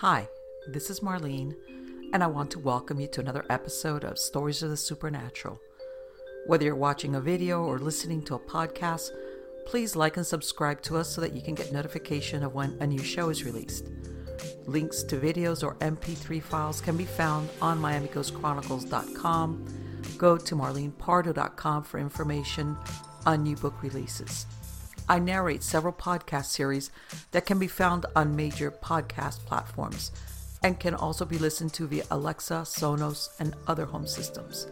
Hi, this is Marlene, and I want to welcome you to another episode of Stories of the Supernatural. Whether you're watching a video or listening to a podcast, please like and subscribe to us so that you can get notification of when a new show is released. Links to videos or MP3 files can be found on MiamiGhostChronicles.com. Go to MarlenePardo.com for information on new book releases. I narrate several podcast series that can be found on major podcast platforms and can also be listened to via Alexa, Sonos, and other home systems.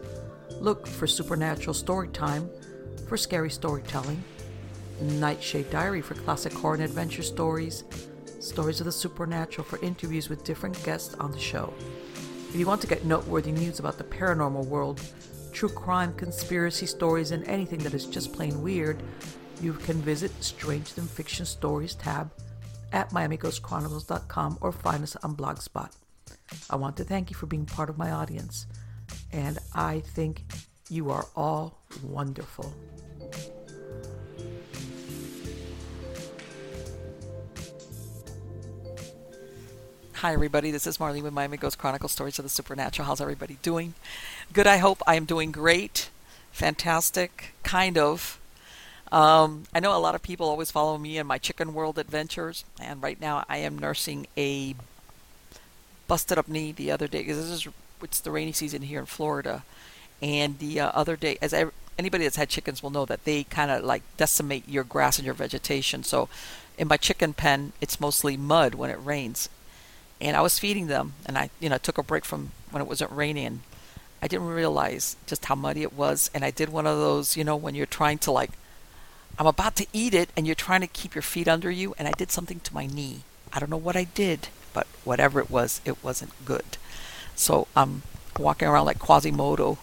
Look for Supernatural Storytime for scary storytelling, Nightshade Diary for classic horror and adventure stories, Stories of the Supernatural for interviews with different guests on the show. If you want to get noteworthy news about the paranormal world, true crime, conspiracy stories, and anything that is just plain weird, you can visit Strange Than Fiction Stories tab at MiamiGhostChronicles.com or find us on Blogspot. I want to thank you for being part of my audience, and I think you are all wonderful. Hi, everybody. This is Marlene with Miami Ghost Chronicle Stories of the Supernatural. How's everybody doing? Good, I hope. I am doing great. Fantastic. Kind of. Um, I know a lot of people always follow me in my chicken world adventures, and right now I am nursing a busted up knee the other day because this is it's the rainy season here in Florida, and the uh, other day, as I, anybody that's had chickens will know that they kind of like decimate your grass and your vegetation. So, in my chicken pen, it's mostly mud when it rains, and I was feeding them, and I you know took a break from when it wasn't raining. I didn't realize just how muddy it was, and I did one of those, you know, when you're trying to like I'm about to eat it and you're trying to keep your feet under you and I did something to my knee. I don't know what I did, but whatever it was, it wasn't good. So I'm walking around like Quasimodo.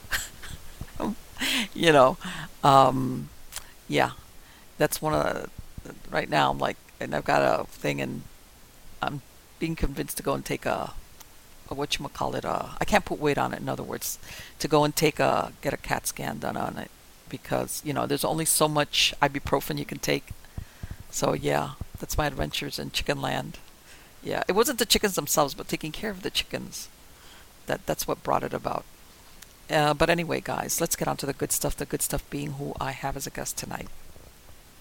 you know, um, yeah, that's one of the, right now I'm like, and I've got a thing and I'm being convinced to go and take a, a what you call it, uh, I can't put weight on it. In other words, to go and take a, get a CAT scan done on it because you know there's only so much ibuprofen you can take. So yeah, that's my adventures in chicken land. Yeah, it wasn't the chickens themselves, but taking care of the chickens. That that's what brought it about. Uh, but anyway, guys, let's get on to the good stuff. The good stuff being who I have as a guest tonight.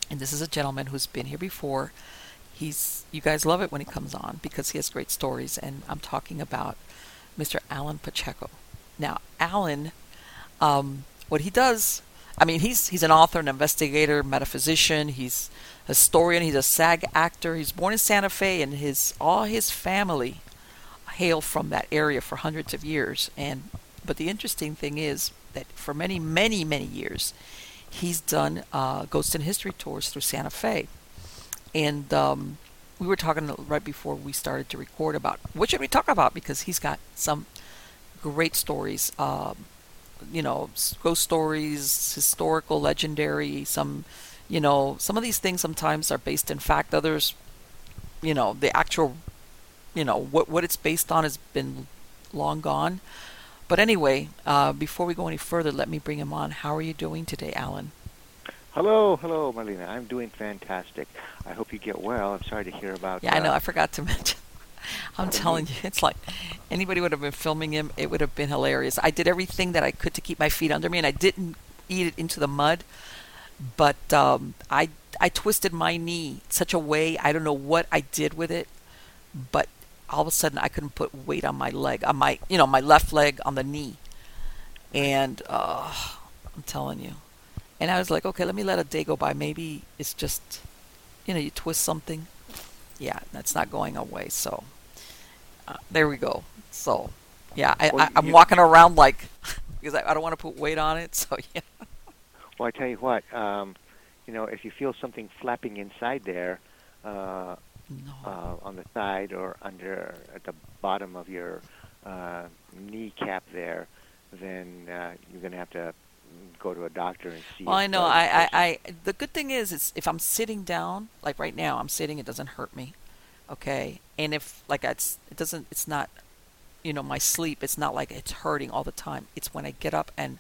And this is a gentleman who's been here before. He's you guys love it when he comes on because he has great stories. And I'm talking about Mr. Alan Pacheco. Now, Alan, um, what he does I mean, he's he's an author, an investigator, metaphysician. He's a historian. He's a SAG actor. He's born in Santa Fe, and his all his family hail from that area for hundreds of years. And but the interesting thing is that for many, many, many years, he's done uh, ghost and history tours through Santa Fe. And um, we were talking right before we started to record about what should we talk about because he's got some great stories. Um, you know, ghost stories, historical, legendary. Some, you know, some of these things sometimes are based in fact. Others, you know, the actual, you know, what what it's based on has been long gone. But anyway, uh, before we go any further, let me bring him on. How are you doing today, Alan? Hello, hello, Marlena. I'm doing fantastic. I hope you get well. I'm sorry to hear about. Yeah, uh, I know. I forgot to mention. I'm telling you, it's like anybody would have been filming him, it would have been hilarious. I did everything that I could to keep my feet under me, and I didn't eat it into the mud. But um, I I twisted my knee such a way I don't know what I did with it, but all of a sudden I couldn't put weight on my leg, on my you know my left leg on the knee, and uh, I'm telling you, and I was like, okay, let me let a day go by. Maybe it's just, you know, you twist something. Yeah, that's not going away. So uh, there we go. So, yeah, I, well, I, am walking around like because I, I don't want to put weight on it. So yeah. Well, I tell you what, um, you know, if you feel something flapping inside there, uh, no. uh, on the side or under at the bottom of your uh, kneecap there, then uh, you're going to have to go to a doctor and see. Well, I know. I, I, I, the good thing is, is if I'm sitting down, like right now, I'm sitting, it doesn't hurt me okay and if like it's it doesn't it's not you know my sleep it's not like it's hurting all the time it's when i get up and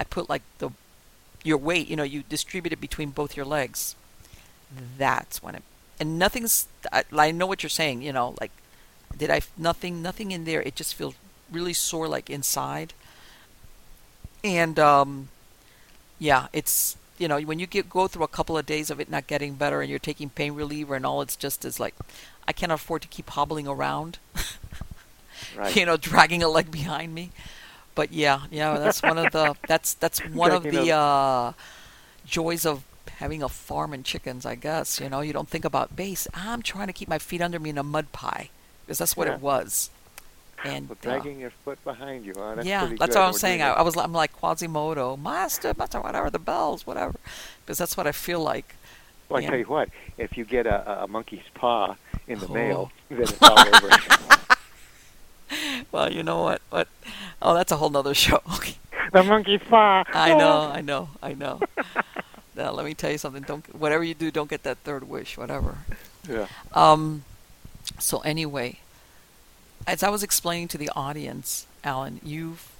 i put like the your weight you know you distribute it between both your legs that's when it and nothing's I, I know what you're saying you know like did I nothing nothing in there. It just feels really sore like inside. And um yeah, it's you know, when you get go through a couple of days of it not getting better and you're taking pain reliever and all it's just is like I can't afford to keep hobbling around. right. You know, dragging a leg behind me. But yeah, yeah, that's one of the that's that's one of the uh joys of having a farm and chickens, I guess. You know, you don't think about base. I'm trying to keep my feet under me in a mud pie because that's what yeah. it was. And well, dragging uh, your foot behind you, huh? That's yeah, that's good. what I'm We're saying. I, I, was, I'm like Quasimodo, master, master, whatever the bells, whatever, because that's what I feel like. Well, I tell you what, if you get a, a monkey's paw in the oh. mail, then it's all over. well, you know what? What? Oh, that's a whole nother show. the monkey's paw. I know, I know, I know. now, let me tell you something. Don't whatever you do, don't get that third wish. Whatever. Yeah. Um. So anyway, as I was explaining to the audience, Alan, you've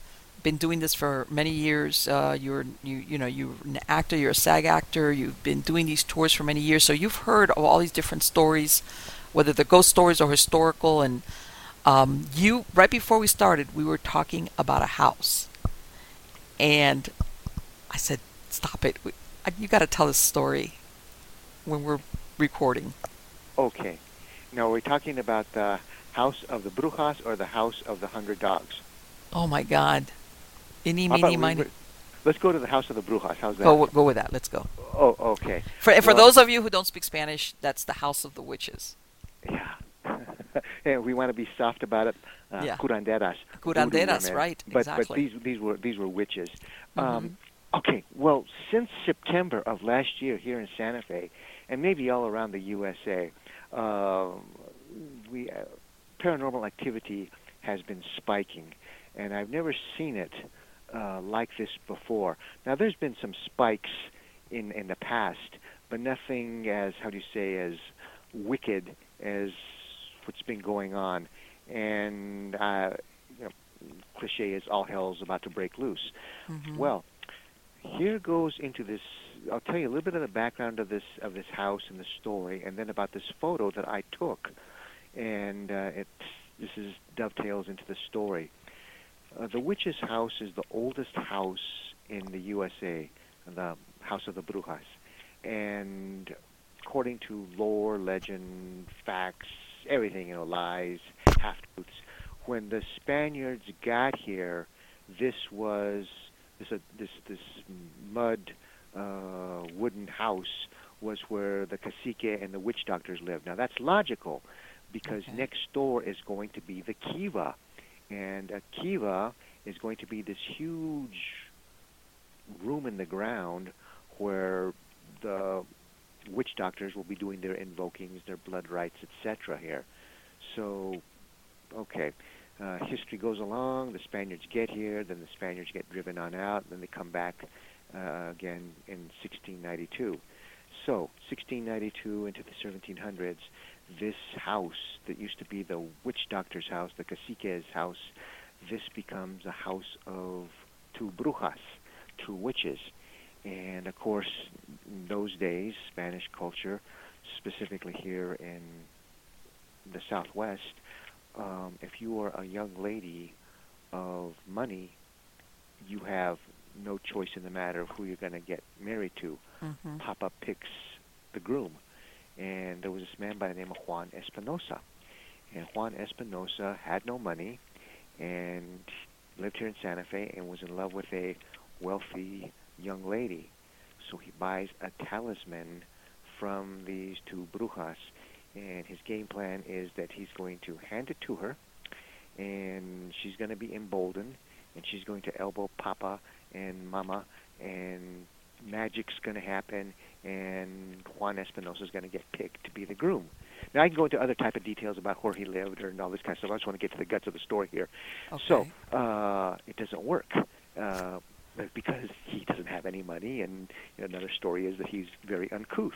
been doing this for many years. Uh, you're you you know you're an actor. You're a SAG actor. You've been doing these tours for many years. So you've heard of all these different stories, whether they're ghost stories or historical. And um, you right before we started, we were talking about a house, and I said, "Stop it! We, I, you got to tell this story when we're recording." Okay. Now we're talking about the House of the Brujas or the House of the Hundred Dogs? Oh my God. Any, meeny, miny. Let's go to the House of the Brujas. How's that? Go, go with that. Let's go. Oh, okay. For, for well, those of you who don't speak Spanish, that's the House of the Witches. Yeah. and we want to be soft about it. Uh, yeah. Curanderas. Curanderas, right. But, exactly. but these, these, were, these were witches. Mm-hmm. Um, okay, well, since September of last year here in Santa Fe, and maybe all around the USA, uh, we uh, paranormal activity has been spiking, and I've never seen it uh, like this before. Now, there's been some spikes in in the past, but nothing as how do you say as wicked as what's been going on. And uh, you know, cliche is all hell's about to break loose. Mm-hmm. Well, here goes into this. I'll tell you a little bit of the background of this of this house and the story, and then about this photo that I took and uh, it this is dovetails into the story. Uh, the witch's house is the oldest house in the USA, the House of the Brujas, and according to lore, legend, facts, everything, you know, lies, half truths. When the Spaniards got here, this was this uh, this this mud uh, wooden house was where the cacique and the witch doctors lived. Now that's logical because okay. next door is going to be the kiva, and a kiva is going to be this huge room in the ground where the witch doctors will be doing their invokings, their blood rites, etc. Here, so okay. Uh, history goes along. The Spaniards get here, then the Spaniards get driven on out, then they come back uh, again in 1692. So, 1692 into the 1700s, this house that used to be the witch doctor's house, the cacique's house, this becomes a house of two brujas, two witches. And of course, in those days, Spanish culture, specifically here in the Southwest, um, if you are a young lady of money, you have no choice in the matter of who you're going to get married to. Mm-hmm. Papa picks the groom and there was this man by the name of Juan Espinosa. And Juan Espinosa had no money and lived here in Santa Fe and was in love with a wealthy young lady. So he buys a talisman from these two brujas, and his game plan is that he's going to hand it to her, and she's going to be emboldened, and she's going to elbow Papa and Mama, and magic's going to happen, and Juan Espinosa is going to get picked to be the groom. Now I can go into other type of details about where he lived or and all this kind of stuff. I just want to get to the guts of the story here. Okay. So uh, it doesn't work uh, because he doesn't have any money, and you know, another story is that he's very uncouth.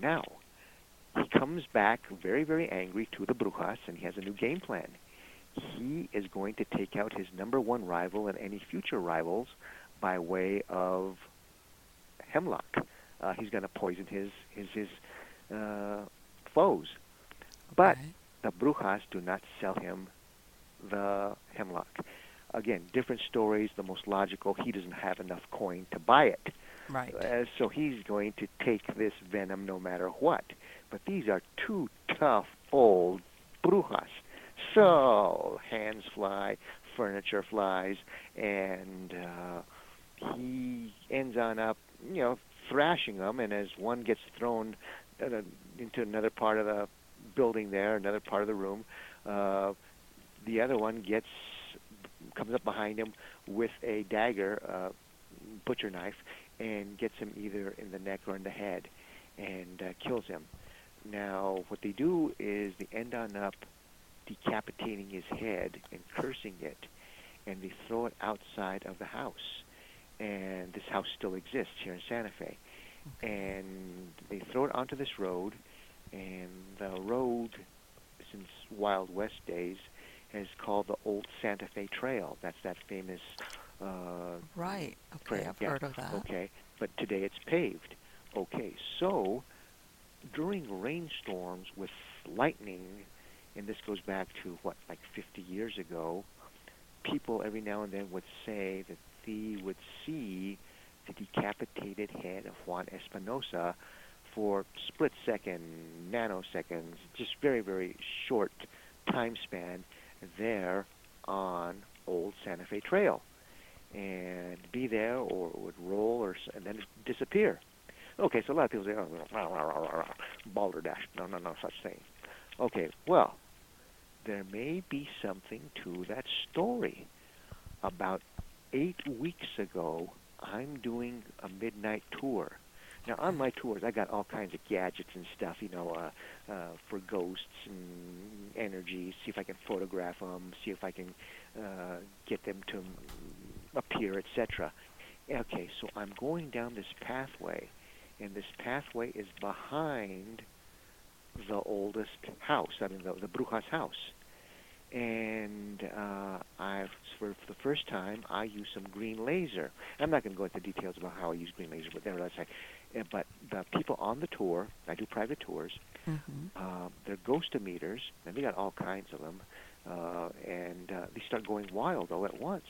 Now he comes back very very angry to the Brujas, and he has a new game plan. He is going to take out his number one rival and any future rivals by way of hemlock uh, he's going to poison his his his uh, foes. But okay. the brujas do not sell him the hemlock. Again, different stories. The most logical, he doesn't have enough coin to buy it. Right. Uh, so he's going to take this venom no matter what. But these are two tough old brujas. So hands fly, furniture flies, and uh, he ends on up, you know, thrashing them. And as one gets thrown uh, into another part of the building there, another part of the room, uh, the other one gets comes up behind him with a dagger, uh, butcher knife, and gets him either in the neck or in the head, and uh, kills him. Now, what they do is they end on up decapitating his head and cursing it, and they throw it outside of the house. And this house still exists here in Santa Fe. And they throw it onto this road, and the road, since Wild West days, is called the Old Santa Fe Trail. That's that famous. Uh, right. Okay, trail. I've yeah. heard of that. Okay, but today it's paved. Okay, so during rainstorms with lightning, and this goes back to what, like 50 years ago, people every now and then would say that they would see the decapitated head of Juan Espinosa for split second, nanoseconds, just very, very short time span there on Old Santa Fe Trail and be there or it would roll or and then disappear. Okay, so a lot of people say, oh, rah, rah, rah, rah, balderdash. No, no, no such thing. Okay, well, there may be something to that story. About eight weeks ago, I'm doing a midnight tour. Now, on my tours, I got all kinds of gadgets and stuff, you know, uh, uh, for ghosts and energy. See if I can photograph them. See if I can uh, get them to appear, etc. Okay, so I'm going down this pathway, and this pathway is behind the oldest house. I mean, the, the Brujas house. And uh, I've, for, for the first time, I use some green laser. I'm not going to go into details about how I use green laser, but nevertheless, I, but the people on the tour, I do private tours, Mm-hmm. um, they're ghostometers, and they got all kinds of them, uh, and uh, they start going wild all at once.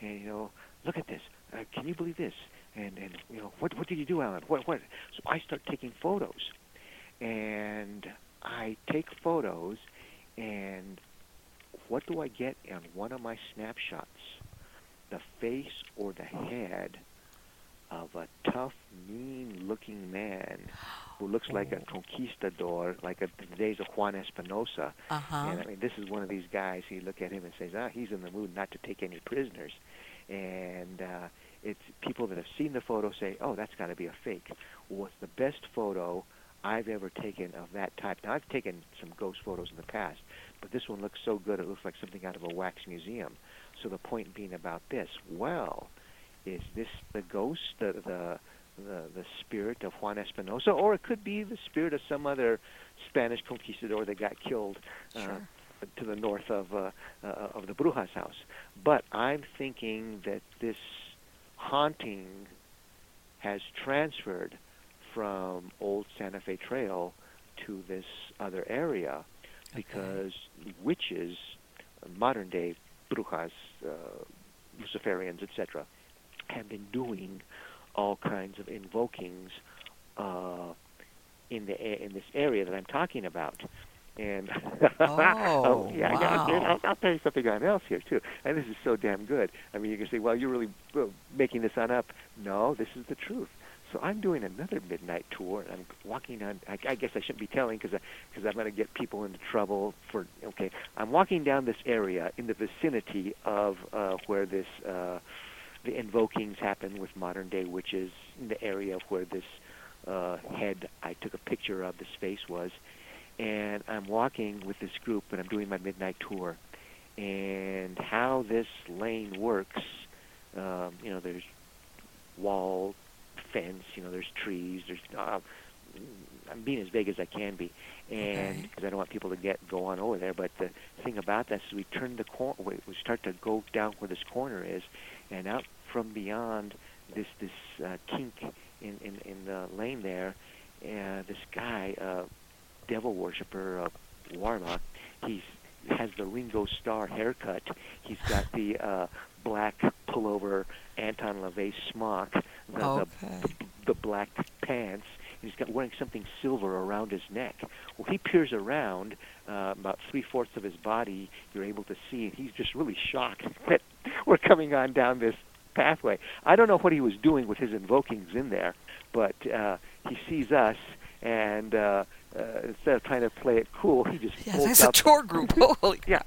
And you know, look at this. Uh, can you believe this? And and you know, what what did you do, Alan? What what? So I start taking photos, and I take photos, and what do I get on one of my snapshots? The face or the head of a tough, mean-looking man who looks like a conquistador, like a, the days of Juan Espinosa. Uh-huh. And I mean, this is one of these guys. You look at him and says, "Ah, he's in the mood not to take any prisoners." And uh, it's people that have seen the photo say, "Oh, that's got to be a fake." Well, it's the best photo I've ever taken of that type. Now, I've taken some ghost photos in the past, but this one looks so good it looks like something out of a wax museum. So the point being about this, well, is this the ghost, the the the, the spirit of Juan Espinosa, or it could be the spirit of some other Spanish conquistador that got killed uh, Sure. to the north of uh, uh, of the Brujas house. But I'm thinking that this haunting has transferred from Old Santa Fe Trail to this other area because witches, modern day brujas, uh, Luciferians, etc., have been doing all kinds of invokings uh, in the in this area that I'm talking about. And Oh, yeah, I got, wow. I'll, I'll tell you something else here too. And this is so damn good. I mean, you can say, "Well, you're really uh, making this on up." No, this is the truth. So I'm doing another midnight tour, and I'm walking on. I, I guess I shouldn't be telling because because I'm going to get people into trouble for. Okay, I'm walking down this area in the vicinity of uh, where this uh, the invokings happen with modern day witches. In the area of where this uh, head I took a picture of, this face was, and I'm walking with this group, and I'm doing my midnight tour. And how this lane works, um, you know, there's wall, fence, you know, there's trees, there's. Uh, I'm being as vague as I can be, and Okay. because I don't want people to get go on over there. But the thing about this is we turn the corner, we we start to go down where this corner is, and out from beyond this this uh, kink in, in in the lane there, uh, this guy, uh, devil worshiper, uh, warlock, He's has the Ringo Starr haircut. He's got the uh, black pullover Anton LaVey smock, the, Okay. the, the black pants. He's got wearing something silver around his neck. Well, he peers around uh, about three fourths of his body. You're able to see, and he's just really shocked that we're coming on down this pathway. I don't know what he was doing with his invokings in there, but uh, he sees us, and uh, uh, instead of trying to play it cool, he just bolts it's a tour group. Holy Yeah,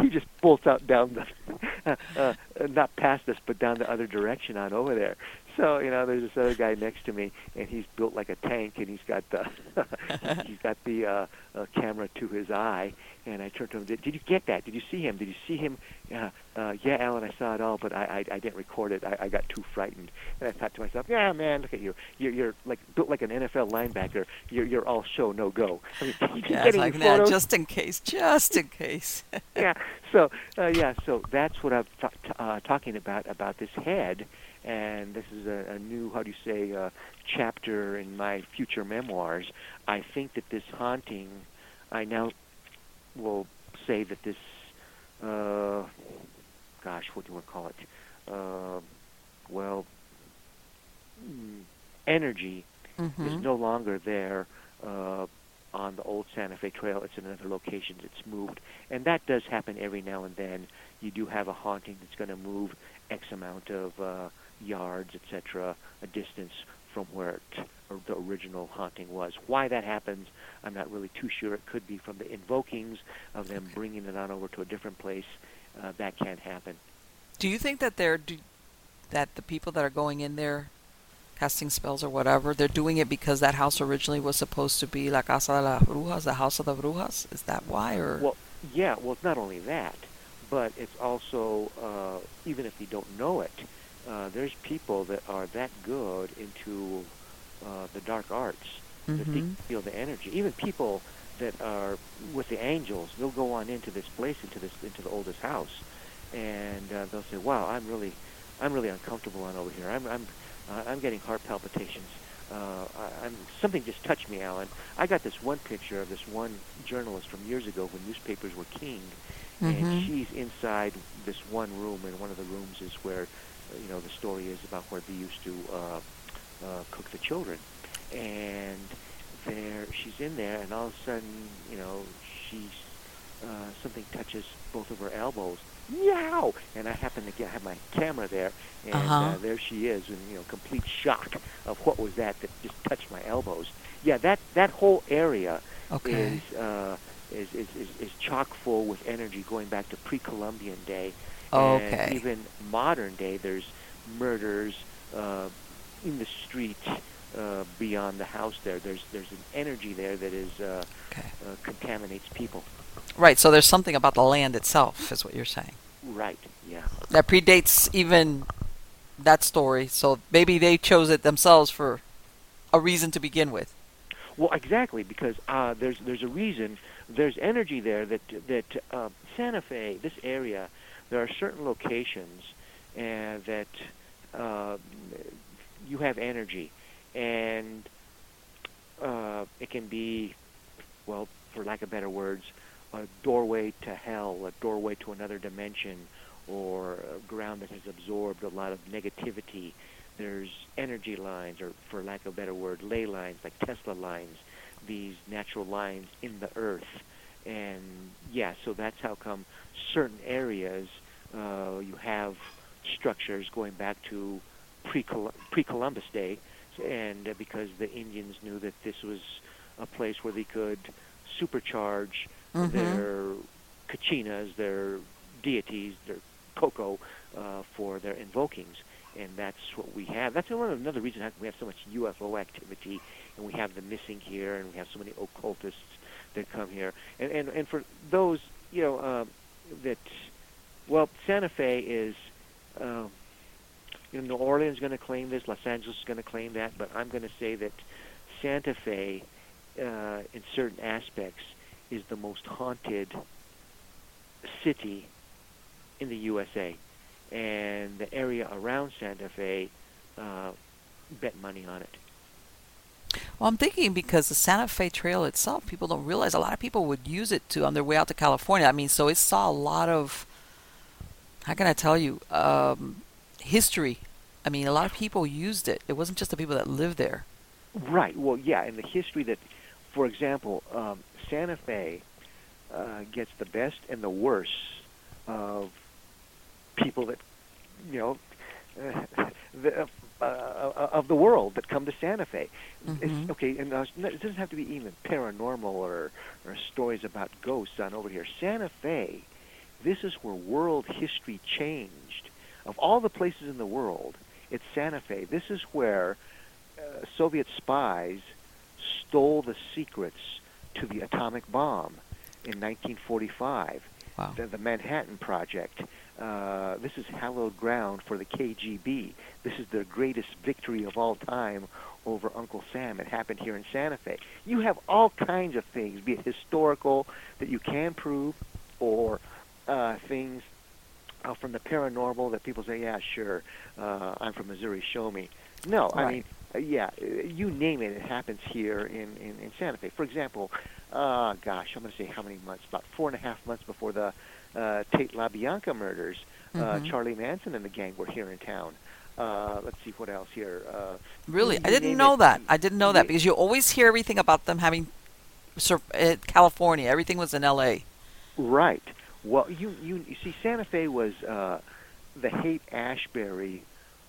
he just bolts out down the, uh, uh, not past us, but down the other direction on over there. So you know, there's this other guy next to me, and he's built like a tank, and he's got the he's got the uh, uh, camera to his eye. And I turned to him. Did, did you get that? Did you see him? Did you see him? Uh, uh, yeah, Alan, I saw it all, but I, I I didn't record it. I, I got too frightened. And I thought to myself, yeah, man, look at you. You're you're like built like an NFL linebacker. You're you're all show no go. I mean, you Yeah, getting like that, just in case, just in case. yeah. So uh, yeah. So that's what I'm t- t- uh, talking about about this head, and this is a, a new how do you say uh, chapter in my future memoirs. I think that this haunting, I now will say that this, uh, gosh, what do you want to call it? Uh, well, mm, energy is hmm no longer there uh, on the old Santa Fe Trail. It's in other locations. It's moved, and that does happen every now and then. You do have a haunting that's going to move X amount of uh, yards, etc., a distance from where it, the original haunting was. Why that happens, I'm not really too sure. It could be from the invokings of them Okay. bringing it on over to a different place. Uh, that can't happen. Do you think that they're do, that the people that are going in there casting spells or whatever, they're doing it because that house originally was supposed to be La Casa de las Brujas, the house of the Brujas? Is that why, or Well, yeah. Well, it's not only that, but it's also uh, even if you don't know it, uh, there's people that are that good into uh, the dark arts that they Mhm. feel the energy. Even people that are with the angels, they'll go on into this place, into this, into the oldest house, and uh, they'll say, "Wow, I'm really, I'm really uncomfortable on over here. I'm, I'm, uh, I'm getting heart palpitations. Uh, I, I'm something just touched me, Alan. I got this one picture of this one journalist from years ago when newspapers were king, Mhm. and she's inside this one room, and one of the rooms is where, you know, the story is about where they used to uh, uh, cook the children, and there she's in there, and all of a sudden, you know, she's uh, something touches both of her elbows. Meow! And I happen to get have my camera there, and Uh-huh. uh, there she is, in you know complete shock of what was that that just touched my elbows. Yeah, that that whole area okay, is, uh, is, is is is chock full with energy going back to pre-Columbian day, Okay. and even modern day. There's murders uh, in the street uh, beyond the house. There, there's there's an energy there that is uh, okay, uh, contaminates people. right. So there's something about the land itself, is what you're saying, Right. Yeah. that predates even that story. So maybe they chose it themselves for a reason to begin with. Well, exactly, because uh, there's there's a reason. There's energy there that that uh, Santa Fe, this area, there are certain locations and that uh, you have energy, and uh, it can be, well, for lack of better words, a doorway to hell, a doorway to another dimension, or ground that has absorbed a lot of negativity. There's energy lines, or for lack of a better word, ley lines, like Tesla lines, these natural lines in the earth. And yeah, so that's how come certain areas uh, you have structures going back to pre-Col- pre-Columbus Day, and uh, because the Indians knew that this was a place where they could supercharge Mhm. their kachinas, their deities, their cocoa uh, for their invokings, and that's what we have. That's one another reason we have so much UFO activity, and we have the missing here, and we have so many occultists that come here, and and and for those you know uh, that, well, Santa Fe is. Uh, you know, New Orleans is going to claim this, Los Angeles is going to claim that, but I'm going to say that Santa Fe, uh, in certain aspects, is the most haunted city in the USA, and the area around Santa Fe uh, bet money on it. Well, I'm thinking because the Santa Fe Trail itself, people don't realize a lot of people would use it to on their way out to California. I mean, so it saw a lot of how can I tell you um, history. I mean, a lot of people used it. It wasn't just the people that lived there. Right. Well, yeah, and the history that, for example, um, Santa Fe uh, gets the best and the worst of people that, you know, uh, the, uh, uh, of the world that come to Santa Fe. Mm-hmm. okay, and uh, it doesn't have to be even paranormal or, or stories about ghosts on over here. Santa Fe, this is where world history changed. Of all the places in the world, it's Santa Fe. This is where uh, Soviet spies stole the secrets to the atomic bomb in 1945. Wow. The, the Manhattan Project. Uh, this is hallowed ground for the KGB. This is their greatest victory of all time over Uncle Sam. It happened here in Santa Fe. You have all kinds of things, be it historical that you can prove, or uh, things uh, from the paranormal that people say, yeah, sure, uh, I'm from Missouri, show me. No, Right. I mean, uh, yeah, uh, you name it, it happens here in, in, in Santa Fe. For example, uh, gosh, I'm going to say how many months? About four and a half months before the uh, Tate LaBianca murders, uh, Mhm. Charlie Manson and the gang were here in town. Uh, let's see what else here. Uh, Really, I didn't know it. that. I didn't know that because you always hear everything about them having sur- uh, California. Everything was in L.A. Right. Well, you you, you see, Santa Fe was uh, the Haight Ashbury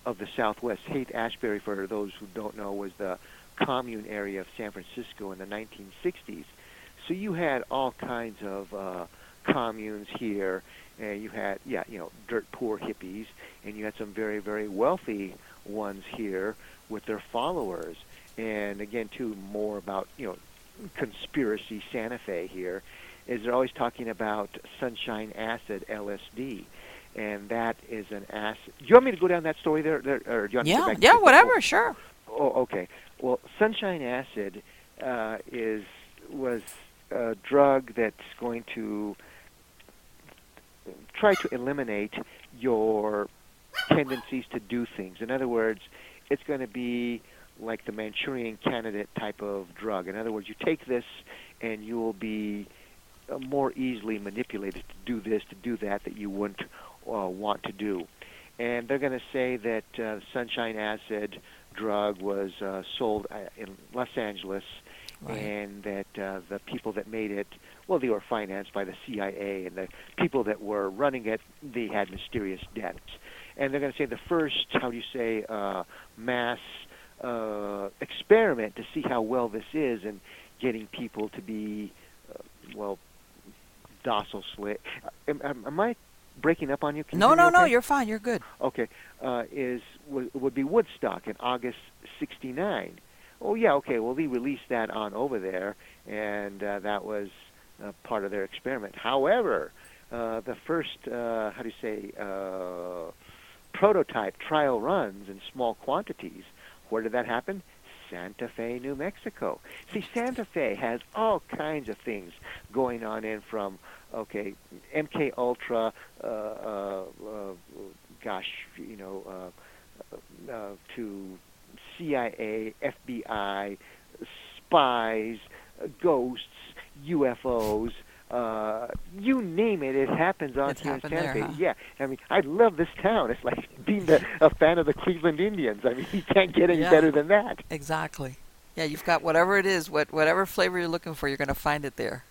of the Southwest. Haight Ashbury, for those who don't know, was the commune area of San Francisco in the 1960s. So you had all kinds of uh, communes here, and you had yeah, you know, dirt poor hippies, and you had some very very wealthy ones here with their followers. And again, too, more about you know conspiracy Santa Fe here is they're always talking about sunshine acid LSD, and that is an acid. Do you want me to go down that story there, there or do you want to go Yeah, back to yeah, the- whatever, sure. Oh, okay. Well, sunshine acid uh, is was a drug that's going to try to eliminate your tendencies to do things. In other words, it's going to be like the Manchurian candidate type of drug. In other words, you take this and you will be more easily manipulated to do this, to do that, that you wouldn't uh, want to do. And they're going to say that uh, sunshine acid drug was uh, sold uh, in Los Angeles, Right. and that uh, the people that made it, well, they were financed by the CIA, and the people that were running it, they had mysterious debts. And they're going to say the first, how do you say, uh, mass uh, experiment to see how well this is, and getting people to be, uh, well, docile. Sli- am, am, am I breaking up on you? Can you No, me no, no, you're fine. You're good. okay, uh, is would, would be Woodstock in August '69. Oh yeah, okay. Well, they released that on over there, and uh, that was uh, part of their experiment. However, uh, the first uh, how do you say uh, prototype trial runs in small quantities. Where did that happen? Santa Fe, New Mexico. See, Santa Fe has all kinds of things going on in from okay, MK Ultra, uh, uh, uh, gosh, you know, uh, uh, to CIA, FBI, spies, ghosts, UFOs. Uh, you name it, it happens on It's here in Santa there, Fe. huh? Yeah, I mean, I love this town. It's like being the, a fan of the Cleveland Indians. I mean, you can't get any Yeah. better than that. Exactly. Yeah, you've got whatever it is, what whatever flavor you're looking for, you're going to find it there.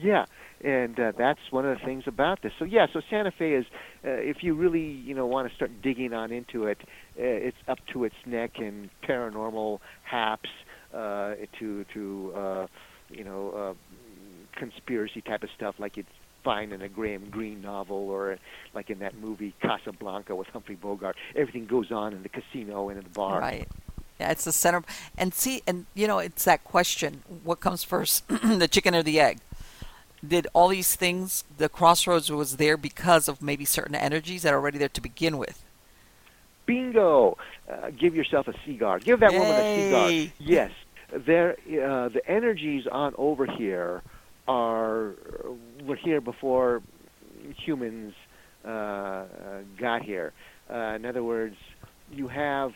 Yeah, and uh, that's one of the things about this. So yeah, so Santa Fe is, uh, if you really you know want to start digging on into it, uh, it's up to its neck in paranormal haps, uh, to to uh, you know uh, conspiracy type of stuff like you'd find in a Graham Greene novel or like in that movie Casablanca with Humphrey Bogart. Everything goes on in the casino and in the bar. Right. Yeah, it's the center. And see, and you know, it's that question: what comes first, the chicken or the egg? Did all these things, the crossroads was there because of maybe certain energies that are already there to begin with? Bingo! Uh, give yourself a cigar. Give that woman a cigar. Yes, there. Uh, the energies on over here are were here before humans uh, got here. Uh, in other words, you have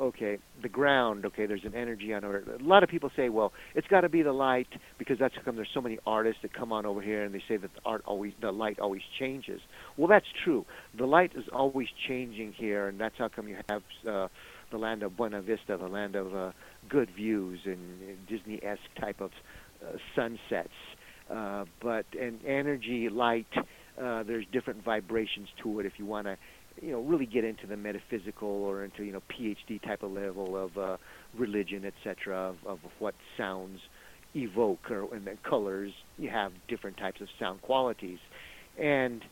okay, the ground, okay, there's an energy on over. A lot of people say, well, it's got to be the light because that's how come there's so many artists that come on over here and they say that the art always, the light always changes. Well, that's true. The light is always changing here, and that's how come you have uh, the land of Buena Vista, the land of uh, good views and Disney-esque type of sunsets. Uh, but an energy, light, uh, there's different vibrations to it. If you want to you know really get into the metaphysical or into you know PhD type of level of uh, religion, etc. Of, of what sounds evoke or and the colors. You have different types of sound qualities, and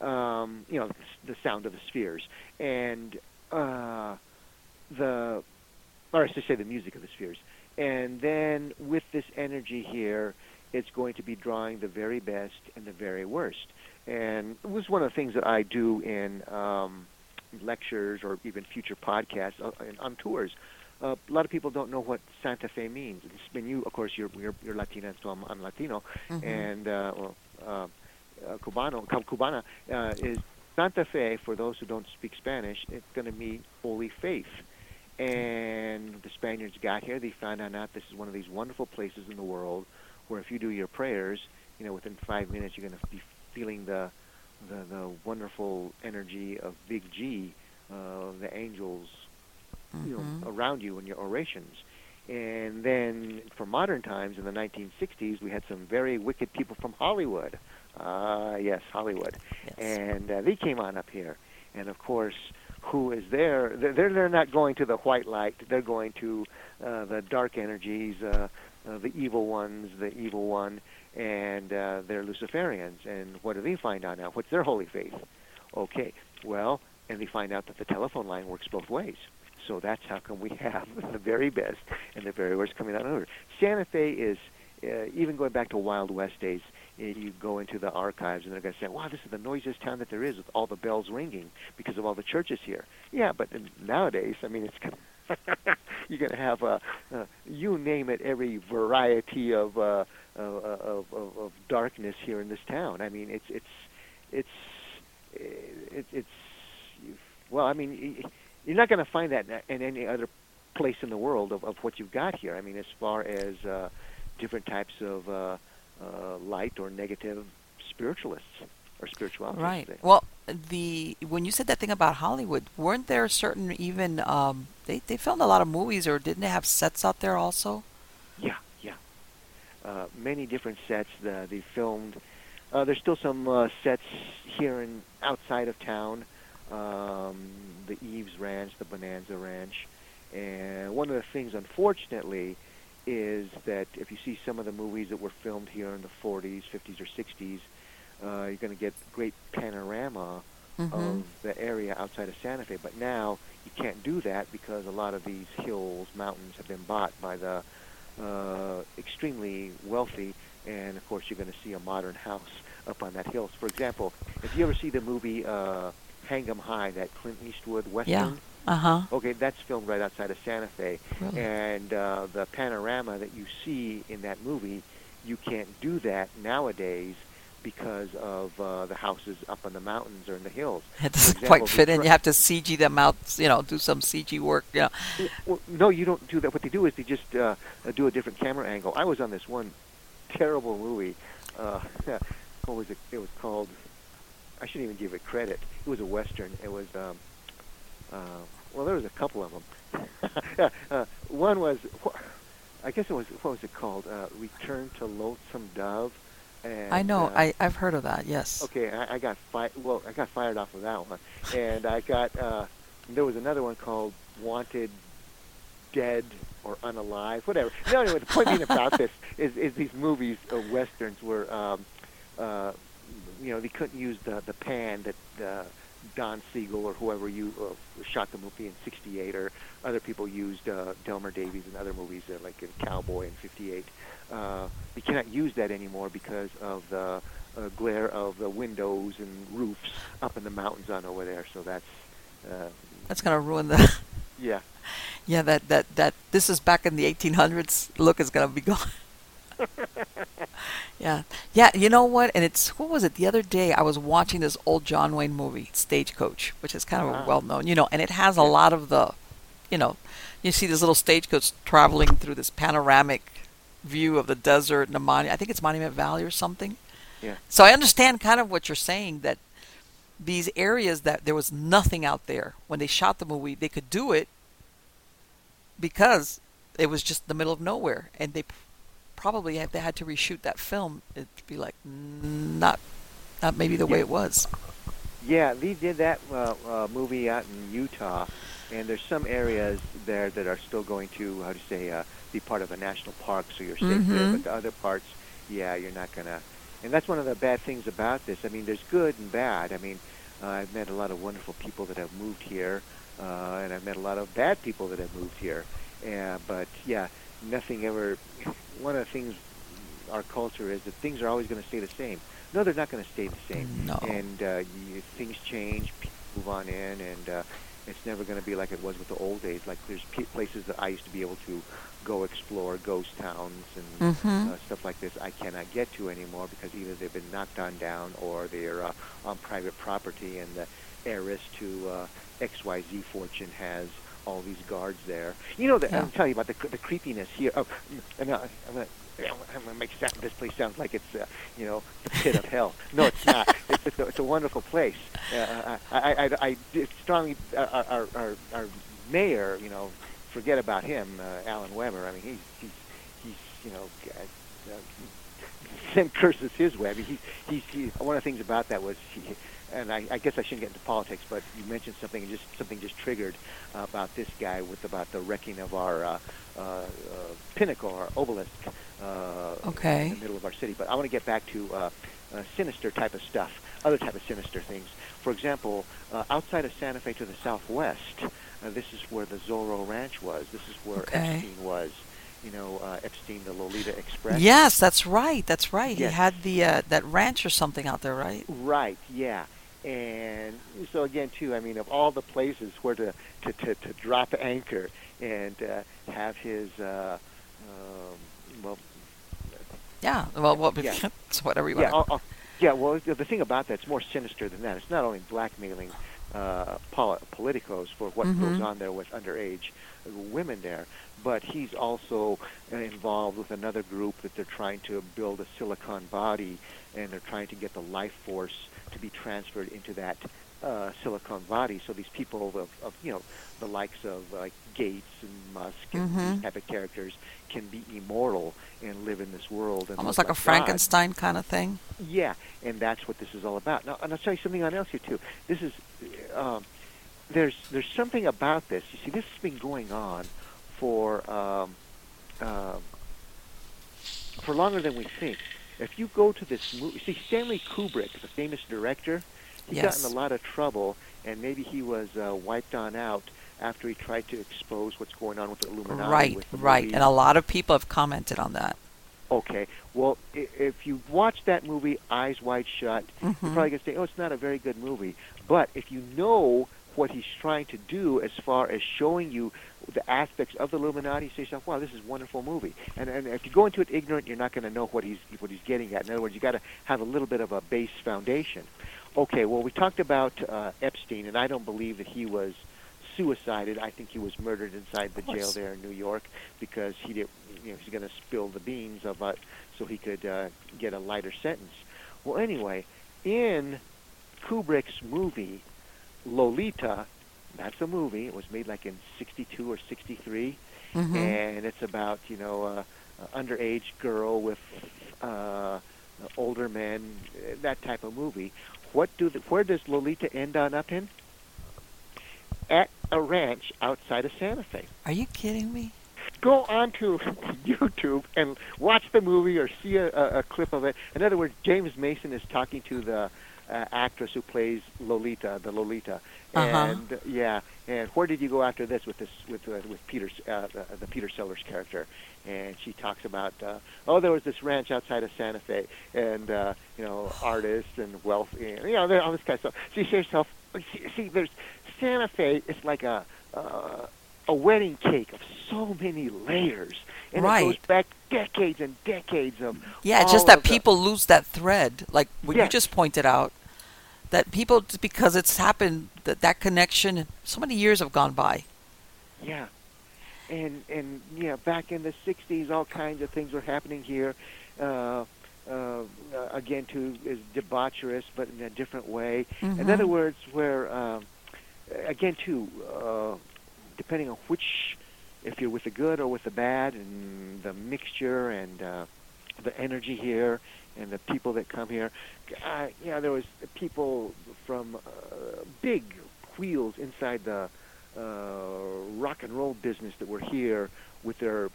um, you know the sound of the spheres and uh, the or I should say the music of the spheres. And then with this energy here, it's going to be drawing the very best and the very worst and it was one of the things that I do in um, lectures or even future podcasts uh, on tours. Uh, a lot of people don't know what Santa Fe means. And you, of course, you're you're, you're Latina, so I'm, I'm Latino, mm-hmm. and uh, well, uh, uh, Cubano, Cubana uh, is Santa Fe. For those who don't speak Spanish, it's going to mean holy faith. And the Spaniards got here. They found out this is one of these wonderful places in the world where if you do your prayers, you know, within five minutes you're going to be feeling the the, the wonderful energy of Big G, uh, the angels, mm-hmm. you know, mm-hmm. around you in your orations. And then for modern times, in the 1960s, we had some very wicked people from Hollywood. Uh, yes, Hollywood. Yes. And uh, they came on up here. And of course, who is there? They're, they're not going to the white light. They're going to uh, the dark energies, uh, uh, the evil ones, the evil one and uh, they're Luciferians. And what do they find out now? What's their holy faith? Okay, well, and they find out that the telephone line works both ways. So that's how come we have the very best and the very worst coming out of order. Santa Fe is, uh, even going back to Wild West days, you go into the archives and they're going to say, wow, this is the noisiest town that there is with all the bells ringing because of all the churches here. Yeah, but nowadays, I mean, it's kind of you're going to have a, uh, you name it, every variety of uh, of, of, of darkness here in this town. I mean, it's it's it's it, it's well, I mean, you're not going to find that in any other place in the world of, of what you've got here. I mean, as far as uh, different types of uh, uh, light or negative spiritualists or spirituality. Right. Well, the when you said that thing about Hollywood, weren't there certain even um, they they filmed a lot of movies, or didn't they have sets out there also? Yeah, yeah. uh, many different sets. Uh, they filmed. Uh, there's still some uh, sets here and outside of town. Um, the Eaves Ranch, the Bonanza Ranch, and one of the things, unfortunately, is that if you see some of the movies that were filmed here in the 40s, 50s, or 60s, uh, you're going to get great panorama mm-hmm. of the area outside of Santa Fe. But now you can't do that because a lot of these hills, mountains have been bought by the uh, extremely wealthy, and of course you're going to see a modern house up on that hill. For example, if you ever see the movie uh, Hang 'em High, that Clint Eastwood western. Yeah. Uh huh. Okay, that's filmed right outside of Santa Fe, really? and uh, the panorama that you see in that movie, you can't do that nowadays because of uh, the houses up in the mountains or in the hills. It doesn't example, quite fit in. You have to CG them out, you know, do some CG work. Yeah. Well, no, you don't do that. What they do is they just uh, do a different camera angle. I was on this one terrible movie. Uh, what was it? It was called. I shouldn't even give it credit. It was a western. It was. Um, uh, well, there was a couple of them. uh, one was. I guess it was. What was it called? Uh, Return to Lonesome Dove and, I know. Uh, I I've heard of that. Yes. Okay, I, I got fired. well. I got fired off of that one, and I got uh, there was another one called Wanted, Dead or Unalive, whatever. No, anyway, the point being about this is is these movies uh, westerns were, um, uh, you know, they couldn't use the the pan that. Uh, Don Siegel or whoever you uh, shot the movie in '68, or other people used uh, Delmer Daves in other movies, uh, like in Cowboy in '58. Uh, we cannot use that anymore because of the uh, glare of the windows and roofs up in the mountains on over there. So that's uh, that's going to ruin the. yeah. Yeah, that that that this is back in the 1800s. Look is going to be gone. yeah, yeah. You know what? And it's what was it? The other day I was watching this old John Wayne movie, Stagecoach, which is kind of uh-huh. well known, you know, and it has a lot of the you know, you see this little stagecoach traveling through this panoramic view of the desert and the monument. I think it's Monument Valley or something. Yeah. So I understand kind of what you're saying that these areas that there was nothing out there when they shot the movie, they could do it because it was just the middle of nowhere, and they probably if they had to reshoot that film, it'd be like not not maybe the way it was. Yeah, they did that uh, uh, movie out in Utah, and there's some areas there that are still going to how to say uh, be part of a national park, so you're safe Mm-hmm. there. But the other parts, yeah, you're not gonna. And that's one of the bad things about this. I mean, there's good and bad. I mean, uh, I've met a lot of wonderful people that have moved here, uh, and I've met a lot of bad people that have moved here. Yeah, but yeah, nothing ever. One of the things our culture is that things are always going to stay the same. No, they're not going to stay the same. No. And uh, you, things change, people move on in, and uh, it's never going to be like it was with the old days. Like there's p- places that I used to be able to go explore, ghost towns and Mhm. uh, stuff like this. I cannot get to anymore because either they've been knocked on down or they're uh, on private property, and the heiress to uh, XYZ fortune has all these guards there. You know, the, Yeah. I'm telling you about the, the creepiness here. Oh, and uh, I'm gonna, I'm gonna make sound, this place sounds like it's, uh, you know, the pit of hell. No, it's not. It's, it's, a, it's a wonderful place. Uh, I, I, I, I strongly, uh, our, our, our, mayor, you know, forget about him, uh, Alan Webber. I mean, he's, he's, he's, you know, uh, uh, curses his way. I mean, he's, he's, he, one of the things about that was he, and I, I guess I shouldn't get into politics, but you mentioned something, and just something just triggered uh, about this guy with about the wrecking of our uh, uh, uh, pinnacle, our obelisk, uh, Okay. in the middle of our city. But I want to get back to uh, uh, sinister type of stuff, other type of sinister things. For example, uh, outside of Santa Fe to the southwest, uh, this is where the Zorro Ranch was. This is where Okay. Epstein was. You know, uh, Epstein, the Lolita Express. Yes, that's right. That's right. Yes. He had the uh, that ranch or something out there, right? Right. Yeah. And so again, too, I mean, of all the places where to to, to, to drop anchor and uh, have his, uh, um, well, Yeah. Well, well Yeah. whatever you yeah, want. I'll, I'll, yeah. Well, the the thing about that's more sinister than that. It's not only blackmailing uh, poli- politicos for what Mhm. goes on there with underage women there, but he's also uh, involved with another group that they're trying to build a silicon body, and they're trying to get the life force to be transferred into that uh, silicon body. So these people of, of you know the likes of like Gates and Musk and Mhm. these type of characters can be immortal and live in this world. And Almost look like a God. Frankenstein kind of thing. Yeah, and that's what this is all about. Now, and I'll tell you something else here too. This is um, there's there's something about this. You see, this has been going on for um, um, for longer than we think. If you go to this movie, see Stanley Kubrick, the famous director, he got in a lot of trouble, and maybe he was uh, wiped on out after he tried to expose what's going on with the Illuminati. Right, the right. movie And a lot of people have commented on that. Okay. Well, if you watch that movie Eyes Wide Shut, Mhm. you're probably going to say, "Oh, it's not a very good movie." But if you know what he's trying to do as far as showing you the aspects of the Illuminati, say yourself, "Wow, this is a wonderful movie." And and if you go into it ignorant, you're not going to know what he's what he's getting at. In other words, you got to have a little bit of a base foundation. Okay. Well, we talked about uh, Epstein, and I don't believe that he was suicided. I think he was murdered inside the jail there in New York because he did. You know, he's going to spill the beans of it so he could uh, get a lighter sentence. Well, anyway, in Kubrick's movie Lolita, that's a movie. It was made like in '62 or '63, Mhm. and it's about you know a, a underage girl with uh, older men, uh, that type of movie. What do the, where does Lolita end on up in? At a ranch outside of Santa Fe Are you kidding me? go on to YouTube and watch the movie or see a, a, a clip of it. In other words, James Mason is talking to the uh, actress who plays Lolita, the Lolita, Uh-huh. and yeah. And where did you go after this with this with uh, with Peter uh, the, the Peter Sellers character? And she talks about uh, oh, there was this ranch outside of Santa Fe, and uh, you know artists and wealth, and, you know, all this kind of stuff. She you say to yourself, see, see, there's Santa Fe. It's like a uh, a wedding cake of so many layers, and it goes back decades and decades of Yeah, just that the- people lose that thread, like what you just pointed out. That people, because it's happened, that that connection, so many years have gone by. Yeah, and and yeah, back in the '60s, all kinds of things were happening here. Uh, uh, again, too, is debaucherous, but in a different way. Mm-hmm. In other words, where um, again, too, uh, depending on which, if you're with the good or with the bad, and the mixture and uh, the energy here, and the people that come here. Uh, you know, there was people from uh, big wheels inside the uh, rock and roll business that were here with their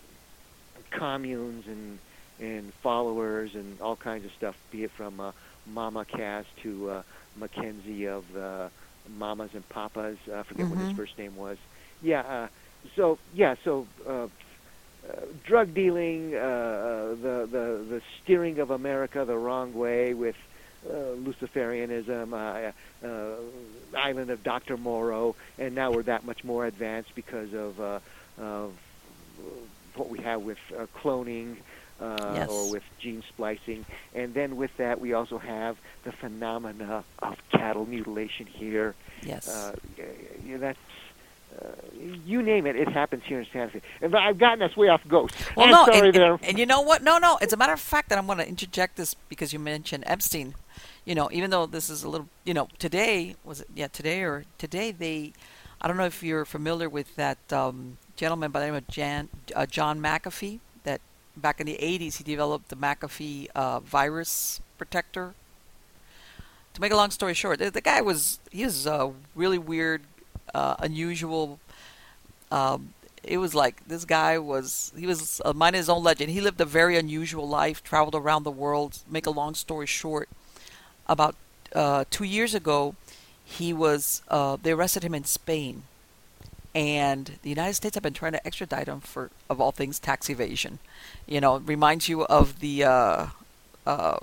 communes and and followers and all kinds of stuff, be it from uh, Mama Cass to uh, Mackenzie of the Mamas and Papas. I forget mm-hmm. what his first name was. Yeah. Uh, so yeah. So uh, uh, drug dealing, uh, uh, the the the steering of America the wrong way with uh, Luciferianism, uh, uh, Island of Dr. Moreau, and now we're that much more advanced because of, uh, of what we have with uh, cloning. Uh, yes. or with gene splicing. And then with that, we also have the phenomena of cattle mutilation here. Yes. Uh, that's you name it, it happens here in Santa Fe. And I've gotten us way off ghost. Well, I'm no, sorry and, there. And, and, you know what? No, no. It's a matter of fact that I'm going to interject this because you mentioned Epstein. You know, even though this is a little, you know, today was it? Yeah, today or today they. I don't know if you're familiar with that um, gentleman by the name of Jan, uh, John McAfee. That back in the 80s he developed the McAfee uh, virus protector. To make a long story short, the, the guy was he was a really weird uh, unusual. Um, it was like this guy was he was a mind his own legend. He lived a very unusual life, traveled around the world. Make a long story short, about uh, two years ago, he was uh, they arrested him in Spain, and the United States have been trying to extradite him for of all things tax evasion. You know, reminds you of the uh, uh,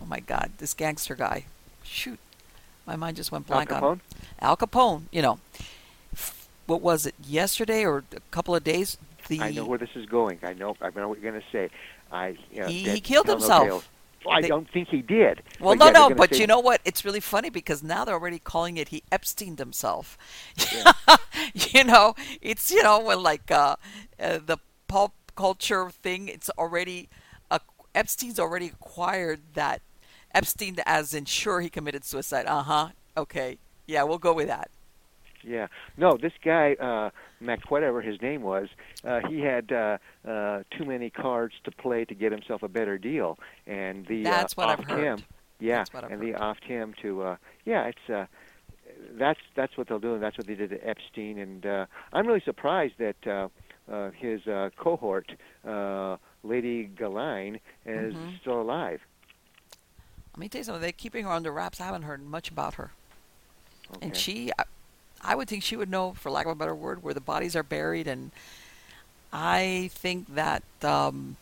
oh my God, this gangster guy. Shoot, my mind just went blank Al on. Al Capone. You know, what was it yesterday or a couple of days? The I know where this is going. I know. I know what you're going to say. I you know, he, he killed no himself. Well, I They- don't think he did. Well, But no, yeah, no, but say- you know what? It's really funny because now they're already calling it he Epsteined himself. Yeah. you know, it's you know when like uh, uh, the pop culture thing. It's already uh, Epstein's already acquired that Epstein, as in sure he committed suicide. Uh huh. Okay. Yeah, we'll go with that. Yeah. No, this guy, uh, Mac, whatever his name was, uh, he had uh, uh, too many cards to play to get himself a better deal, and the That's uh, what I've heard. him. Yeah, That's what I've and heard. they offed him to. Uh, yeah, it's. Uh, that's that's what they'll do, and that's what they did to Epstein. And uh, I'm really surprised that uh, uh, his uh, cohort, uh, Lady Ghislaine, is Mhm. still alive. Let me tell you something. They're keeping her under wraps. I haven't heard much about her. Okay. And she, I, I would think she would know, for lack of a better word, where the bodies are buried. And I think that, um,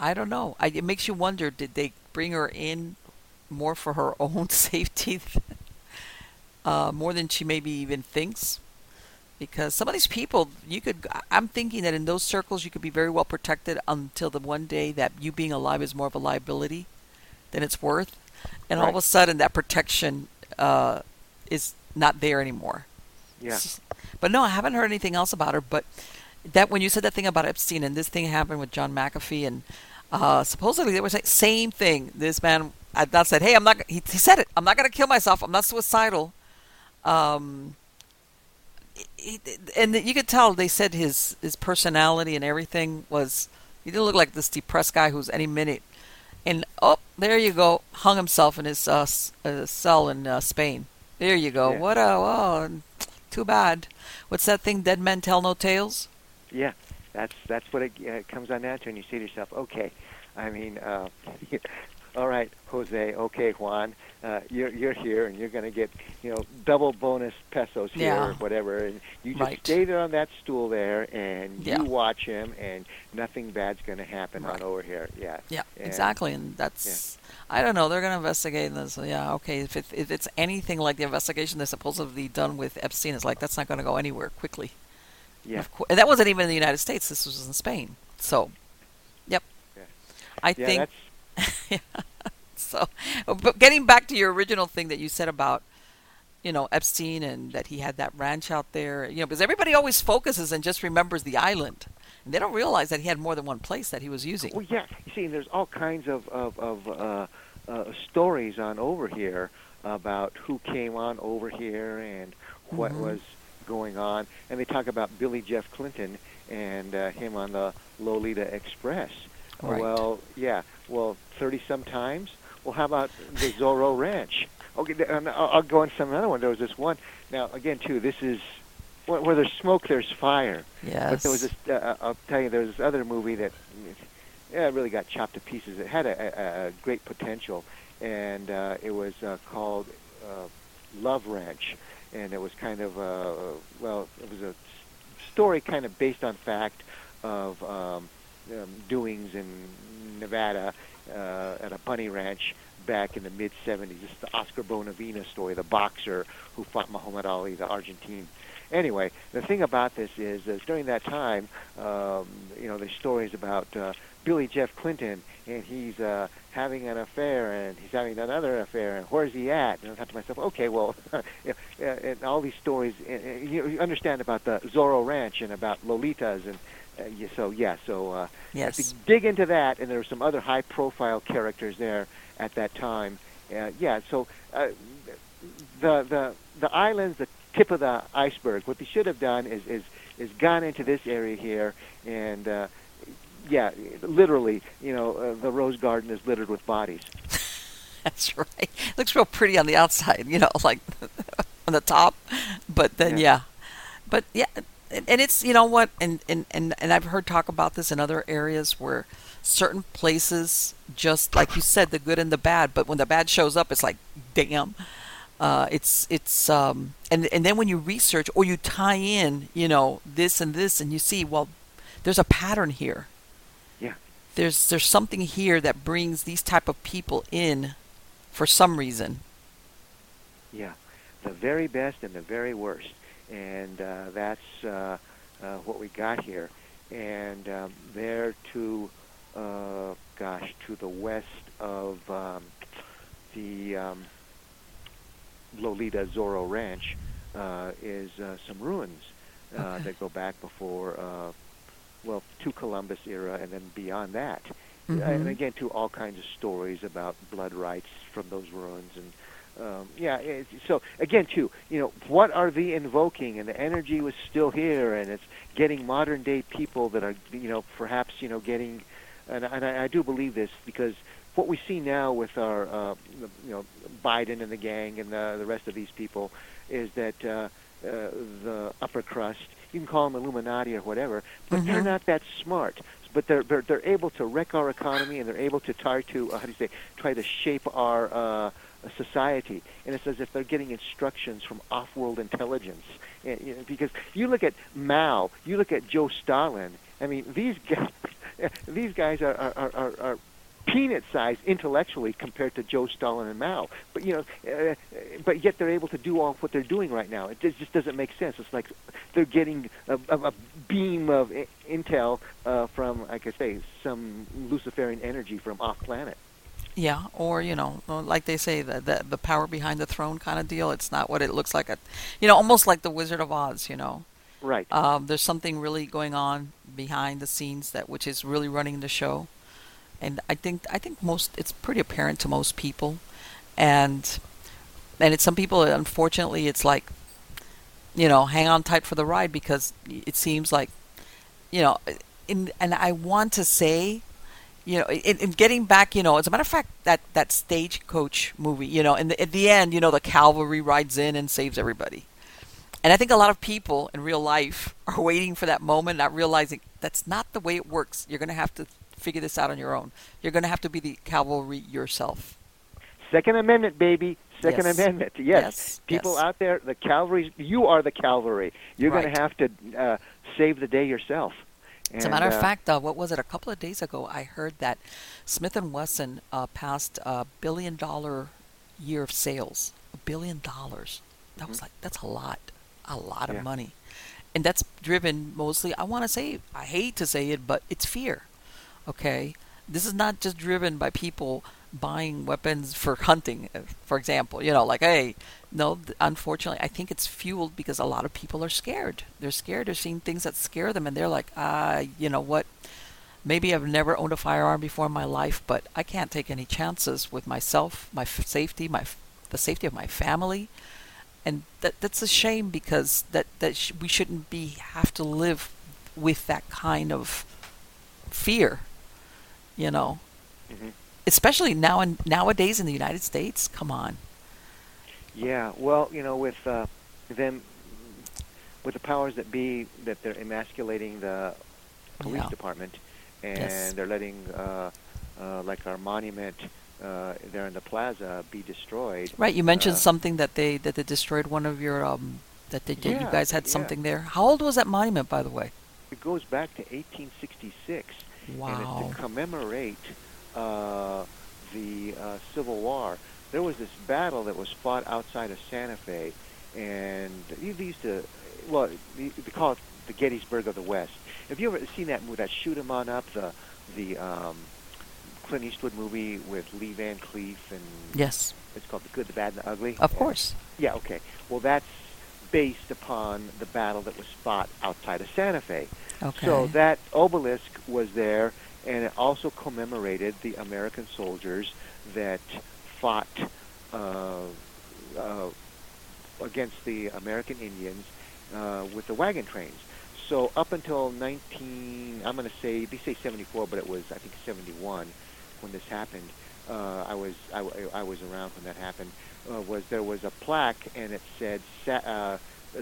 I don't know. I, it makes you wonder did they bring her in more for her own safety, uh, more than she maybe even thinks? Because some of these people, you could, I'm thinking that in those circles, you could be very well protected until the one day that you being alive is more of a liability than it's worth. And all of a sudden, that protection uh, is not there anymore. yeah. S- But no, I haven't heard anything else about her. But that when you said that thing about Epstein and this thing happened with John McAfee and uh, supposedly they were saying same thing. This man, I not said, hey, I'm not. He, he said it. I'm not going to kill myself. I'm not suicidal. Um, he- and you could tell they said his his personality and everything was. He didn't look like this depressed guy who's any minute. And oh, there you go, hung himself in his uh, uh, cell in uh, Spain. There you go. Yeah. What a oh, too bad. What's that thing? Dead men tell no tales. Yeah, that's that's what it uh, comes on down to, and you say to yourself, okay, I mean, uh, all right, Jose, okay, Juan, uh, you're you're here, and you're going to get you know double bonus pesos here, Yeah. or whatever, and you just Right. stay there on that stool there, and Yeah. you watch him, and nothing bad's going to happen Right. on over here. Yeah, Yeah, And- exactly, and that's. I don't know. They're going to investigate this. Yeah, okay. If it, if it's anything like the investigation they're supposedly done with Epstein, it's like that's not going to go anywhere quickly. yeah, Of course, and that wasn't even in the United States. This was in Spain. So, yep. Yeah. I yeah. think That's so. But getting back to your original thing that you said about you know Epstein and that he had that ranch out there. You know, because everybody always focuses and just remembers the island, and they don't realize that he had more than one place that he was using. Well, yeah. You see, there's all kinds of of, of uh, uh, stories on over here about who came on over here and what Mhm. was going on, and they talk about Billy Jeff Clinton and uh, him on the Lolita Express. Right. Well, yeah. Well, thirty some times. Well, how about the Zorro Ranch? Okay, and I'll I'll go on some other one. There was this one. Now, again, too, this is where, where there's smoke, there's fire. Yes. But there was this. Uh, I'll tell you, there was this other movie that yeah, it really got chopped to pieces. It had a, a, a great potential, and uh, it was uh, called uh, Love Ranch, and it was kind of uh, well, it was a story kind of based on fact of um, um, doings in Nevada uh, at a bunny ranch back in the mid 70s. This is the Oscar Bonavena story, the boxer who fought Muhammad Ali, the Argentine. Anyway, the thing about this is, is during that time, um, you know, there's stories about uh, Billy Jeff Clinton, and he's uh, having an affair, and he's having another affair, and where's he at? And I thought to myself, okay, well, and all these stories, uh, you, you understand about the Zorro Ranch and about Lolitas, and uh, yeah, so yeah, so uh, Yes. to dig into that, and there were some other high-profile characters there at that time. Uh, yeah, so uh, the the the islands, the tip of the iceberg. What they should have done is is is gone into this area here, and uh, yeah, literally, you know, uh, the rose garden is littered with bodies. That's right. looks real pretty on the outside, you know, like on the top, but then Yeah. yeah, but yeah, and, it's you know what, and, and and and I've heard talk about this in other areas where certain places just like you said, the good and the bad, but when the bad shows up, it's like damn. Uh, it's it's um and and then when you research or you tie in, you know, this and this, and you see, well, there's a pattern here. Yeah. There's there's something here that brings these type of people in for some reason. Yeah, the very best and the very worst, and uh, that's uh, uh, what we got here. And um, there to, uh, gosh, to the west of um, the um, Lolita Zorro Ranch uh, is uh, some ruins uh, Okay. that go back before, uh, well, to Columbus era, and then beyond that. Mhm. And again, to all kinds of stories about blood rights from those ruins, and um, yeah. It, so again, too, you know, what are they invoking? And the energy was still here, and it's getting modern day people that are, you know, perhaps you know, getting, and, and I, I do believe this because what we see now with our, uh, you know, Biden and the gang and the, the rest of these people is that uh, uh, the upper crust, you can call them Illuminati or whatever, but they're Mhm. not that smart. But they're, they're they're able to wreck our economy and they're able to try to uh, how do you say try to shape our uh, society. And it's as if they're getting instructions from off-world intelligence. And, you know, because you look at Mao, you look at Joe Stalin. I mean, these guys, these guys are are, are, are, peanut sized intellectually compared to Joe Stalin and Mao. But you know, uh, but yet they're able to do all what they're doing right now. It just, doesn't make sense. It's like they're getting a, a, a beam of intel uh, from, like I say, some Luciferian energy from off planet. Yeah, or you know, like they say, the, the the power behind the throne kind of deal. It's not what it looks like. A, you know, almost like the Wizard of Oz. You know, Right. um, there's something really going on behind the scenes that which is really running the show, and I think I think most it's pretty apparent to most people, and and it's some people. Unfortunately, it's like, you know, hang on tight for the ride because it seems like, you know, in and I want to say you know, in, in getting back, you know, as a matter of fact, that that stagecoach movie, you know, and at the end, you know, the cavalry rides in and saves everybody. And I think a lot of people in real life are waiting for that moment, not realizing that's not the way it works. You're going to have to figure this out on your own. You're going to have to be the cavalry yourself. Second Amendment, baby. Second Yes. Amendment. Yes. Yes, People yes. out there, the cavalry, you are the cavalry. You're going to have to uh, save the day yourself. As a matter of uh, fact, uh, what was it? A couple of days ago, I heard that Smith and Wesson uh, passed a billion dollar year of sales. A billion dollars. That was Mhm. like that's a lot, a lot of money, and that's driven mostly. I want to say, I hate to say it, but it's fear. Okay, this is not just driven by people buying weapons for hunting, uh, for example. You know, like, hey, no, unfortunately, I think it's fueled because a lot of people are scared. They're scared. They're seeing things that scare them, and they're like, ah, uh, you know what? Maybe I've never owned a firearm before in my life, but I can't take any chances with myself, my f- safety, my f- the safety of my family, and that that's a shame because that that sh- we shouldn't be have to live with that kind of fear, you know. Mm-hmm. Especially now and nowadays in the United States. Come on. Yeah, well, you know, with uh, them, with the powers that be, that they're emasculating the police yeah. department, and yes. they're letting, uh, uh, like our monument uh, there in the plaza, be destroyed. Right. You mentioned uh, something that they that they destroyed one of your um, that they did. Yeah, you guys had yeah. something there. How old was that monument, by the way? It goes back to 1866. Wow. And it's to commemorate uh, the Civil War there was this battle that was fought outside of Santa Fe, and they used to, well, they, call it the Gettysburg of the West. Have you ever seen that movie, that Shoot 'Em On Up, the the um, Clint Eastwood movie with Lee Van Cleef and yes, it's called The Good, the Bad, and the Ugly. Of course. Yeah. Okay. Well, that's based upon the battle that was fought outside of Santa Fe. Okay. So that obelisk was there, and it also commemorated the American soldiers that fought uh, uh, against the American Indians uh, with the wagon trains. So up until 19, I'm going to say they say 74, but it was I think 71 when this happened. Uh, I was I, I was around when that happened. Uh, was there was a plaque and it said sa- uh,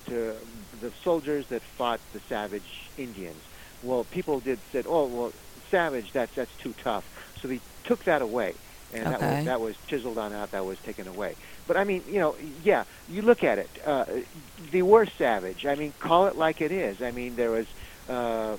to the soldiers that fought the savage Indians. Well, people did said, oh well, savage that's that's too tough. So they took that away and okay. that was that was chiseled on out. That was taken away. But I mean, you know, yeah, you look at it. Uh, they were savage. I mean, call it like it is. I mean, there was. Uh,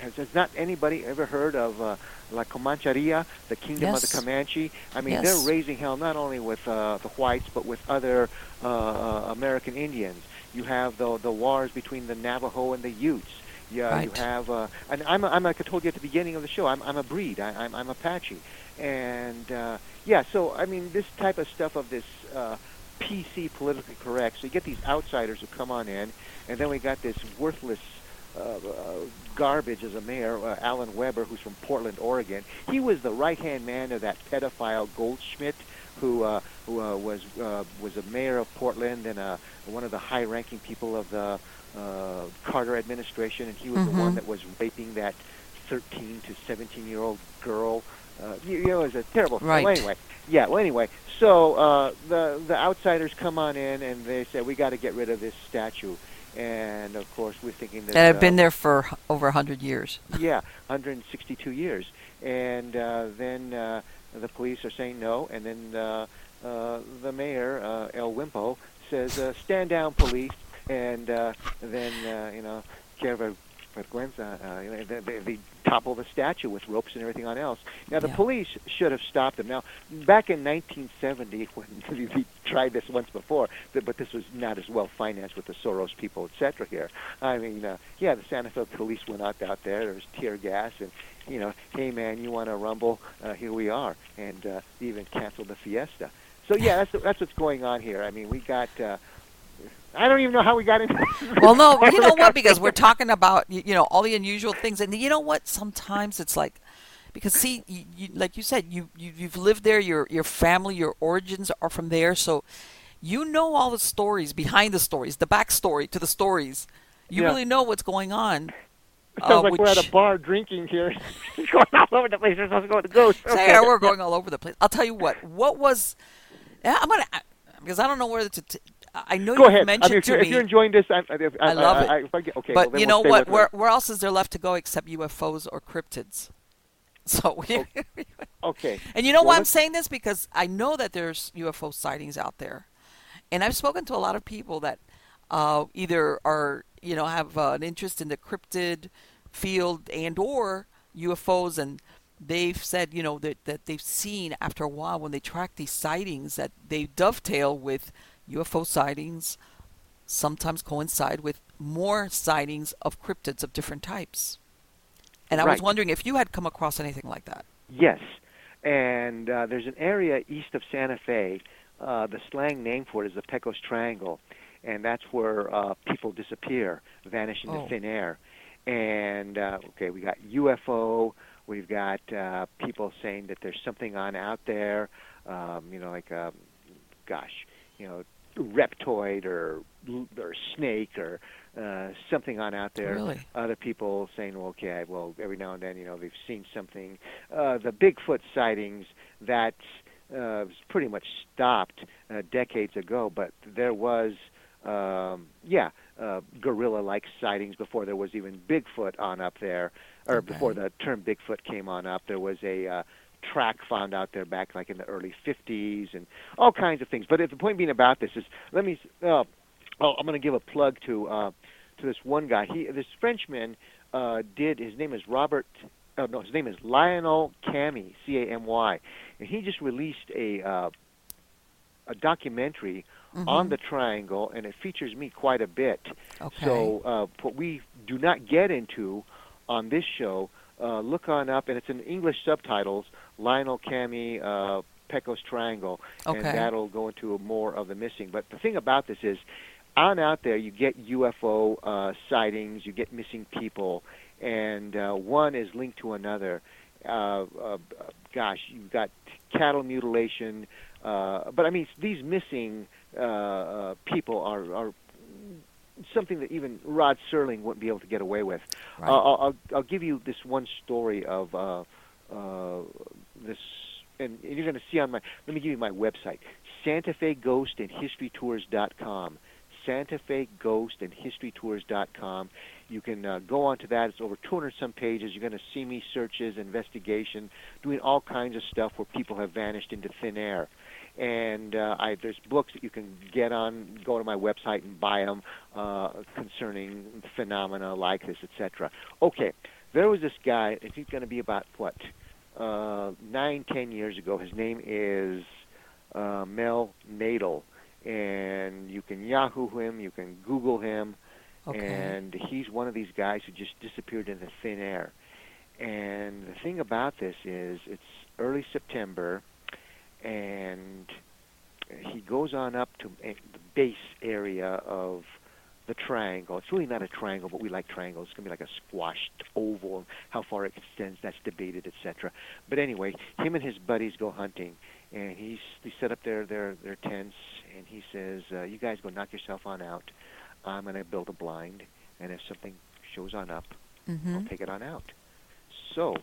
has, has not anybody ever heard of uh, La Comancheria, the kingdom yes. of the Comanche? I mean, yes. they're raising hell not only with uh, the whites but with other uh, uh, American Indians. You have the the wars between the Navajo and the Utes. Yeah, right. you have, uh, and I'm, a, I'm like I told you at the beginning of the show, I'm, I'm a breed. I, I'm, I'm Apache, and uh, yeah, so I mean, this type of stuff of this uh, PC politically correct. So you get these outsiders who come on in, and then we got this worthless uh, uh, garbage as a mayor, uh, Alan Webber, who's from Portland, Oregon. He was the right-hand man of that pedophile Goldschmidt, who uh, who uh, was uh, was a mayor of Portland and uh, one of the high-ranking people of the uh, Carter administration, and he was mm-hmm. the one mm-hmm. that was raping that 13 to 17 year old girl uh, you, you know, it was a terrible thing. Right. Well, anyway, yeah. Well, anyway, so uh, the the outsiders come on in and they say we got to get rid of this statue, and of course we're thinking that. And I've uh, been there for over a hundred years. yeah, 162 years, and uh, then uh, the police are saying no, and then uh, uh, the mayor uh, El Wimpo says uh, stand down, police, and uh, then uh, you know. Vergüenza, uh, they, they, they topple the statue with ropes and everything on else. Now the yeah. police should have stopped them. Now back in 1970, when we tried this once before, but this was not as well financed with the Soros people, etc. Here, I mean, uh, yeah, the Santa Fe police went out out there. There was tear gas and you know, hey man, you want to rumble? Uh, here we are, and uh, even canceled the fiesta. So yeah, that's that's what's going on here. I mean, we got. Uh, I don't even know how we got into. well, no, you know what? Because we're talking about you know all the unusual things, and you know what? Sometimes it's like because see, you, you, like you said, you, you you've lived there. Your your family, your origins are from there, so you know all the stories behind the stories, the backstory to the stories. You yeah. really know what's going on. It sounds uh, like which, we're at a bar drinking here, going all over the place. We're supposed to go to ghost. Okay. Yeah, we're going all over the place. I'll tell you what. What was? I'm gonna because I don't know where to. T- I know go you ahead. mentioned I mean, if, to you're, me. if you're enjoying this, I, I, I love I, it. I, get, okay, but well, you we'll know what? Where, where else is there left to go except UFOs or cryptids? So we, okay. And you know well, why I'm saying this because I know that there's UFO sightings out there, and I've spoken to a lot of people that uh, either are you know have uh, an interest in the cryptid field and or UFOs and they've said, you know, that, that they've seen after a while when they track these sightings that they dovetail with UFO sightings, sometimes coincide with more sightings of cryptids of different types. And I right. was wondering if you had come across anything like that. Yes. and uh, there's an area east of Santa Fe. Uh, the slang name for it is the Pecos Triangle, and that's where uh, people disappear, vanish into Oh. thin air. And uh, okay, we got UFO. We've got uh, people saying that there's something on out there. Um, you know, like um, gosh, you know, reptoid or or snake or uh, something on out there. Really? Other people saying, well, okay, well, every now and then, you know, they've seen something. Uh, the Bigfoot sightings that uh, was pretty much stopped uh, decades ago, but there was, um, yeah, uh, gorilla-like sightings before there was even Bigfoot on up there, or Okay. before the term Bigfoot came on up. There was a uh, track found out there back like in the early 50s and all kinds of things. But the point being about this is, let me. Uh, oh, I'm going to give a plug to uh, to this one guy. He, this Frenchman, uh, did. His name is Robert. Oh no, his name is Lionel Camy, C-A-M-Y, and he just released a uh, a documentary Mhm. on the triangle, and it features me quite a bit. Okay. So uh, what we do not get into on this show, uh, look on up, and it's in English subtitles. Lionel Camy, uh, Pecos Triangle, and that'll go into more of the missing. But the thing about this is, on out there, you get UFO uh, sightings, you get missing people, and uh, one is linked to another. Uh, uh, gosh, you've got cattle mutilation, uh, but I mean, these missing uh, uh, people are, are something that even Rod Serling wouldn't be able to get away with. Right. Uh, I'll, I'll, I'll give you this one story of uh, uh, this, and, and you're going to see on my. Let me give you my website: Santa Fe Ghost and History Tours.com. Santa Fe Ghost and History Tours.com. You can uh, go onto that. It's over 200 some pages. You're going to see me searches, investigation, doing all kinds of stuff where people have vanished into thin air. And uh, I, there's books that you can get on. Go to my website and buy them uh, concerning phenomena like this, etc. Okay, there was this guy. I think going to be about what uh, nine, ten years ago. His name is uh, Mel Nadel, and you can Yahoo him, you can Google him, Okay. and he's one of these guys who just disappeared into thin air. And the thing about this is, it's early September, and he goes on up to the base area of the triangle. It's really not a triangle, but we like triangles. It's going to be like a squashed oval. How far it extends, that's debated, etc. But anyway, him and his buddies go hunting, and he's they set up their their their tents, and he says, uh, "You guys go knock yourself on out. I'm going to build a blind, and if something shows on up, I'll Mhm. take it on out." So,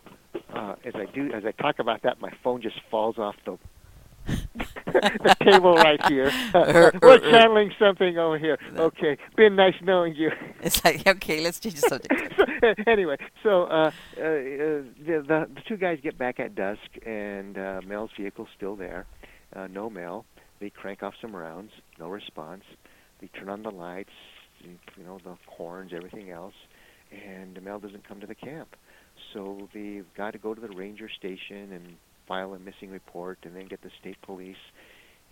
uh, as I do, as I talk about that, my phone just falls off the the table right here. We're channeling something over here. Okay, been nice knowing you. It's like okay, let's change the subject. so, anyway, so uh, uh, uh, the, the the two guys get back at dusk, and uh, Mel's vehicle's still there. Uh, no Mel. They crank off some rounds. No response. They turn on the lights. You know the horns, everything else, and Mel doesn't come to the camp. So they've got to go to the ranger station and file a missing report, and then get the state police.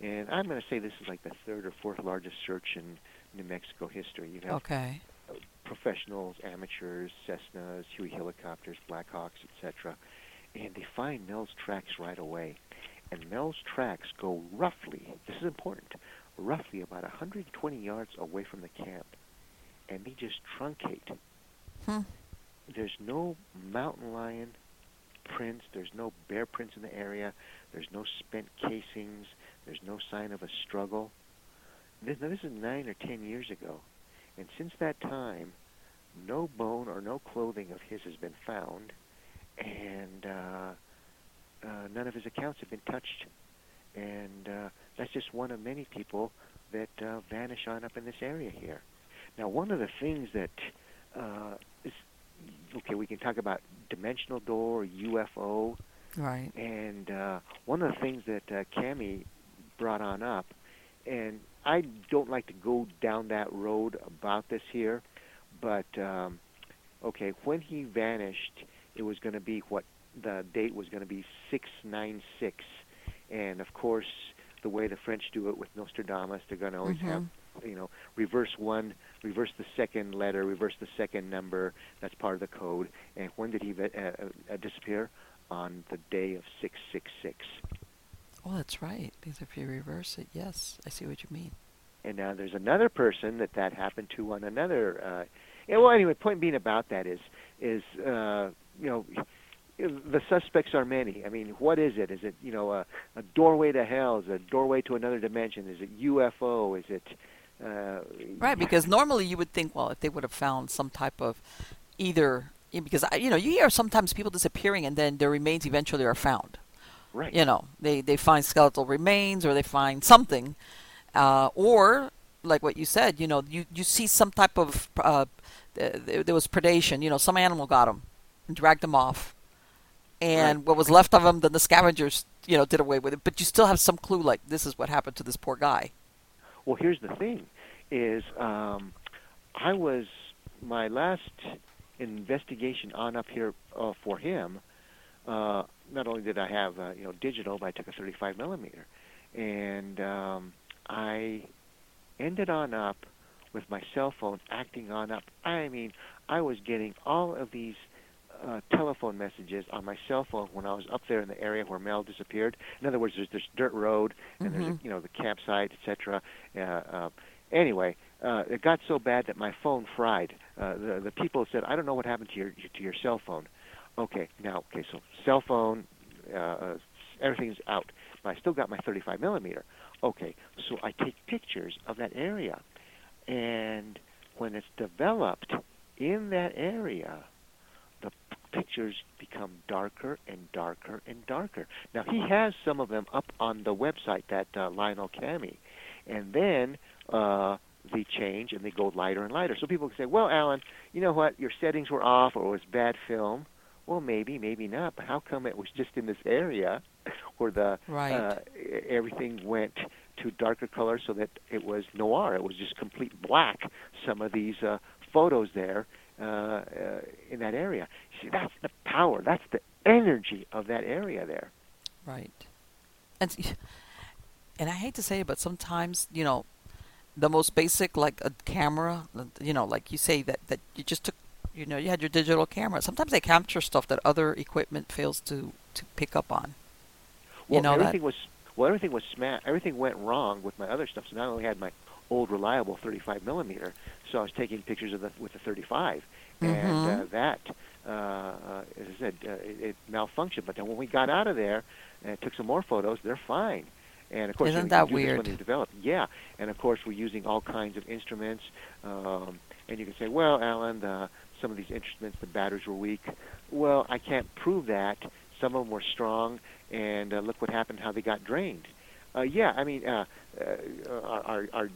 And I'm going to say this is like the third or fourth largest search in New Mexico history. You have Okay. professionals, amateurs, Cessnas, Huey helicopters, Blackhawks, etc. And they find Mel's tracks right away. And Mel's tracks go roughly, this is important, roughly about 120 yards away from the camp. And they just truncate. Hmm. There's no mountain lion prints, there's no bear prints in the area, there's no spent casings, there's no sign of a struggle. This, now, this is nine or ten years ago. And since that time, no bone or no clothing of his has been found, and uh, uh, none of his accounts have been touched. And uh, that's just one of many people that uh, vanish on up in this area here. Now, one of the things that uh, okay, we can talk about dimensional door, UFO, Right. and uh, one of the things that uh, Camy brought on up, and I don't like to go down that road about this here, but um, okay, when he vanished, it was going to be what the date was going to be 696, and of course, the way the French do it with Nostradamus, they're going to always have you know reverse one, reverse the second letter, reverse the second number. That's part of the code. And when did he uh, uh, disappear? on the day of 666. Oh, that's right. Because if you reverse it, yes, I see what you mean. And now there's another person that that happened to on another. Uh, yeah, well, anyway, point being about that is is uh, you know the suspects are many. I mean, what is it? Is it you know a, a doorway to hell? Is it a doorway to another dimension? Is it UFO? Is it uh, right? Because normally you would think, well, if they would have found some type of either because you know you hear sometimes people disappearing and then their remains eventually are found. Right. You know, they they find skeletal remains or they find something, uh, or like what you said, you know, you you see some type of uh, there was predation. You know, some animal got them and dragged them off, and right. what was left of them, then the scavengers, you know, did away with it. But you still have some clue, like this is what happened to this poor guy. Well, here's the thing: is um, I was my last investigation on up here uh, for him. Uh, not only did I have uh, you know digital, but I took a 35 millimeter, and um, I ended on up with my cell phone acting on up. I mean, I was getting all of these uh, telephone messages on my cell phone when I was up there in the area where Mel disappeared. In other words, there's this dirt road and mm-hmm. there's you know the campsite, etc. Uh, uh, anyway, uh, it got so bad that my phone fried. Uh, the the people said, "I don't know what happened to your to your cell phone." Okay, now okay, so cell phone, uh, everything's out, but I still got my 35 millimeter. Okay, so I take pictures of that area, and when it's developed in that area, the pictures become darker and darker and darker. Now he has some of them up on the website, that uh, Lionel Camy, and then uh, they change and they go lighter and lighter. So people can say, "Well, Alan, you know what? Your settings were off, or it was bad film." Well, maybe, maybe not. But how come it was just in this area where the right. uh, everything went to darker color so that it was noir? It was just complete black. Some of these uh, photos there uh, uh, in that area. See, that's the power. That's the energy of that area there. Right. And and I hate to say it, but sometimes you know, the most basic like a camera, you know, like you say that that you just took you know you had your digital camera. Sometimes they capture stuff that other equipment fails to to pick up on. Well, you know everything that? was well, everything was sma- Everything went wrong with my other stuff. So not only had my old reliable 35 millimeter, so I was taking pictures of the with the 35, mm-hmm. and uh, that, uh, uh, as I said, uh, it, it malfunctioned. But then when we got out of there and took some more photos, they're fine. And of course, isn't that weird? When yeah. And of course, we're using all kinds of instruments. Um, and you can say, well, Alan, the some of these instruments, the batteries were weak. Well, I can't prove that. Some of them were strong, and uh, look what happened, how they got drained. Uh, yeah, I mean, uh, uh, our, our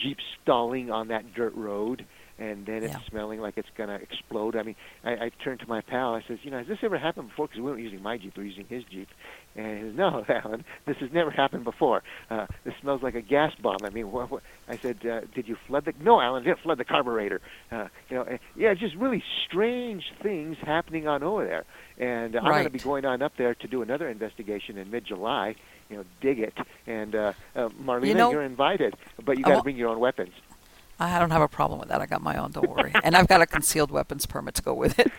Jeep stalling on that dirt road, and then it's yeah. smelling like it's going to explode. I mean, I, I turned to my pal. I says, you know, has this ever happened before? Because we weren't using my Jeep, we were using his Jeep. And he says, no, Alan, this has never happened before. Uh, this smells like a gas bomb. I mean, what, what? I said, uh, did you flood the? No, Alan, didn't flood the carburetor. Uh, you know, uh, yeah, just really strange things happening on over there. And uh, I'm going to be going on up there to do another investigation in mid-July. You know, dig it. And uh, uh, Marlena, you know, you're invited, but you got to bring your own weapons. I don't have a problem with that. I got my own. Don't worry. and I've got a concealed weapons permit to go with it.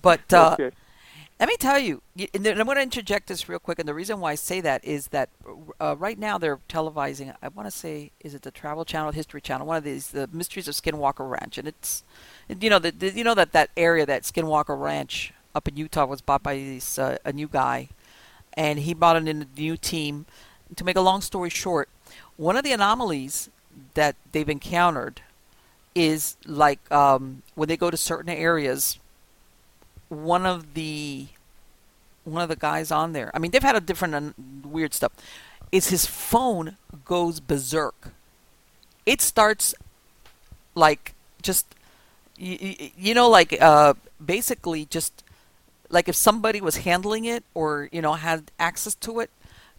But uh, okay. let me tell you, and I'm going to interject this real quick. And the reason why I say that is that uh, right now they're televising. I want to say, is it the Travel Channel, History Channel, one of these, the Mysteries of Skinwalker Ranch, and it's, you know, the, the you know that that area, that Skinwalker Ranch up in Utah, was bought by this, uh, a new guy, and he bought it in a new team. To make a long story short, one of the anomalies that they've encountered is like um, when they go to certain areas, one of the one of the guys on there. I mean, they've had a different uh, weird stuff. Is his phone goes berserk. It starts like just you, you know like uh, basically just like if somebody was handling it or you know had access to it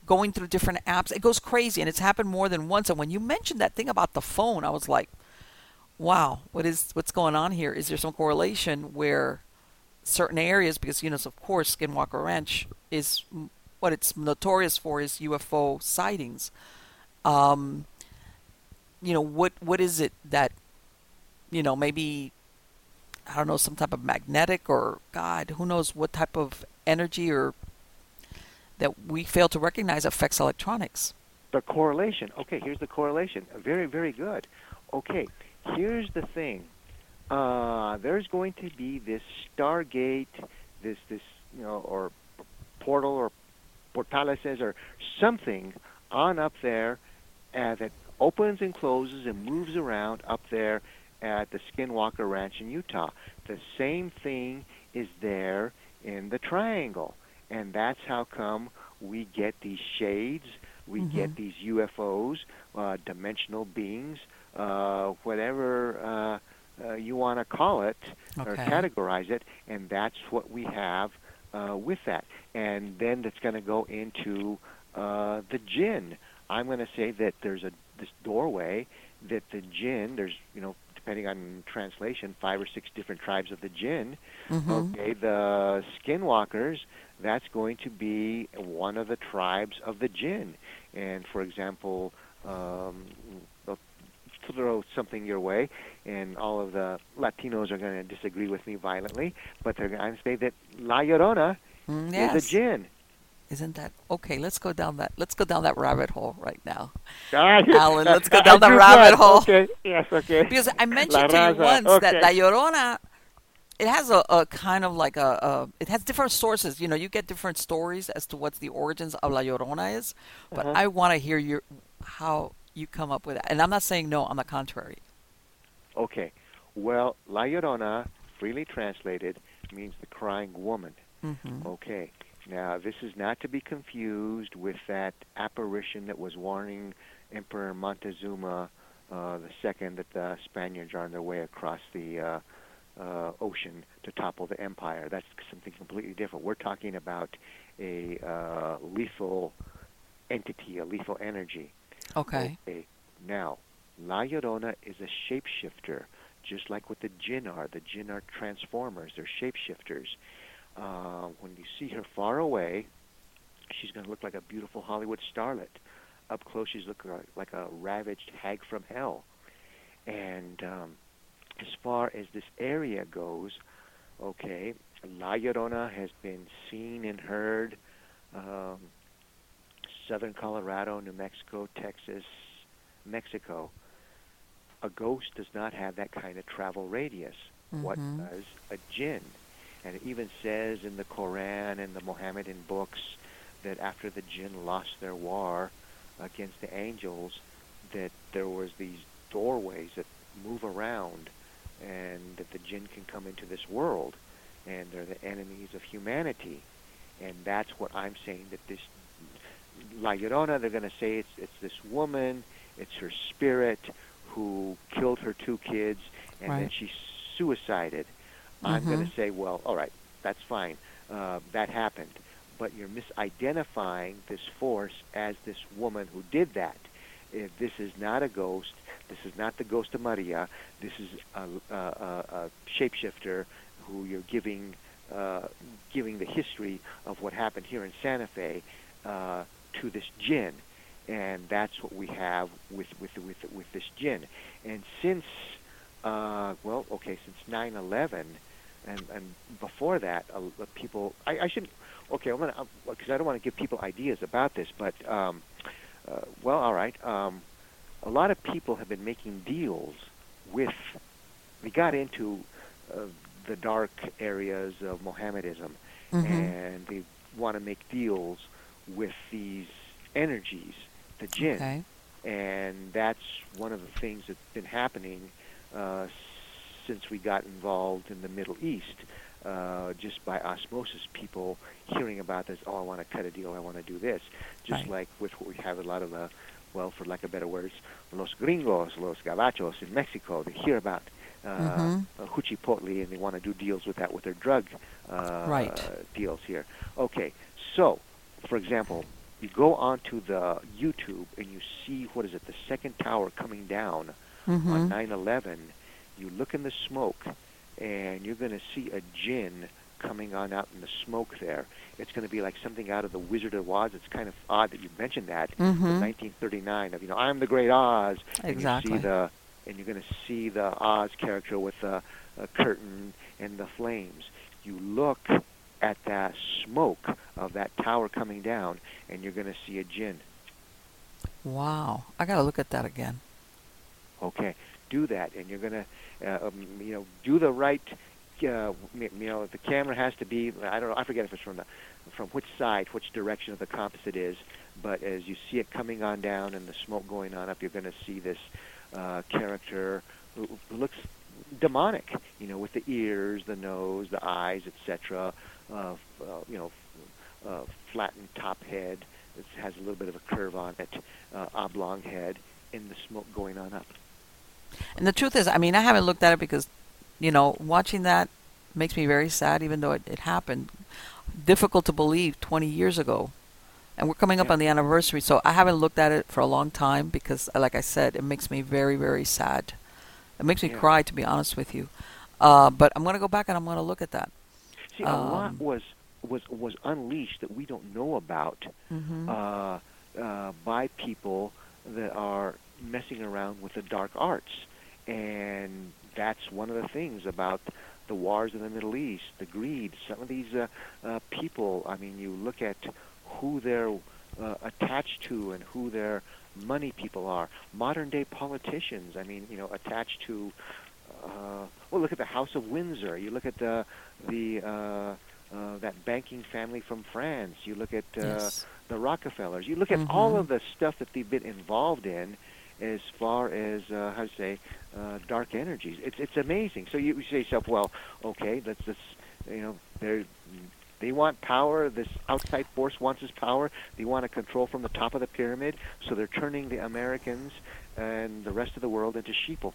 going through different apps it goes crazy and it's happened more than once and when you mentioned that thing about the phone i was like wow, what is what's going on here? Is there some correlation where certain areas, because you know, of course, Skinwalker Ranch is what it's notorious for is UFO sightings. Um, you know, what what is it that you know maybe I don't know some type of magnetic or God, who knows what type of energy or that we fail to recognize affects electronics. The correlation. Okay, here's the correlation. Very, very good. Okay, here's the thing. Uh, there's going to be this Stargate, this this you know, or portal or portales or something on up there uh, that opens and closes and moves around up there at the Skinwalker Ranch in Utah. The same thing is there in the triangle. And that's how come we get these shades, we mm-hmm. get these UFOs, uh, dimensional beings, uh, whatever uh, uh, you want to call it okay. or categorize it, and that's what we have uh, with that. And then that's going to go into uh, the jinn. I'm going to say that there's a this doorway that the jinn. There's you know depending on translation, five or six different tribes of the jinn. Mm-hmm. Okay, the skinwalkers. That's going to be one of the tribes of the jinn. And for example, um, throw something your way, and all of the Latinos are going to disagree with me violently, but they're going to say that La Llorona mm, yes. is a jinn. Isn't that okay? Let's go down that. Let's go down that rabbit hole right now, Alan. Let's go down that rabbit hole. Okay. Yes. Okay. Because I mentioned to you once okay. that La Llorona, it has a, a kind of like a, a, it has different sources. You know, you get different stories as to what's the origins of La Llorona is. But uh-huh. I want to hear your how you come up with that. And I'm not saying no. On the contrary. Okay. Well, La Llorona, freely translated, means the crying woman. Mm-hmm. Okay. Now, this is not to be confused with that apparition that was warning Emperor Montezuma uh, the second that the Spaniards are on their way across the uh, uh, ocean to topple the empire. That's something completely different. We're talking about a uh, lethal entity, a lethal energy. Okay. okay. Now, La Llorona is a shapeshifter, just like what the jinn are. The jinn are transformers. They're shapeshifters. Uh, when you see her far away, she's going to look like a beautiful Hollywood starlet. Up close, she's looking like a ravaged hag from hell. And um, as far as this area goes, okay, La Llorona has been seen and heard. Um, southern Colorado, New Mexico, Texas, Mexico. A ghost does not have that kind of travel radius. Mm-hmm. What does a jinn? And it even says in the Koran and the Mohammedan books that after the jinn lost their war against the angels, that there was these doorways that move around, and that the jinn can come into this world, and they're the enemies of humanity. And that's what I'm saying that this La Llorona, they're going to say it's it's this woman, it's her spirit who killed her two kids, and right. then she suicided. Mm-hmm. I'm going to say, well, all right, that's fine. Uh, that happened. But you're misidentifying this force as this woman who did that. If this is not a ghost, this is not the ghost of Maria. This is a, a, a, a shapeshifter who you're giving uh, giving the history of what happened here in Santa Fe uh, to this jinn, and that's what we have with with with with this jinn. And since uh, well, okay, since 9/11 and and before that, uh, people. I, I should. Okay, I'm gonna because I don't want to give people ideas about this, but um, uh, well, all right. Um, a lot of people have been making deals with. We got into uh, the dark areas of Mohammedism, mm-hmm. and they want to make deals with these energies, the jinn, okay. and that's one of the things that's been happening uh, since we got involved in the Middle East, uh, just by osmosis, people hearing about this, oh, I want to cut a deal, I want to do this. Just right. like with what we have a lot of the, well, for lack of better words, los gringos, los gabachos in Mexico, they hear about uh, mm-hmm. huchipotle and they want to do deals with that with their drug uh, right. deals here. Okay, so, for example, you go onto the YouTube and you see, what is it, the second tower coming down mm-hmm. on 9-11, you look in the smoke, and you're going to see a jinn coming on out in the smoke there. It's going to be like something out of the Wizard of Oz. It's kind of odd that you mentioned that mm-hmm. 1939 of you know I'm the Great Oz. Exactly. And you see the and you're going to see the Oz character with the, the curtain and the flames. You look at that smoke of that tower coming down, and you're going to see a jinn. Wow, I got to look at that again. Okay, do that, and you're going to, uh, um, you know, do the right. Uh, you know, the camera has to be. I don't know. I forget if it's from the, from which side, which direction of the compass it is. But as you see it coming on down and the smoke going on up, you're going to see this uh, character who, looks demonic. You know, with the ears, the nose, the eyes, etc. Uh, uh, you know, uh, flattened top head. It has a little bit of a curve on it, uh, oblong head, and the smoke going on up. And the truth is, I mean, I haven't looked at it because, you know, watching that makes me very sad, even though it, it happened. Difficult to believe 20 years ago. And we're coming up Yeah. on the anniversary, so I haven't looked at it for a long time because, uh, like I said, it makes me very, very sad. It makes me Yeah. cry, to be honest with you. Uh, but I'm going to go back and I'm going to look at that. See, a lot Um, was was was unleashed that we don't know about hmm uh, uh, by people that are messing around with the dark arts, and that's one of the things about the wars in the Middle East, the greed. Some of these uh, uh, people, I mean, you look at who they're uh, attached to and who their money people are. Modern day politicians, I mean, you know, attached to. Uh, well, look at the House of Windsor. You look at the the uh, uh, that banking family from France. You look at uh, Yes. the Rockefellers. You look at all Mhm. of the stuff that they've been involved in, as far as uh, how to say uh, dark energies. It's it's amazing. So you, you say yourself, well, okay, let's you know they they want power. This outside force wants this power. They want to control from the top of the pyramid. So they're turning the Americans and the rest of the world into sheeple.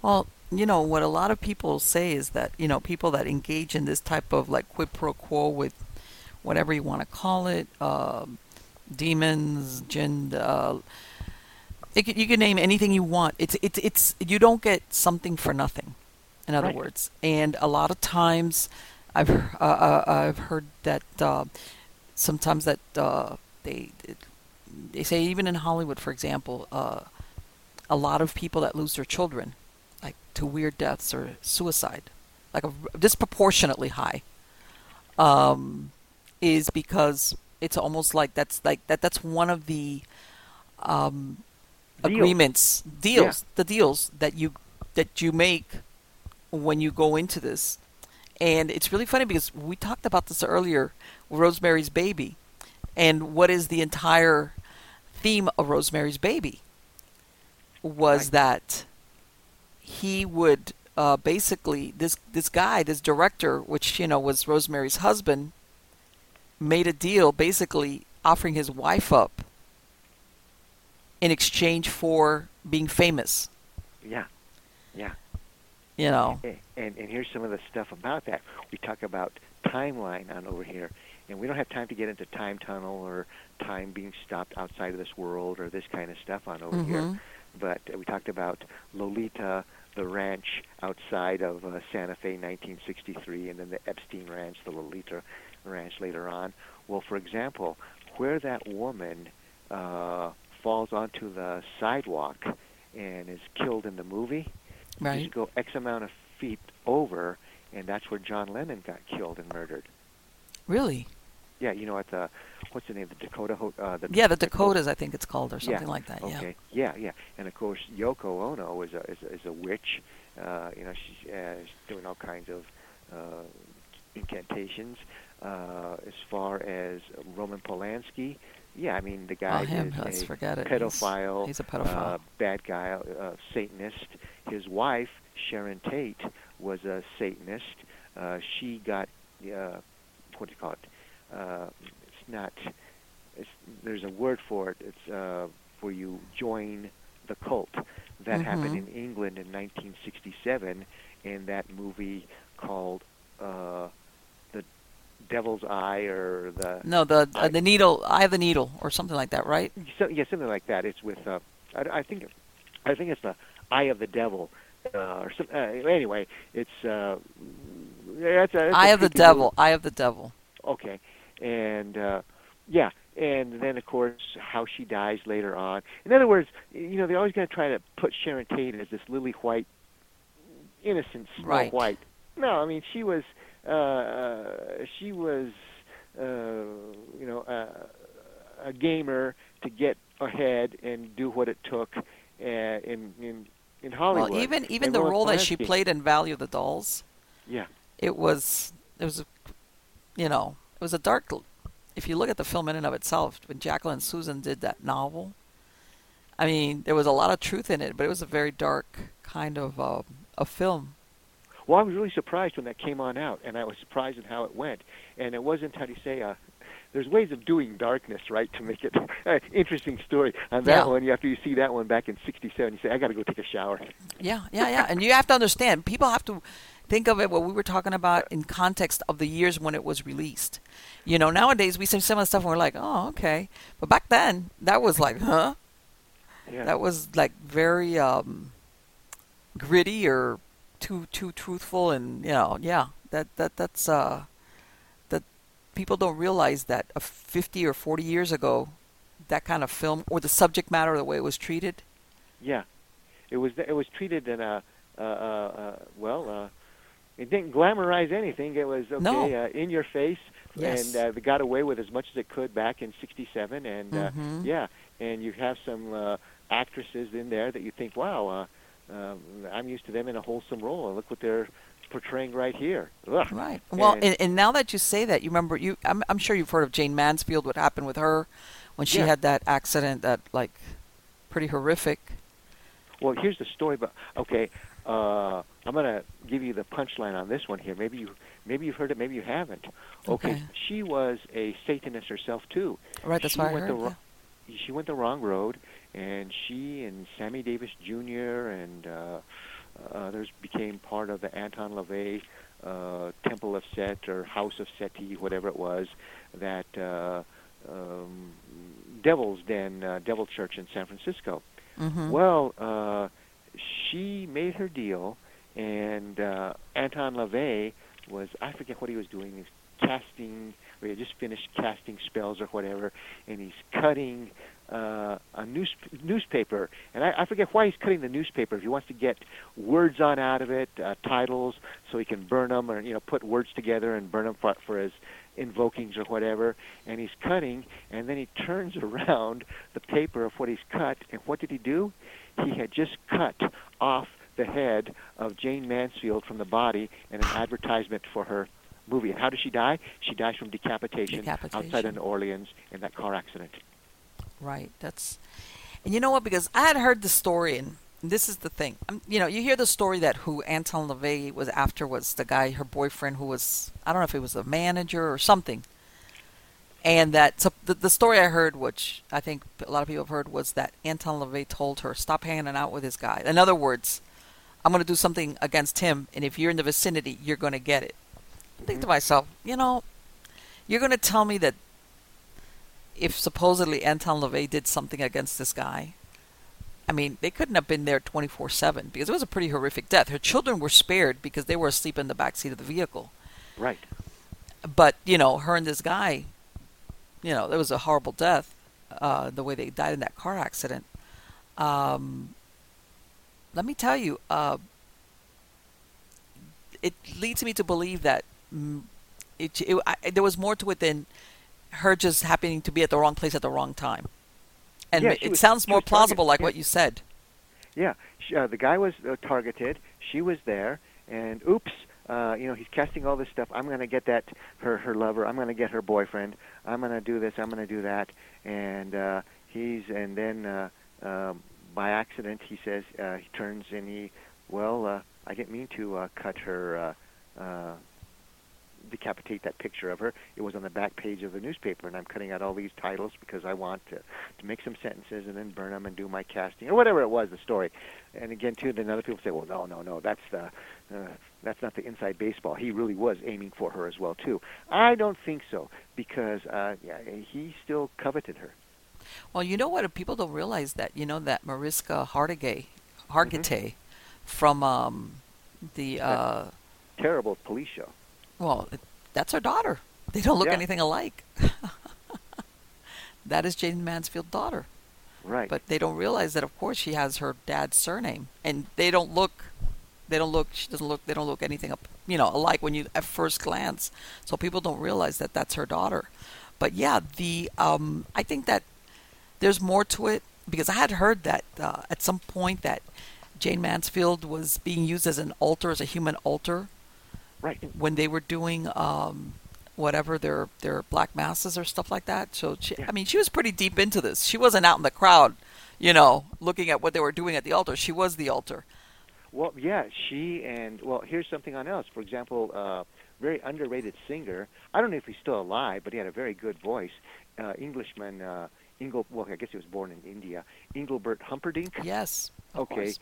Well, you know, what a lot of people say is that, you know, people that engage in this type of like quid pro quo with whatever you want to call it, um demons, jinn, uh, it, you can name anything you want. It's, it's, it's, you don't get something for nothing, in other Right. words. And a lot of times I've, uh, uh, I've heard that uh, sometimes that uh, they, they say, even in Hollywood, for example, uh, a lot of people that lose their children, like to weird deaths or suicide, like a, disproportionately high, um, is because it's almost like that's like that. That's one of the um, Deals. agreements, deals, the deals that you that you make when you go into this. And it's really funny because we talked about this earlier, Rosemary's Baby, and what is the entire theme of Rosemary's Baby was Right. that he would uh, basically this this guy, this director, which you know was Rosemary's husband, made a deal basically offering his wife up in exchange for being famous. Yeah, yeah. You know, A- And and here's some of the stuff about that. We talk about timeline on over here, and we don't have time to get into time tunnel or time being stopped outside of this world or this kind of stuff on over here. Mhm. But we talked about Lolita, the ranch outside of uh, Santa Fe, 1963, and then the Epstein Ranch, the Lolita Ranch later on. Well, for example, where that woman uh, falls onto the sidewalk and is killed in the movie, right? You go X amount of feet over, and that's where John Lennon got killed and murdered. Really? Yeah, you know at the what's the name? The Dakota. Ho- Uh, the Yeah, the Dakotas, I think it's called, or something yeah. like that. Yeah. Okay. Yeah, yeah. And of course, Yoko Ono is a is a, is a witch. Uh, you know, she's, uh, she's doing all kinds of uh, incantations. Uh, as far as Roman Polanski, yeah, I mean the guy Oh, him, is let's a forget it. He's- pedophile. he's a pedophile. Uh, bad guy, uh, Satanist. His wife Sharon Tate was a Satanist. Uh, she got uh, what do you call it? Uh, it's not. It's, there's a word for it. It's uh, where you join the cult. That happened Mhm. in England in 1967 in that movie called uh, Devil's Eye or the No, the uh, the needle, eye of the needle, or something like that, right? so, yeah something like that. It's with uh, I, I think I think it's the Eye of the Devil. Uh, or some, uh, anyway, it's uh, it's a, it's a Eye of the devil, movie. eye of the devil. Okay, and uh, yeah, and then of course how she dies later on. In other words, you know, they're always going to try to put Sharon Tate as this lily white, innocent Snow Right. White, No, I mean she was uh, she was uh, you know uh, a gamer to get ahead and do what it took uh, in in in Hollywood. Well, even even And the role that she played in Valley of the Dolls, Yeah, it was it was a, you know it was a dark. If you look at the film in and of itself, when Jacqueline Susann did that novel, I mean there was a lot of truth in it, but it was a very dark kind of uh, a film. Well, I was really surprised when that came on out, and I was surprised at how it went. And it wasn't how do you say? Uh, there's ways of doing darkness, right, to make it interesting story. On that Yeah. one, after you see that one back in '67, you say, "I got to go take a shower." Yeah, yeah, yeah. and you have to understand, people have to think of it what we were talking about in context of the years when it was released. You know, nowadays we see some of the stuff and we're like, oh, okay. But back then, that was like, huh? Yeah. That was like very um, gritty or too too truthful, and you know, yeah, that that that's uh, that people don't realize that uh, 50 or 40 years ago, that kind of film or the subject matter, the way it was treated, Yeah, it was it was treated in a uh, uh, uh, well. Uh, it didn't glamorize anything. It was okay No. uh, in your face, Yes. and uh, they got away with as much as it could back in '67. And uh, Mhm. yeah, and you have some uh, actresses in there that you think, wow, uh, um, I'm used to them in a wholesome role, and look what they're portraying right here. Ugh. Right. Well, And- and, and now that you say that, you remember you. I'm, I'm sure you've heard of Jayne Mansfield. What happened with her when she Yeah. had that accident? That like pretty horrific. Well, here's the story, but okay, uh, I'm gonna give you the punchline on this one here. Maybe you maybe you've heard it, maybe you haven't. Okay, Okay. she was a Satanist herself too. Right. That's she what I heard. the yeah. She went the wrong road, and she and Sammy Davis Jr. and uh, others became part of the Anton LaVey uh, Temple of Set or House of Seti, whatever it was, that uh, um, Devil's Den, uh, Devil Church in San Francisco. Mhm. Well, uh, she made her deal, and uh, Anton LaVey was, I forget what he was doing, he was casting, or he had just finished casting spells or whatever, and he's cutting uh, a news, newspaper. And I, I forget why he's cutting the newspaper. If he wants to get words on out of it, uh, titles, so he can burn them or, you know, put words together and burn them for, for his invokings or whatever. And he's cutting, and then he turns around the paper of what he's cut, and what did he do? He had just cut off the head of Jayne Mansfield from the body in an advertisement for her movie. And how does she die? She dies from decapitation, outside Decapitation. of New Orleans in that car accident. Right. That's. And you know what? Because I had heard the story, and this is the thing. Um, you know, you hear the story that who Anton LaVey was after was the guy, her boyfriend, who was I don't know if he was a manager or something. And that so the, the story I heard, which I think a lot of people have heard, was that Anton LaVey told her, "Stop hanging out with this guy." In other words, I'm going to do something against him, and if you're in the vicinity, you're going to get it. I think to myself, you know, you're going to tell me that if supposedly Anton LaVey did something against this guy, I mean, they couldn't have been there 24 7 because it was a pretty horrific death. Her children were spared because they were asleep in the back seat of the vehicle. Right. But, you know, her and this guy, you know, it was a horrible death, uh, the way they died in that car accident. Um, let me tell you, uh, it leads me to believe that mm, it, it, I, there was more to it than her just happening to be at the wrong place at the wrong time. And Yeah, it was- sounds more targeted, plausible, like yeah. what you said. Yeah, she, uh, the guy was uh, targeted. She was there, and oops, uh, you know, he's casting all this stuff. I'm going to get that her her lover. I'm going to get her boyfriend. I'm going to do this. I'm going to do that. And uh, he's and then uh, um, by accident he says uh, he turns and he well uh, I didn't mean to uh, cut her. Uh, uh, decapitate that picture of her. It was on the back page of the newspaper, and I'm cutting out all these titles because I want to to make some sentences and then burn them and do my casting or whatever it was the story. And again, too, then other people say, well, no, no, no, that's the uh, that's not the inside baseball. He really was aiming for her as well too. I don't think so because uh, yeah, he still coveted her. Well, you know what? People don't realize that. You know that Mariska Hargitay, Hargitay from um, the uh, Terrible police show. Well, that's her daughter. They don't look Yeah. anything alike. that is Jayne Mansfield's daughter. Right. But they don't realize that, of course, she has her dad's surname, and they don't look They don't look. She doesn't look. They don't look anything up. You know, alike when you at first glance. So people don't realize that that's her daughter. But yeah, the um, I think that there's more to it because I had heard that uh, at some point that Jayne Mansfield was being used as an altar, as a human altar, right? When they were doing um, whatever their their black masses or stuff like that. So she, yeah. I mean, she was pretty deep into this. She wasn't out in the crowd, you know, looking at what they were doing at the altar. She was the altar. Well, yeah, she and well, here's something on else. For example, uh, very underrated singer. I don't know if he's still alive, but he had a very good voice. Uh, Englishman. Uh, Ingel, well, I guess he was born in India. Engelbert Humperdinck. Yes. okay. Course.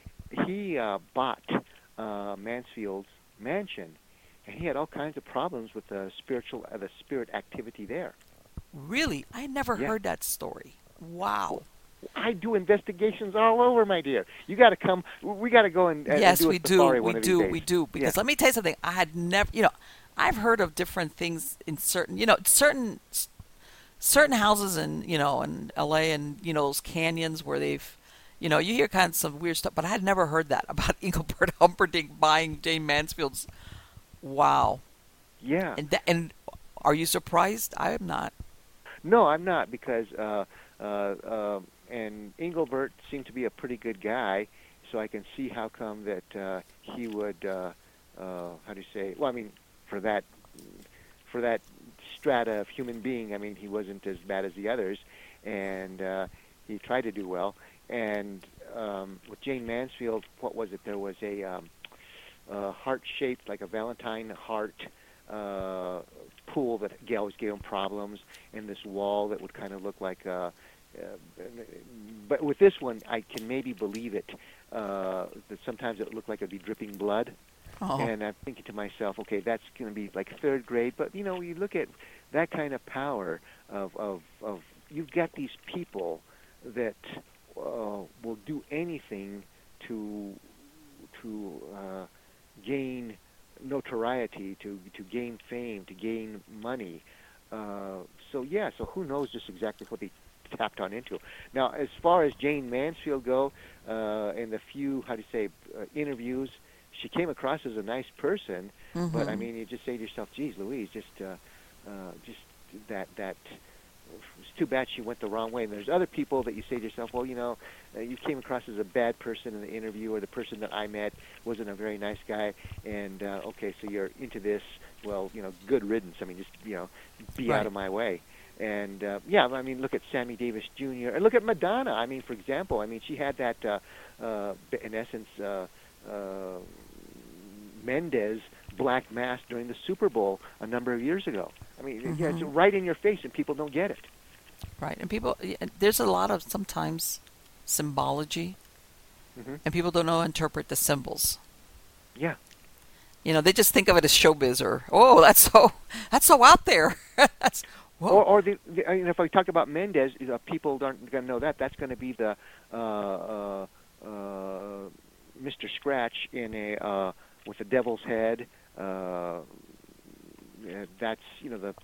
He uh, bought uh, Mansfield's mansion, and he had all kinds of problems with the spiritual, uh, the spirit activity there. Really, I never yeah. heard that story. Wow. I do investigations all over, my dear. You got to come. We got to go and, yes, and do we do, we do, we do. Because yeah. let me tell you something. I had never, you know, I've heard of different things in certain, you know, certain certain houses in you know in L.A. and you know those canyons where they've you know you hear kind of some weird stuff, but I had never heard that about Engelbert Humperdinck buying Jayne Mansfield's. Wow. Yeah. And and are you surprised? I am not. No, I'm not because uh, uh, uh, and Engelbert seemed to be a pretty good guy, so I can see how come that uh, he would uh, uh, how do you say? Well, I mean, for that for that strata of human being. I mean, he wasn't as bad as the others, and uh, he tried to do well. And um, with Jayne Mansfield, what was it? There was a, um, a heart-shaped, like a Valentine heart uh, pool that always gave him problems, and this wall that would kind of look like a. Uh, but with this one, I can maybe believe it. Uh, that sometimes it looked like it'd be dripping blood, oh. and I'm thinking to myself, okay, that's going to be like third grade. But you know, you look at that kind of power of of, of you've got these people that uh, will do anything to to uh, gain notoriety, to to gain fame, to gain money. Uh, so yeah, so who knows just exactly what they tapped on into. Now, as far as Jayne Mansfield go, uh, in the few how do you say uh, interviews, she came across as a nice person, mm-hmm. but I mean, you just say to yourself, "Geez, Louise, just uh, uh, just that that too bad she went the wrong way. And there's other people that you say to yourself, well, you know, uh, you came across as a bad person in the interview, or the person that I met wasn't a very nice guy, and uh, okay, so you're into this. Well, you know, good riddance. I mean, just you know, be right. out of my way. And uh, yeah, I mean, look at Sammy Davis Jr. and look at Madonna. I mean, for example, I mean, she had that, uh, uh, in essence, uh, uh, Mendes black mass during the Super Bowl a number of years ago. I mean, mm-hmm. yeah, it's right in your face, and people don't get it. Right, and people, there's a lot of sometimes symbology, mm-hmm. and people don't know how to interpret the symbols. Yeah. You know, they just think of it as showbiz or oh, that's so that's so out there. that's or, or the, the, I mean, if I talk about Mendes, you know, people aren't going to know that. That's going to be the uh, uh, uh, Mr. Scratch in a uh, with a devil's head uh, that's you know the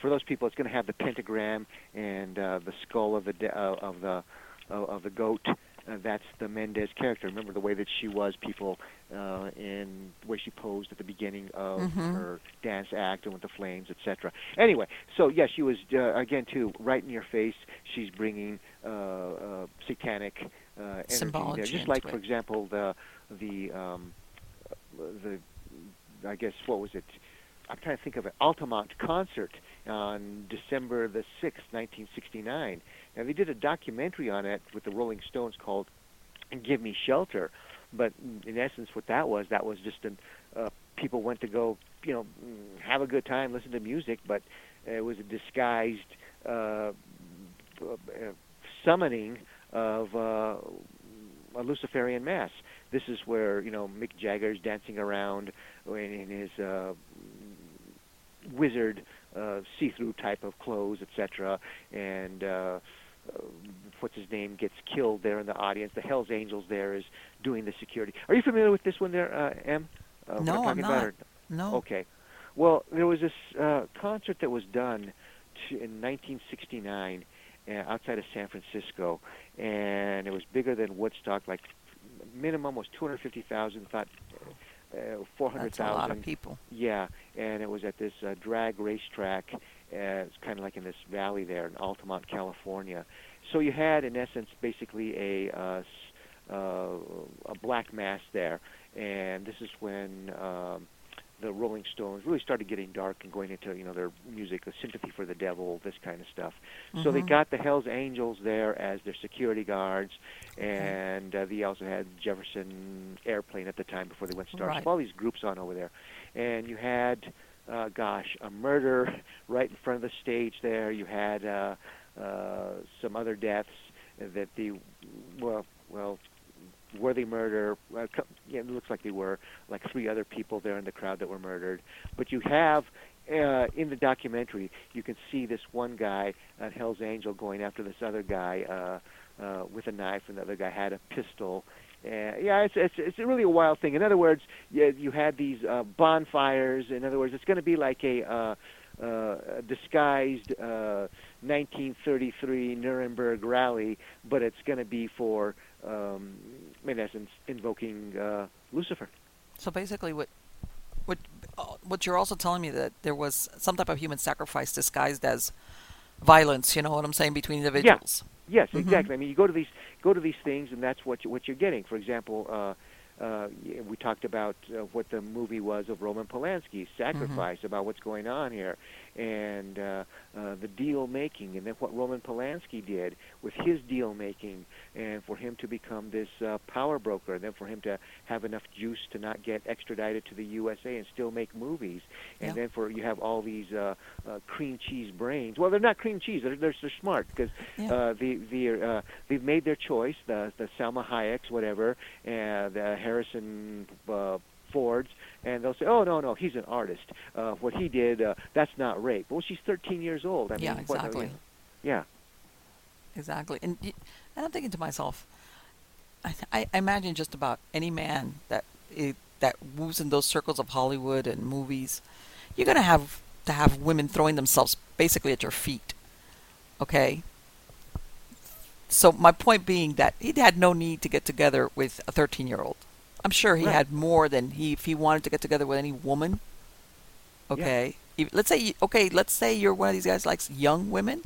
for those people it's going to have the pentagram and uh, the skull of the de- uh, of the uh, of the goat. Uh, that's the Mendes character. Remember the way that she was, people, uh, in the way she posed at the beginning of mm-hmm. her dance act and with the flames, etc. Anyway, so yes, she was uh, again too right in your face. She's bringing uh, uh, satanic uh, energy Symbology there, just like, it. for example, the the um, the I guess what was it? I'm trying to think of an Altamont concert on December the 6th, 1969. Now they did a documentary on it with the Rolling Stones called "Give Me Shelter," but in essence, what that was, that was just an uh, people went to go, you know, have a good time, listen to music, but it was a disguised uh, uh, summoning of uh, a Luciferian mass. This is where you know Mick Jagger's dancing around in, in his uh, wizard uh, see-through type of clothes, etc. And uh, uh, what's his name gets killed there in the audience. The Hell's Angels there is doing the security. Are you familiar with this one there, uh, M? Uh, no, I'm, I'm not. or? No. Okay. Well, there was this uh, concert that was done to, in 1969 uh, outside of San Francisco, and it was bigger than Woodstock, like minimum was 250,000. Thought uh, 400,000. That's a lot of people. Yeah, and it was at this uh, drag racetrack. Uh, it's kind of like in this valley there in Altamont, California. So you had, in essence, basically a uh, uh, a black mass there, and this is when um, the Rolling Stones really started getting dark and going into you know their music, the sympathy for the devil, this kind of stuff. Mm-hmm. So they mm-hmm. got the Hell's Angels there as their security guards, and uh, they also had Jefferson Airplane at the time before they went stars. Right. So all these groups on over there, and you had. Uh, gosh, a murder right in front of the stage there. You had uh, uh, some other deaths that the well, well, were they murder? Uh, yeah, it looks like they were. Like three other people there in the crowd that were murdered. But you have uh, in the documentary, you can see this one guy at Hell's Angel going after this other guy uh, uh, with a knife, and the other guy had a pistol. Uh, yeah, it's, it's it's really a wild thing. In other words, you, you had these uh, bonfires. In other words, it's going to be like a uh, uh, disguised uh, 1933 Nuremberg rally, but it's going to be for um, in essence, invoking uh, Lucifer. So basically, what what uh, what you're also telling me that there was some type of human sacrifice disguised as violence. You know what I'm saying between individuals. Yeah. Yes, mm-hmm. exactly. I mean, you go to these go to these things, and that's what you, what you're getting. For example, uh, uh, we talked about uh, what the movie was of Roman Polanski's Sacrifice, mm-hmm. about what's going on here, and uh, uh, the deal making, and then what Roman Polanski did with his deal making, and for him to become this uh, power broker, and then for him to have enough juice to not get extradited to the USA and still make movies, and yeah. then for you have all these uh, uh, cream cheese brains. Well, they're not cream cheese; they're they're, they're smart because yeah. uh, the the uh, they've made their choice. The the Salma Hayek's, whatever, and the Harrison. Uh, Fords, and they'll say, "Oh no, no, he's an artist. Uh, what he did, uh, that's not rape." Well, she's 13 years old. I yeah, mean, exactly. What, yeah, exactly. And, and I'm thinking to myself, I, I imagine just about any man that it, that moves in those circles of Hollywood and movies, you're gonna have to have women throwing themselves basically at your feet. Okay. So my point being that he had no need to get together with a 13 year old. I'm sure he right. had more than he if he wanted to get together with any woman. Okay, yeah. let's say okay, let's say you're one of these guys likes young women.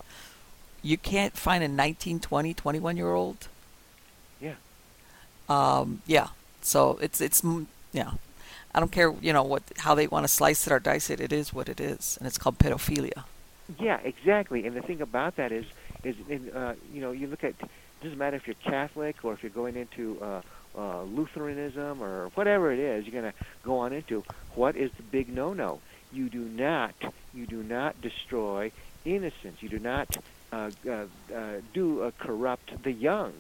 You can't find a 19, 20, 21 year old. Yeah. Um. Yeah. So it's it's yeah. I don't care, you know, what how they want to slice it or dice it. It is what it is, and it's called pedophilia. Yeah, exactly. And the thing about that is, is in, uh, you know, you look at. It doesn't matter if you're Catholic or if you're going into uh, uh, Lutheranism or whatever it is you're going to go on into, what is the big no-no? You do not, you do not destroy innocence. You do not uh, uh, uh, do uh, corrupt the young.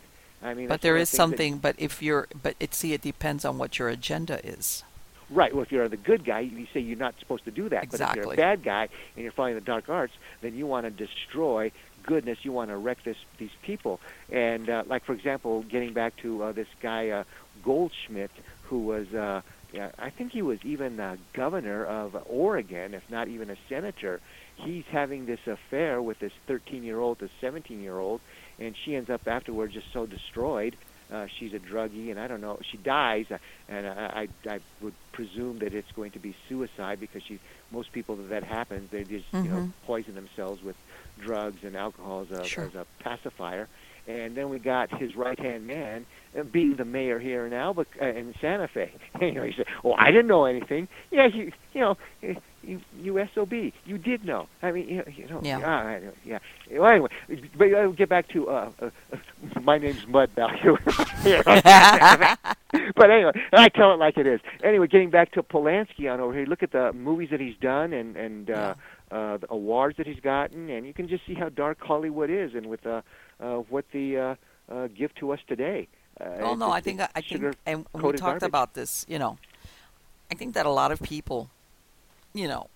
I mean, but there is something. That, but if you're, but it see, it depends on what your agenda is. Right. Well, if you're the good guy, you say you're not supposed to do that. Exactly. But if you're a bad guy and you're following the dark arts, then you want to destroy goodness, you want to wreck this these people. And uh, like for example, getting back to uh, this guy uh, Goldschmidt, who was uh, yeah, I think he was even uh, governor of Oregon, if not even a senator. He's having this affair with this 13-year-old to 17-year-old, and she ends up afterwards just so destroyed. Uh, she's a druggie, and I don't know. She dies, uh, and I, I, I would presume that it's going to be suicide because she. Most people that that happens, they just mm-hmm. you know mm-hmm. poison themselves with drugs and alcohol as a, sure. as a pacifier. And then we got his right hand man uh, being the mayor here in Alba uh, in Santa Fe. you know, he said, "Oh, I didn't know anything." Yeah, you you know, you, you sob, you did know. I mean, you, you know, yeah, uh, yeah. Well, anyway, but I'll get back to uh, uh, my name's Mud Value. but anyway, I tell it like it is. Anyway, getting back to Polanski on over here, look at the movies that he's done and and uh, uh, the awards that he's gotten, and you can just see how dark Hollywood is, and with uh, uh, what the uh, uh, give to us today. Uh, oh no, I think I think, and we talked garbage. about this. You know, I think that a lot of people, you know,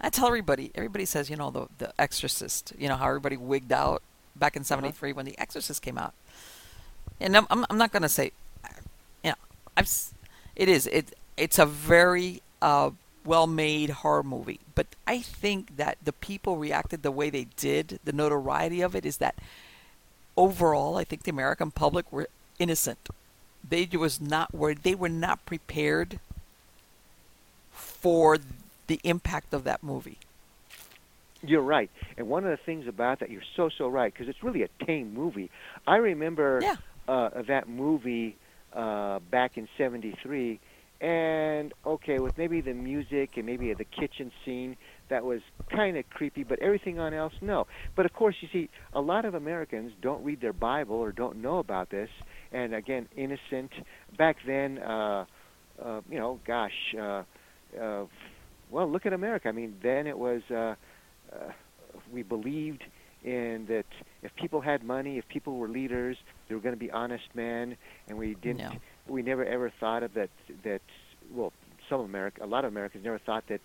I tell everybody. Everybody says, you know, the the Exorcist. You know how everybody wigged out back in '73 uh-huh. when the Exorcist came out. And I'm I'm, I'm not going to say, you know, I've it is it it's a very uh, well made horror movie. But I think that the people reacted the way they did, the notoriety of it is that overall, I think the American public were innocent. they was not worried. They were not prepared for the impact of that movie. You're right. And one of the things about that, you're so, so right, because it's really a tame movie. I remember yeah. uh, that movie uh, back in 73, and okay, with maybe the music and maybe the kitchen scene, that was kind of creepy, but everything on else, no. But of course, you see, a lot of Americans don't read their Bible or don't know about this, and again, innocent. Back then, uh, uh, you know, gosh, uh, uh, well, look at America. I mean, then it was uh, uh, we believed in that if people had money, if people were leaders, they were going to be honest men, and we didn't. No. We never ever thought of that. That well, some America, a lot of Americans never thought that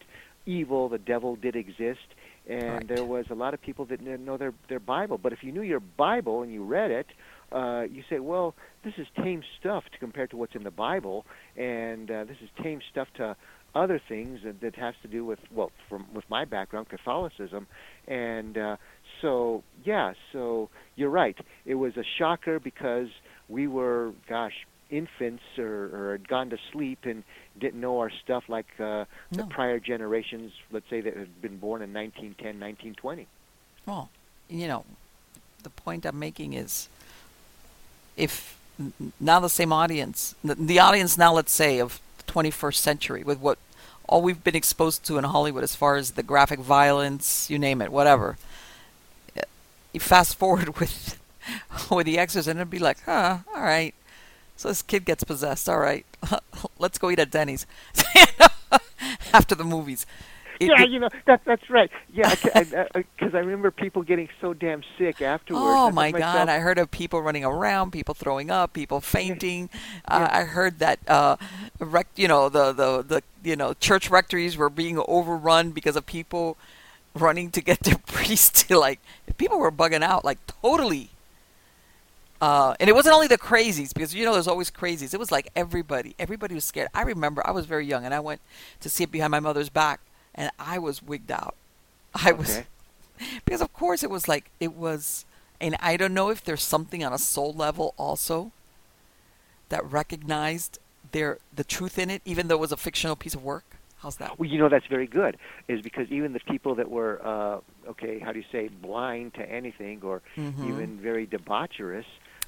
evil, the devil, did exist, and Right. there was a lot of people that didn't know their their Bible. But if you knew your Bible and you read it, uh, you say, well, this is tame stuff to compare to what's in the Bible, and uh, this is tame stuff to other things that, that has to do with well, from with my background, Catholicism, and uh, so yeah, so you're right. It was a shocker because we were, gosh, infants or, or had gone to sleep and didn't know our stuff like uh, the prior generations, let's say that had been born in 1910, 1920. Well, you know, the point I'm making is if now the same audience, the, the audience now, let's say, of the 21st century, with what all we've been exposed to in Hollywood as far as the graphic violence, you name it, whatever. eh, You fast forward with with the Exorcist, and it'd be like, huh, all right. So this kid gets possessed. All right, let's go eat at Denny's after the movies. It- yeah, you know that that's right. Yeah, because I, I, 'cause I remember people getting so damn sick afterwards. Oh my to God! I heard of people running around, people throwing up, people fainting. Yeah. Uh, I heard that uh, rec- you know the, the the you know church rectories were being overrun because of people running to get their priest to like people were bugging out like totally. Uh, and it wasn't only the crazies because you know there's always crazies. It was like everybody. Everybody was scared. I remember I was very young and I went to see it behind my mother's back and I was wigged out. I was because of course it was like it was and i don't know if there's something on a soul level also that recognized their the truth in it even though it was a fictional piece of work how's that Well, you know that's very good, is because even the people that were uh, okay, how do you say, blind to anything or Mhm. even very debaucherous.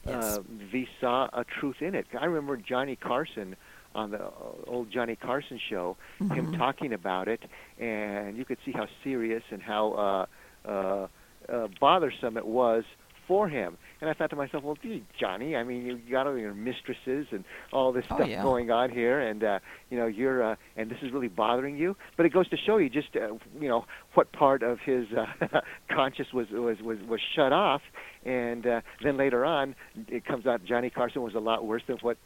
Uh, they saw a truth in it. I remember Johnny Carson on the uh, old Johnny Carson show, him Mhm. talking about it, and you could see how serious and how uh, uh, uh, bothersome it was for him. And I thought to myself, well, gee, Johnny, I mean, you got all your mistresses and all this Oh, stuff yeah. going on here, and uh, you know, you're, uh, and this is really bothering you. But it goes to show you just, uh, you know, what part of his uh, conscious was was was was shut off, and uh, then later on, it comes out Johnny Carson was a lot worse than what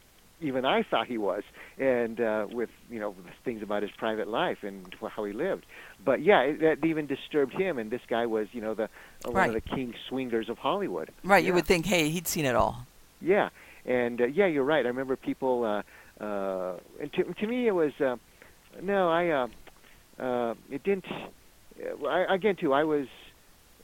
even I thought he was, and uh, with you know things about his private life and how he lived. But yeah, it, that even disturbed him. And this guy was, you know, the uh, one of the king swingers of Hollywood. right you would think hey he'd seen it all Yeah, and uh, yeah, you're right. I remember people. Uh, uh, and to, to me, it was uh, no, I. Uh, uh, it didn't. Uh, I, again, too, I was.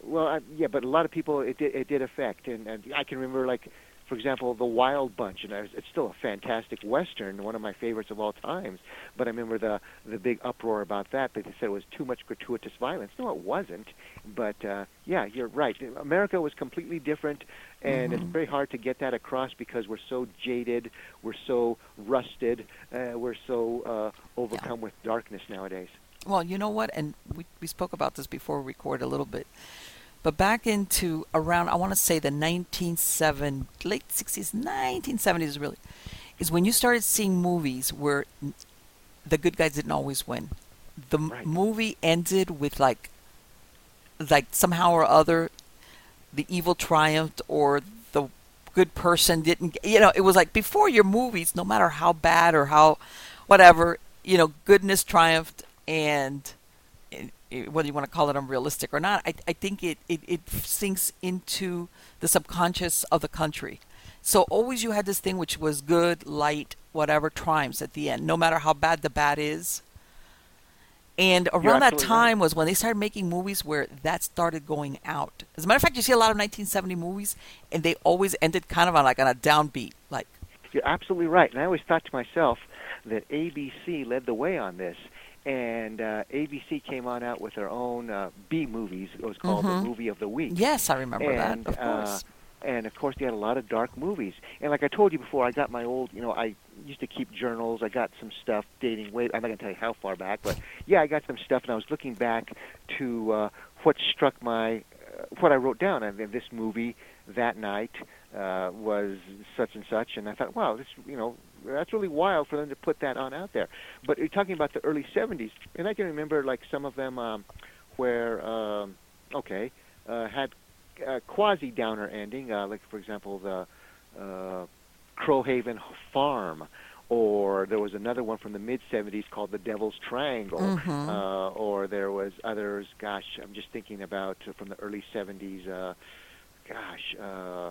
Well, I, yeah, but a lot of people it did, it did affect, and, and I can remember like, for example, the Wild Bunch, and it's still a fantastic western, one of my favorites of all times. But I remember the the big uproar about that. That they said it was too much gratuitous violence. No, it wasn't. But uh, yeah, you're right. America was completely different, and it's Mhm. very hard to get that across because we're so jaded, we're so rusted, uh, we're so uh, overcome with darkness nowadays. Well, you know what? And we, we spoke about this before we recorded a little bit. But back into around, I want to say the 1970s, late 60s, 1970s really, is when you started seeing movies where the good guys didn't always win. The Right. movie ended with like, like somehow or other, the evil triumphed or the good person didn't. You know, it was like before your movies, no matter how bad or how, whatever, you know, goodness triumphed and Eh, whether you want to call it unrealistic or not, I, I think it, it, it sinks into the subconscious of the country. So always you had this thing which was good, light, whatever, triumphs at the end, no matter how bad the bad is. And around that time right. was when they started making movies where that started going out. As a matter of fact, you see a lot of 1970 movies, and they always ended kind of on like on a downbeat, like you're absolutely right. And I always thought to myself that ABC led the way on this. And uh, ABC came on out with their own uh, B movies. It was called Mhm. the Movie of the Week. Yes, I remember and, that. Of uh, course. and of course they had a lot of dark movies. And like I told you before, I got my old, you know, I used to keep journals. I got some stuff dating way. I'm not gonna tell you how far back, but yeah, I got some stuff, and I was looking back to uh, what struck my, uh, what I wrote down. And this movie that night uh, was such and such, and I thought, wow, this, you know. That's really wild for them to put that on out there. But you're talking about the early 70s, and I can remember like some of them um, where, um, okay, uh, had uh, quasi downer ending, uh, like for example the uh, Crowhaven Farm, or there was another one from the mid '70s called The Devil's Triangle, Mhm. uh, or there was others. Gosh, I'm just thinking about uh, from the early '70s. Uh, gosh. Uh,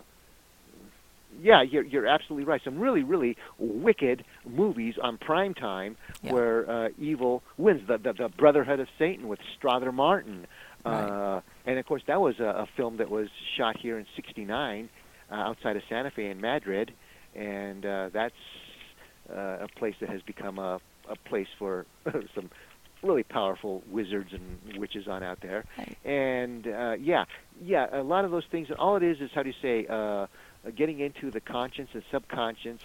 yeah, you're, you're absolutely right. Some really, really wicked movies on prime time Yeah. where uh, evil wins. The, the the Brotherhood of Satan with Strother Martin, uh, and of course that was a, a film that was shot here in '69 uh, outside of Santa Fe in Madrid, and uh, that's uh, a place that has become a a place for some really powerful wizards and witches on out there. Right. And uh, yeah, yeah, a lot of those things. And all it is is how do you say, uh, getting into the conscience and subconscious,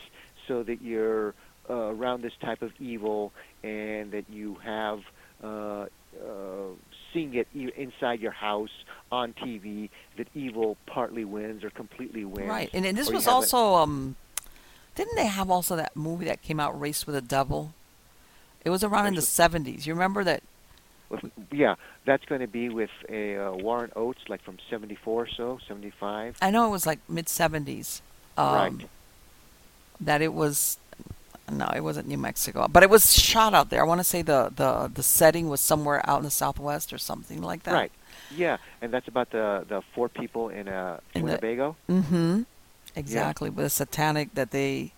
so that you're uh, around this type of evil, and that you have uh, uh, seeing it e- inside your house on TV that evil partly wins or completely wins. Right, and, and this was also um, didn't they have also that movie that came out, Race with the Devil? It was around in the Race seventies. You remember that? Yeah, that's going to be with a uh, Warren Oates, like from '74 or so, '75. I know it was like mid seventies. Um, Right. That it was. No, it wasn't New Mexico, but it was shot out there. I want to say the, the the setting was somewhere out in the Southwest or something like that. Right. Yeah, and that's about the the four people in uh, In the- Winnebago. Mm-hmm. Exactly. With the satanic that they,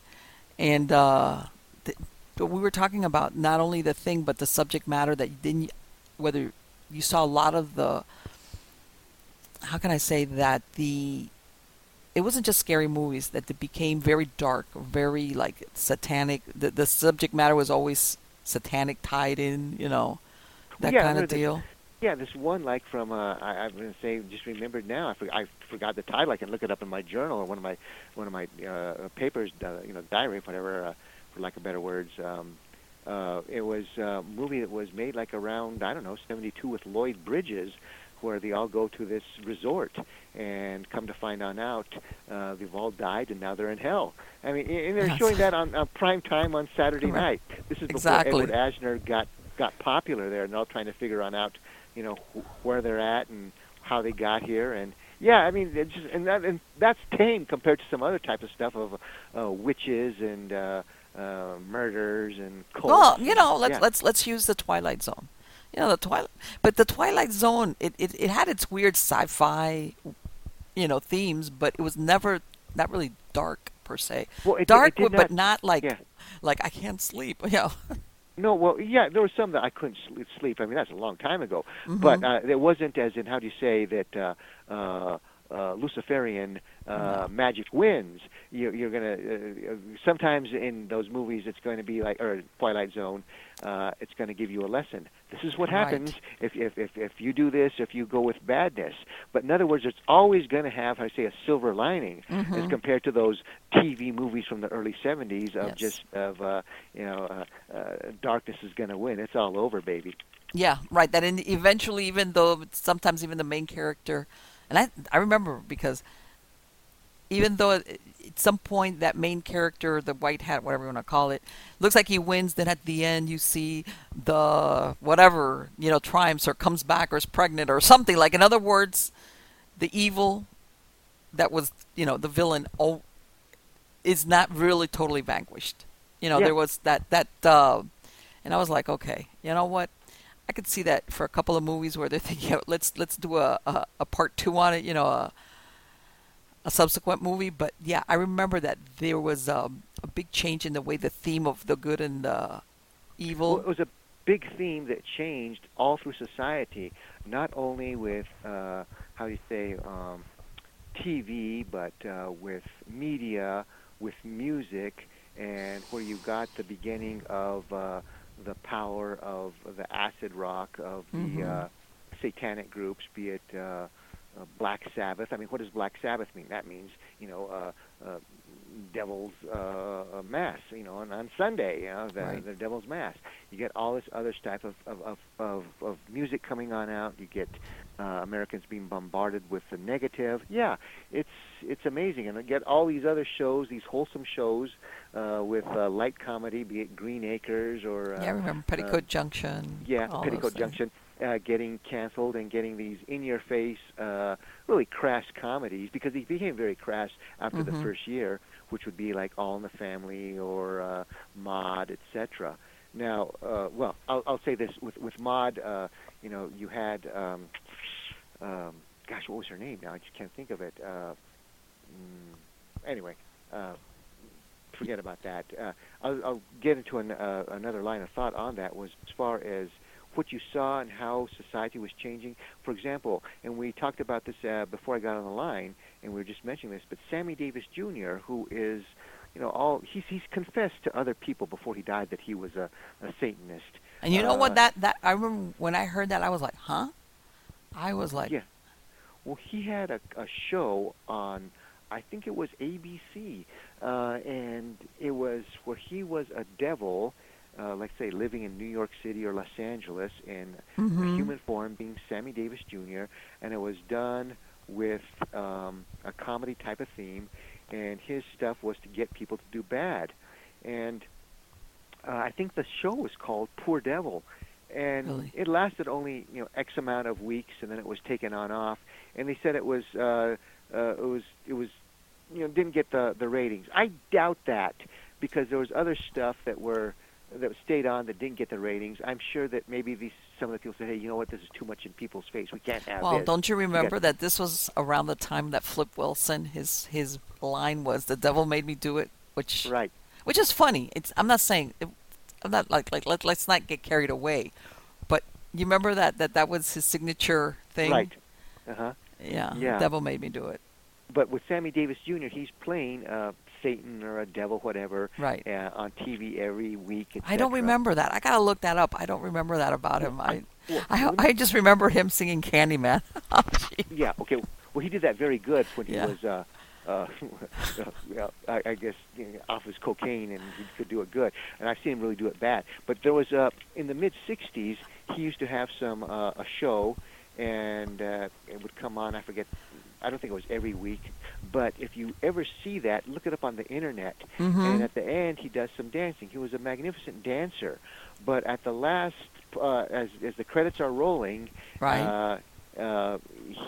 and uh, th- but we were talking about not only the thing but the subject matter that didn't, whether you saw a lot of the. How can I say that the. It wasn't just scary movies that it became very dark, very like satanic. The the subject matter was always satanic tied in, you know, that Yeah, kind of the- deal. Yeah, this one like from uh, I, I'm going to say just remembered now. I, for, I forgot the title. I can look it up in my journal or one of my one of my uh, papers, uh, you know, diary, whatever, uh, for lack of better words. Um, uh, it was a movie that was made like around I don't know '72 with Lloyd Bridges, where they all go to this resort and come to find on out uh, they've all died and now they're in hell. I mean, and they're Yes. showing that on, on prime time on Saturday Correct. night. This is before Exactly. Edward Asner got got popular there, and all trying to figure on out, you know, wh- where they're at and how they got here, and yeah, I mean, it's just and that and that's tame compared to some other type of stuff of uh, witches and uh, uh, murders and cults. Well, you know, let's yeah. let's let's use the Twilight Zone. You know, the Twilight, but the Twilight Zone, it, it it had its weird sci-fi, you know, themes, but it was never not really dark per se. Well, it- it dark, did but not- not like yeah. like I can't sleep. You know, No, well, yeah, there was some that I couldn't sleep. I mean, that's a long time ago. Mhm. But uh, it wasn't as in how do you say that uh, uh, uh, Luciferian uh, No. magic wins. You, you're gonna uh, uh, sometimes in those movies it's going to be like or Twilight Zone. Uh, it's going to give you a lesson. This is what Right. happens if, if if if you do this. If you go with badness. But in other words, it's always going to have, I say, a silver lining as Mhm. compared to those TV movies from the early '70s of Yes. just of uh, you know uh, uh, darkness is going to win. It's all over, baby. yeah, right. That in, eventually, even though sometimes even the main character, and I I remember because even though at at some point that main character, the white hat, whatever you want to call it, looks like he wins, then at the end you see the whatever you know triumphs or comes back or is pregnant or something. Like in other words, the evil that was you know the villain oh, is not really totally vanquished. You know Yeah. there was that that uh, and I was like, okay, you know what? I could see that for a couple of movies where they're thinking, "Yeah, let's let's do a, a a part two on it, you know, a a subsequent movie. But yeah, I remember that there was um, a big change in the way the theme of the good and the evil. Well, it was a big theme that changed all through society, not only with uh, how do you say um, TV, but uh, with media, with music, and where you got the beginning of uh, the power of the acid rock of the uh, satanic groups, be it uh, uh, Black Sabbath. I mean, what does Black Sabbath mean? That means you know. Uh, uh, devil's uh, mass, you know, and on Sunday, you know, the, Right. the devil's mass. You get all this other type of of, of, of, of music coming on out. You get uh, Americans being bombarded with the negative. Yeah, it's it's amazing, and get all these other shows, these wholesome shows uh, with uh, light comedy, be it Green Acres or uh, yeah, I remember Petticoat Junction. yeah, Petticoat. Junction uh, getting canceled and getting these in-your-face, uh, really crass comedies because they became very crass after the Mhm. first year, which would be like All in the Family or uh, Maude, etc. Now, uh, well, I'll, I'll say this with with Maude, uh, you know, you had, um, um, gosh, what was her name? Now I just can't think of it. Uh, mm, anyway. Uh, Forget about that. Uh, I'll, I'll get into an, uh, another line of thought on that. Was as far as what you saw and how society was changing. For example, and we talked about this uh, before I got on the line, and we were just mentioning this, but Sammy Davis Jr., who is, you know, all he's he's confessed to other people before he died that he was a, a Satanist. And you know Uh, what? That that I remember when I heard that, I was like, huh? I was like, Yeah. Well, he had a, a show on, I think it was ABC, uh, and it was where he was a devil, uh, like say living in New York City or Los Angeles in Mhm. a human form, being Sammy Davis Jr., and it was done with um, a comedy type of theme, and his stuff was to get people to do bad, and uh, I think the show was called Poor Devil, and Really? it lasted only you know X amount of weeks, and then it was taken on off. And they said it was uh, uh, it was it was you know didn't get the the ratings. I doubt that because there was other stuff that were that stayed on that didn't get the ratings. I'm sure that maybe these some of the people say, hey, you know what, this is too much in people's face. We can't have well, this. don't you remember that this was around the time that Flip Wilson, his his line was, "The devil made me do it," which Right. which is funny. It's I'm not saying I'm not like like let, let's not get carried away, but you remember that that that was his signature thing. Right. Uh huh. Yeah. Yeah. Devil made me do it. But with Sammy Davis Jr., he's playing uh, Satan or a devil, whatever, Right. uh, on TV every week. I don't remember that. I gotta look that up. I don't remember that about him. I well, I, I just remember him singing Candyman. Oh. Yeah. Okay. Well, he did that very good when he was, uh, uh, uh, I, I guess, you know, off his cocaine, and he could do it good. And I've seen him really do it bad. But there was uh, in the mid '60s, he used to have some uh, a show, and uh, it would come on. I forget. I don't think it was every week, but if you ever see that, look it up on the internet. Mhm. And at the end, he does some dancing. He was a magnificent dancer, but at the last, uh, as as the credits are rolling, Right. uh, uh,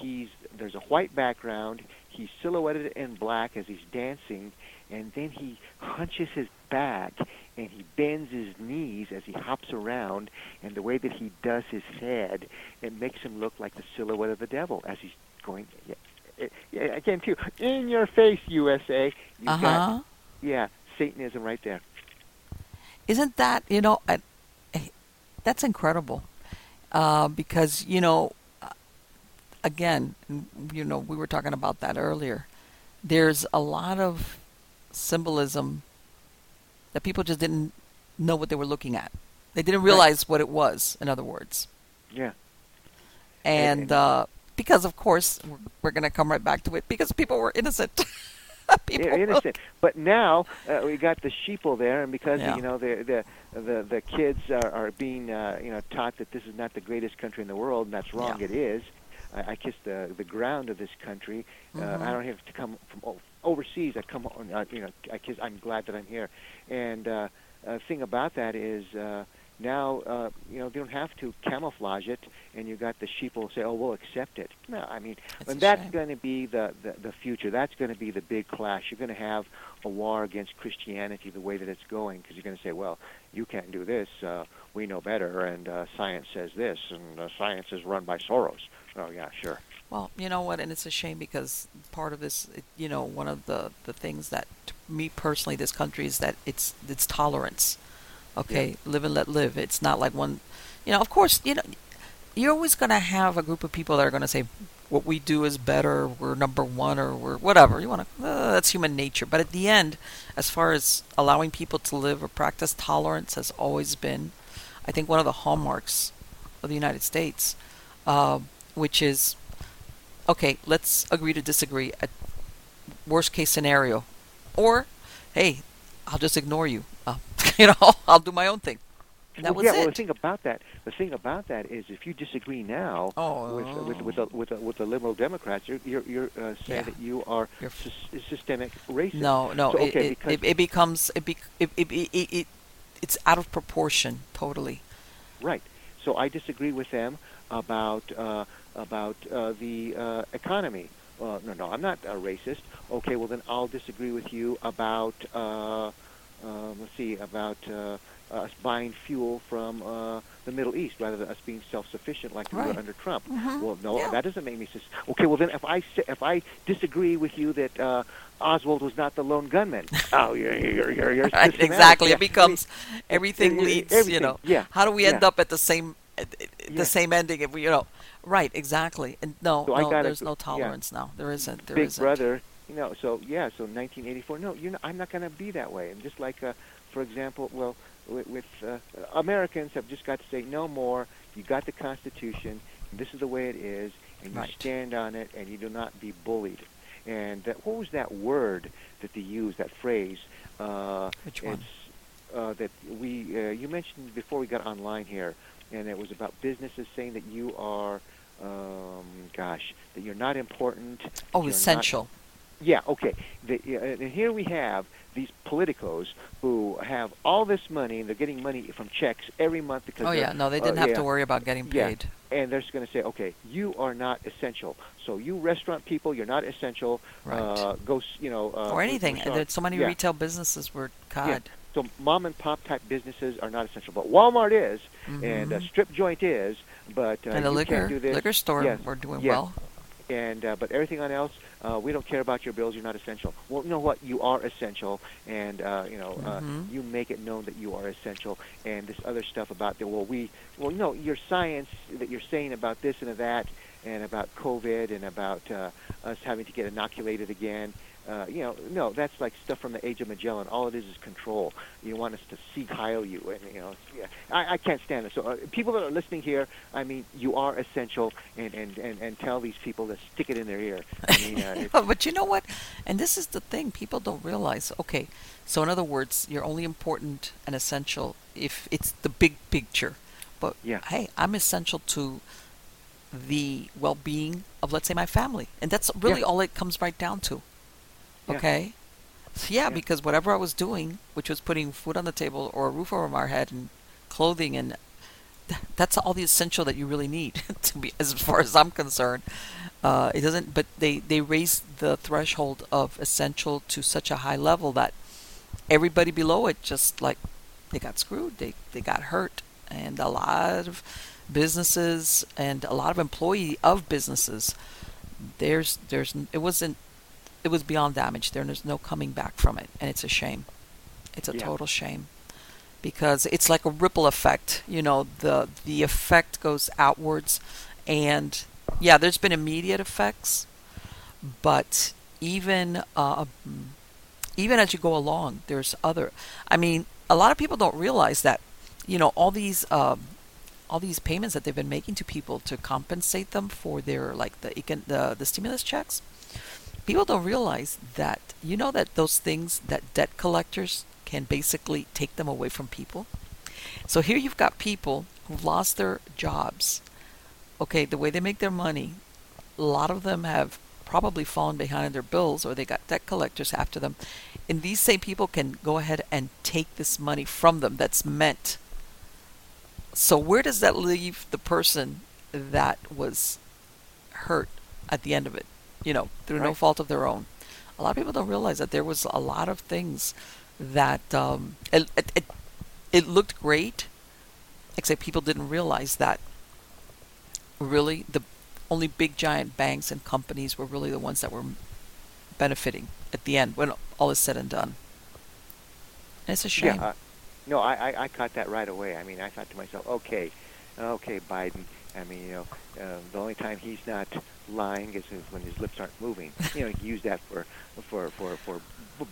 he's there's a white background. He's silhouetted in black as he's dancing, and then he hunches his back and he bends his knees as he hops around. And the way that he does his head, it makes him look like the silhouette of the devil as he's going. Again, too, in your face, USA. Uh huh. yeah, Satanism right there. Isn't that you know? I, eh, that's incredible, uh, because you know, uh, again, you know, we were talking about that earlier. There's a lot of symbolism that people just didn't know what they were looking at. They didn't realize what it was. In other words, Yeah. and And- uh, because of course we're, we're going to come right back to it because people were innocent. people Yeah, innocent. But now uh, we got the sheeple there, and because Yeah. you know the the the, the kids are, are being uh, you know taught that this is not the greatest country in the world, and that's wrong. Yeah. It is. I, I kiss the the ground of this country. Uh, Mhm. I don't have to come from o- overseas. I come on. Uh, you know, I kiss. I'm glad that I'm here. And uh, uh, thing about that is. Uh, now, uh, you know, they don't have to camouflage it, and you got the sheeple say, "Oh, we'll accept it." No, I mean, a and that's going to be the, the the future. That's going to be the big clash. You're going to have a war against Christianity the way that it's going, because you're going to say, "Well, you can't do this. Uh, we know better, and uh, science says this, and uh, science is run by Soros." Oh yeah, sure. Well, you know what, and it's a shame because part of this, you know, one of the the things that to me personally, this country is that it's it's tolerance. Okay, live and let live. It's not like one, you know. Of course, you know, you're always going to have a group of people that are going to say what we do is better, we're number one, or we're whatever. You want to, uh, that's human nature. But at the end, as far as allowing people to live or practice tolerance has always been, I think, one of the hallmarks of the United States, uh, which is okay, let's agree to disagree at worst case scenario. Or, hey, I'll just ignore you. Uh, you know, I'll do my own thing. And that well, was yeah, it. well, the thing about that, the thing about that is, if you disagree now Oh. with with with the, with the, with the liberal Democrats, you're you're, you're uh, saying Yeah. that you are You're- sys- systemic racist. No, no, So, it, okay, it, because it, it becomes it, be, it, it, it, it, it it's out of proportion totally. right. So I disagree with them about uh, about uh, the uh, economy. Uh, no, no, I'm not a racist. Okay, well then I'll disagree with you about uh, um, let's see about uh, us buying fuel from uh, the Middle East rather than us being self-sufficient like we were under Trump. Mhm. Well, no, Yeah. that doesn't make me sus- okay. Well, then if I if I disagree with you that uh, Oswald was not the lone gunman, oh, you're you're you're, you're Right, exactly. Yeah, It becomes everything it- it- leads. You know, Yeah. how do we end yeah. up at the same at the same ending? If we, you know, right? Exactly. And no, So no, there's go- no yeah. tolerance now. There isn't. There Big isn't. Brother, you know. So yeah, so 1984. No, you're not, I'm not going to be that way. And just like, uh, for example, well, with, with uh, Americans have just got to say no more. You got the Constitution. This is the way it is, and you Right. stand on it, and you do not be bullied. And that, what was that word that they used? That phrase? Uh, Which one? It's uh, that we uh, you mentioned before we got online here, and it was about businesses saying that you are, um, gosh, that you're not important. Oh, you're not- essential. yeah, okay. The, uh, and here we have these politicos who have all this money, and they're getting money from checks every month because. Oh yeah, no, they uh, didn't have yeah. to worry about getting paid. Yeah. And they're just going to say, okay, you are not essential. So you restaurant people, you're not essential. Right. Uh, go, you know. Uh, or anything. we're And sorry. There's so many Yeah. retail businesses were God. So mom and pop type businesses are not essential, but Walmart is, and a strip joint is, but uh, and the liquor can't do this. liquor store Yes. were doing Yeah. well. and uh, but everything on else, uh, we don't care about your bills. You're not essential. Well, you know what? You are essential, and uh, you know uh, Mhm. you make it known that you are essential. And this other stuff about the well, we well, no, your science that you're saying about this and that, and about COVID and about uh, us having to get inoculated again. Uh, you know, no, that's like stuff from the age of Magellan. All it is is control. You want us to sieg heil you, and you know, yeah, I, I can't stand it. So, uh, people that are listening here, I mean, you are essential, and and, and, and tell these people to stick it in their ear. I mean, uh, but you know what? And this is the thing people don't realize. Okay, so in other words, you're only important and essential if it's the big picture. But Yeah. hey, I'm essential to the well-being of, let's say, my family, and that's really Yeah. all it comes right down to. Yeah. Okay. So yeah, Yeah. because whatever I was doing, which was putting food on the table or a roof over our head and clothing and th- that's all the essential that you really need to be as far as I'm concerned. Uh, it doesn't but they they raise the threshold of essential to such a high level that everybody below it just like they got screwed. They they got hurt and a lot of businesses and a lot of employee of businesses there's there's it wasn't it was beyond damage. There there's no coming back from it and it's a shame. It's a Yeah. total shame. Because it's like a ripple effect you know the the effect goes outwards and yeah there's been immediate effects but even uh, even as you go along there's other i mean a lot of people don't realize that you know all these um, all these payments that they've been making to people to compensate them for their like the the the stimulus checks people don't realize that you know that those things that debt collectors can basically take them away from people? So here you've got people who've lost their jobs. Okay the way they make their money a lot of them have probably fallen behind in their bills or they got debt collectors after them. And these same people can go ahead and take this money from them that's meant. So where does that leave the person that was hurt at the end of it? You know, through no fault of their own. A lot of people don't realize that there was a lot of things that um, it, it, it it looked great, except people didn't realize that really the only big giant banks and companies were really the ones that were benefiting at the end when all is said and done. And it's a shame. Yeah, uh, no, I, I I caught that right away. I mean, I thought to myself, okay, okay, Biden, I mean, you know, uh, the only time he's not lying is when his lips aren't moving. You know, he used that for for for for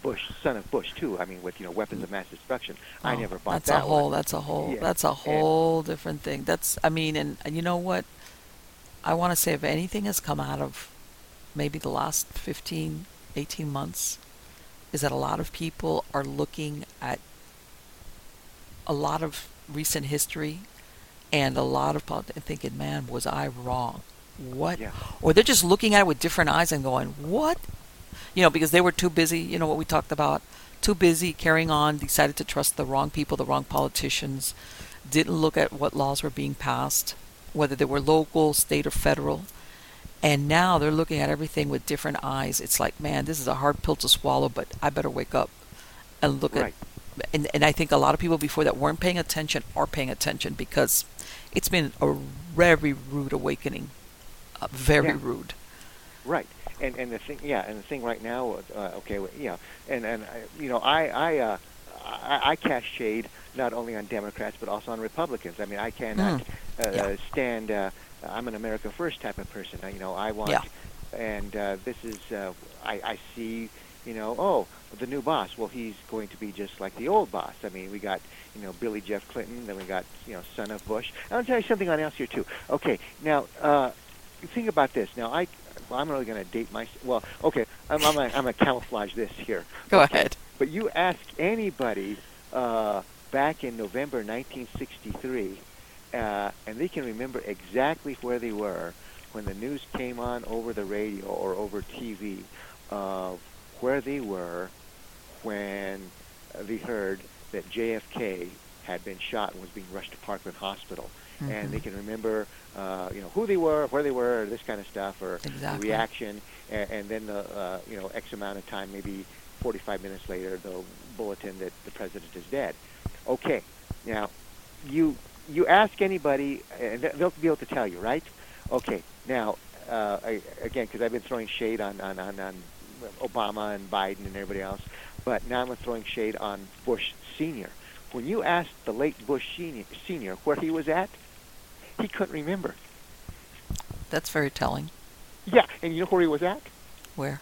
Bush, son of Bush, too. I mean, with you know weapons of mass destruction. Oh, I never bought that. that's that. A whole, one. That's a whole. Yeah. That's a whole and, different thing. That's. I mean, and, and you know what? I want to say if anything has come out of maybe the last 15, 18 months, is that a lot of people are looking at a lot of recent history and a lot of politics thinking, man, was I wrong? What? Yeah. Or they're just looking at it with different eyes and going, what? You know, because they were too busy, you know, what we talked about, too busy carrying on, decided to trust the wrong people, the wrong politicians, didn't look at what laws were being passed, whether they were local, state, or federal. And now they're looking at everything with different eyes. It's like, man, this is a hard pill to swallow, but I better wake up and look right. at. And, and I think a lot of people before that weren't paying attention are paying attention because it's been a very rude awakening, uh, very yeah. rude. Right, and and the thing, yeah, and the thing right now, uh, okay, yeah, and and uh, you know, I I, uh, I I cast shade not only on Democrats but also on Republicans. I mean, I cannot mm. uh, yeah. stand. Uh, I'm an America First type of person. You know, I want, yeah. and uh, this is uh, I I see. You know, oh, the new boss. Well, he's going to be just like the old boss. I mean, we got you know Billy Jeff Clinton, then we got you know son of Bush. I'll tell you something on else here too. Okay, now uh, think about this. Now I well, I'm really going to date my. Well, okay, I'm I'm going to camouflage this here. Go okay. ahead. But you ask anybody uh, back in November 1963, uh, and they can remember exactly where they were when the news came on over the radio or over TV of where they were when they heard that JFK had been shot and was being rushed to Parkland Hospital. Mm-hmm. And they can remember, uh, you know, who they were, where they were, this kind of stuff, or exactly. the reaction, and, and then the, uh, you know, X amount of time, maybe 45 minutes later, the bulletin that the president is dead. Okay, now, you you ask anybody, and they'll be able to tell you, right? Okay, now, uh, I, again, because I've been throwing shade on, on, on, on Obama and Biden and everybody else, but now I'm throwing shade on Bush Senior. When you asked the late Bush Senior, senior where he was at, he couldn't remember. That's very telling. Yeah, and you know where he was at? Where?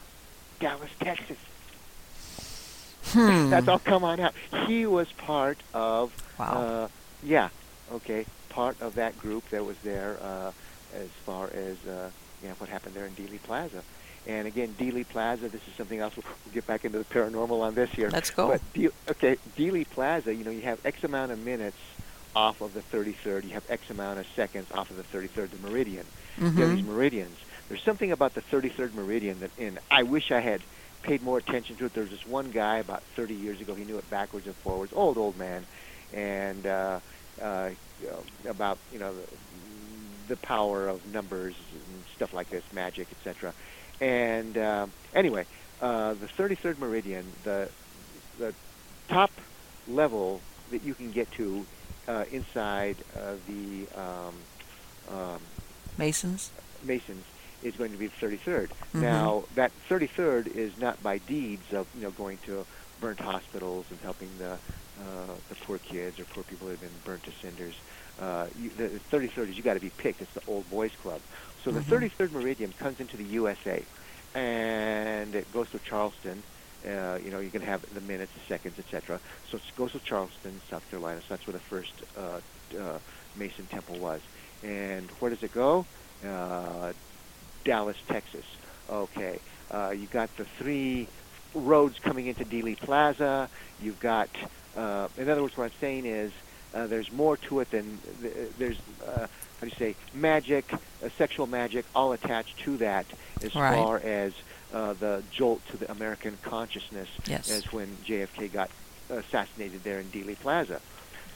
Dallas, Texas. Hmm. That's all come on out. He was part of. Wow. Uh, yeah. Okay. Part of that group that was there uh, as far as uh, you know what happened there in Dealey Plaza. And again, Dealey Plaza. This is something else. We'll, we'll get back into the paranormal on this here. Let's go. But De- okay, Dealey Plaza. You know, you have X amount of minutes off of the 33rd. You have X amount of seconds off of the 33rd, the meridian. Mm-hmm. There are these meridians. There's something about the 33rd meridian that, and I wish I had paid more attention to it. There was this one guy about 30 years ago. He knew it backwards and forwards. Old, old man, and uh, uh, you know, about you know the, the power of numbers and stuff like this, magic, etc. And uh, anyway, uh, the 33rd meridian, the the top level that you can get to uh, inside uh, the um, um, Masons. Masons is going to be the 33rd. Mm-hmm. Now that 33rd is not by deeds of you know going to burnt hospitals and helping the uh, the poor kids or poor people that have been burnt to cinders. Uh, you, the 33rd is you got to be picked. It's the old boys club. So the 33rd meridian comes into the USA, and it goes to Charleston. Uh, you know, you can have the minutes, the seconds, etc. So it goes to Charleston, South Carolina. So that's where the first uh, uh, Mason temple was. And where does it go? Uh, Dallas, Texas. Okay. Uh, you got the three roads coming into Dealey Plaza. You've got, uh, in other words, what I'm saying is uh, there's more to it than th- there's, uh, how do you say, magic, uh, sexual magic, all attached to that as Right. far as uh, the jolt to the American consciousness Yes. as when JFK got assassinated there in Dealey Plaza.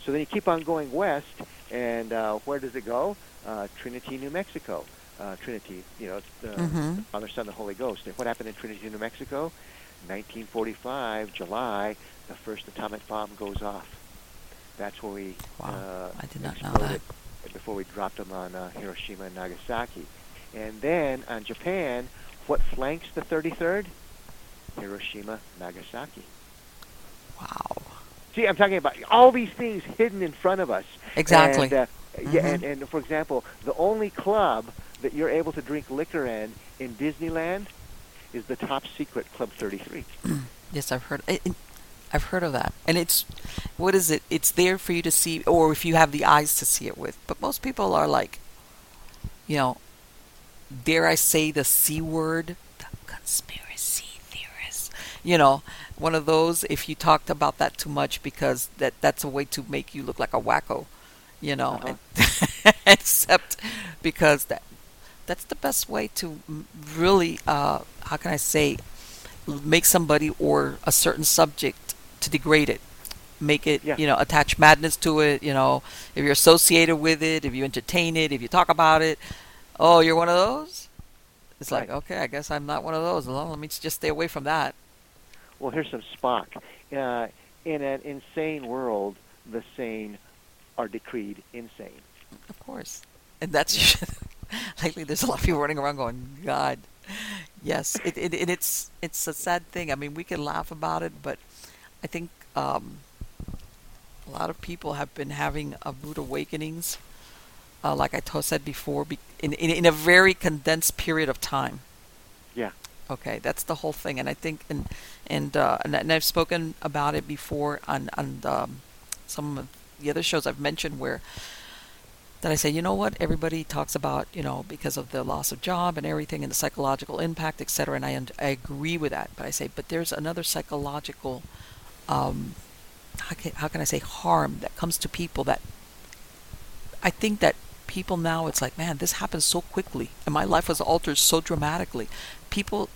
So then you keep on going west, and uh, where does it go? Uh, Trinity, New Mexico. Uh, Trinity, you know, the Mhm. the Father, Son, the Holy Ghost. And what happened in Trinity, New Mexico? 1945, July, the first atomic bomb goes off. That's where we Wow, uh, I did not know exploded before we dropped them on uh, Hiroshima and Nagasaki. And then on Japan, what flanks the 33rd? Hiroshima, Nagasaki. Wow. See, I'm talking about all these things hidden in front of us. Exactly. And, uh, Mm-hmm. Yeah, and, and for example, the only club that you're able to drink liquor in in Disneyland is the top secret Club 33. yes, I've heard. It, I've heard of that, and it's what is it? It's there for you to see, or if you have the eyes to see it with. But most people are like, you know, dare I say the c word, the conspiracy theorists. You know, one of those. If you talked about that too much, because that that's a way to make you look like a wacko. You know, uh-huh. except because that that's the best way to really, uh, how can I say, make somebody or a certain subject to degrade it. Make it, yeah. you know, attach madness to it. You know, if you're associated with it, if you entertain it, if you talk about it, oh, you're one of those. It's right. like, okay, I guess I'm not one of those. Well, let me just stay away from that. Well, here's some Spock. Uh, in an insane world, the sane are decreed insane. Of course, and that's lately. There's a lot of people running around going, God, yes. It, it, it it's it's a sad thing. I mean, we can laugh about it, but I think um, a lot of people have been having a rude awakenings, uh, like I to- said before, be- in, in in a very condensed period of time. Yeah. Okay, that's the whole thing, and I think, and and uh, and, and I've spoken about it before on on um, some of the other shows I've mentioned where that I say, you know what, everybody talks about, you know, because of the loss of job and everything and the psychological impact, etc. And I, I agree with that. But I say, but there's another psychological, um, how, can, how can I say, harm that comes to people that I think that people now, it's like, man, this happens so quickly. And my life was altered so dramatically. People,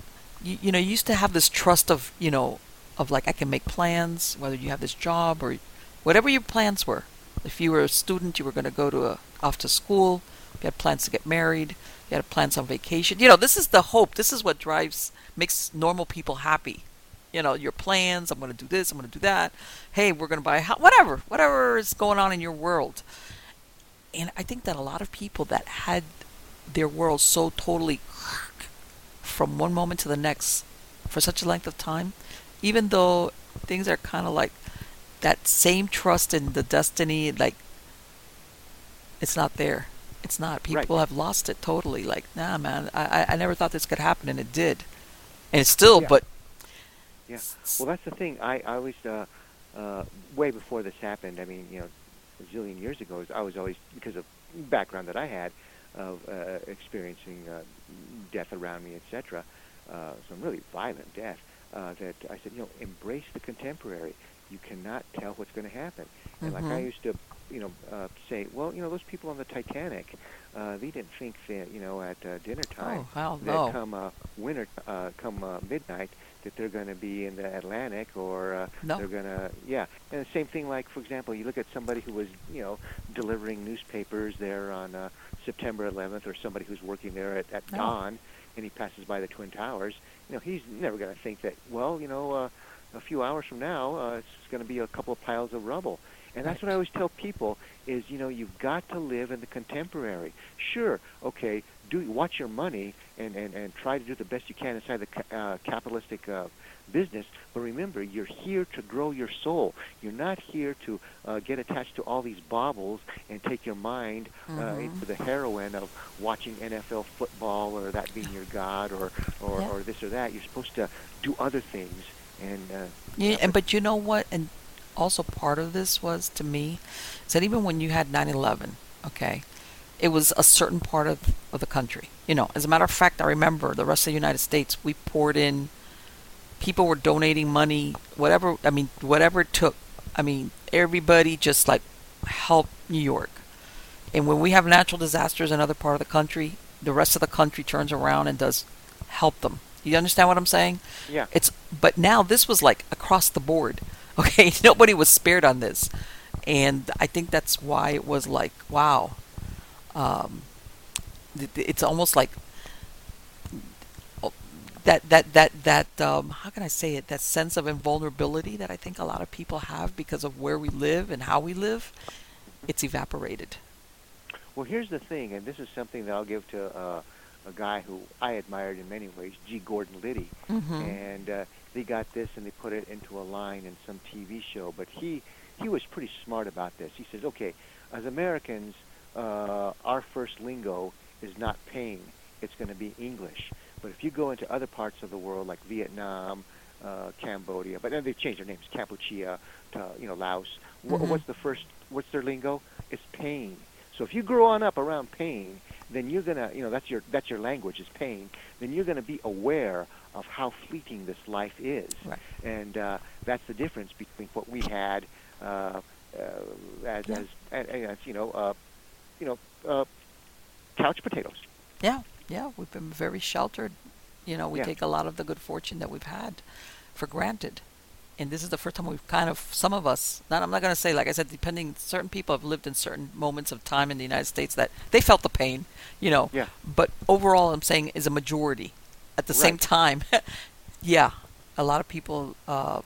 you, you know, used to have this trust of, you know, of like, I can make plans, whether you have this job or whatever your plans were if you were a student, you were going to go to a, off to school. You had plans to get married. You had plans on vacation. You know, this is the hope. This is what drives makes normal people happy. You know, your plans. I'm going to do this. I'm going to do that. Hey, we're going to buy a house. Whatever, whatever is going on in your world. And I think that a lot of people that had their world so totally from one moment to the next for such a length of time, even though things are kind of like that same trust in the destiny, like it's not there. It's not. People right. have lost it totally. Like, nah, man, I I never thought this could happen, and it did, and it's still. Yeah. But yeah, well, that's the thing. I I always uh, uh, way before this happened. I mean, you know, a zillion years ago, I was always because of background that I had of uh, experiencing uh, death around me, etc. Uh, some really violent death. Uh, that I said, you know, embrace the contemporary you cannot tell what's going to happen. And mm-hmm. like I mm-hmm. used to, you know, uh, say, well, you know, those people on the Titanic, uh, they didn't think that, you know, at uh, dinner time oh, hell that no. come uh, winter, uh, come uh, midnight, that they're going to be in the Atlantic or uh, no. they're going to, yeah. And the same thing, like for example, you look at somebody who was, you know, delivering newspapers there on uh, September 11th, or somebody who's working there at, at no. dawn, and he passes by the Twin Towers. You know, he's never going to think that, well, you know. Uh, a few hours from now, uh, it's going to be a couple of piles of rubble. And that's what I always tell people is, you know, you've got to live in the contemporary. Sure, okay, do watch your money and, and, and try to do the best you can inside the ca- uh, capitalistic uh, business. But remember, you're here to grow your soul. You're not here to uh, get attached to all these baubles and take your mind uh, mm-hmm. into the heroin of watching NFL football or that being your god or, or, yeah. or this or that. You're supposed to do other things and uh, yeah, and but you know what? And also part of this was to me is that even when you had 9/11, okay, it was a certain part of, of the country. You know, as a matter of fact, I remember the rest of the United States. We poured in. People were donating money, whatever. I mean, whatever it took. I mean, everybody just like helped New York. And when we have natural disasters in other part of the country, the rest of the country turns around and does help them. You understand what I'm saying? Yeah. It's but now this was like across the board. Okay, nobody was spared on this, and I think that's why it was like wow. Um, it's almost like that that that that um, how can I say it? That sense of invulnerability that I think a lot of people have because of where we live and how we live. It's evaporated. Well, here's the thing, and this is something that I'll give to. Uh, a guy who I admired in many ways, G. Gordon Liddy, mm-hmm. and uh, they got this and they put it into a line in some TV show. But he he was pretty smart about this. He says, okay, as Americans, uh, our first lingo is not pain; it's going to be English. But if you go into other parts of the world, like Vietnam, uh, Cambodia, but then they changed their names, Kampuchea to you know Laos. Wh- Mhm. What's the first? What's their lingo? It's pain. So if you grow on up around pain, then you're gonna, you know, that's your that's your language is pain. Then you're gonna be aware of how fleeting this life is, Right. and uh, that's the difference between what we had uh, uh, as Yeah. as, and as you know, uh, you know, uh, couch potatoes. Yeah, yeah, we've been very sheltered. You know, we Yeah. take a lot of the good fortune that we've had for granted. And this is the first time we've kind of, some of us, not, I'm not going to say, like I said, depending, certain people have lived in certain moments of time in the United States that they felt the pain, you know. Yeah. But overall, I'm saying is a majority. At the same time, yeah, a lot of people uh,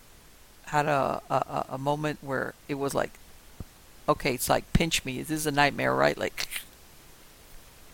had a, a- a moment where it was like, okay, it's like pinch me. This is a nightmare, right? Like,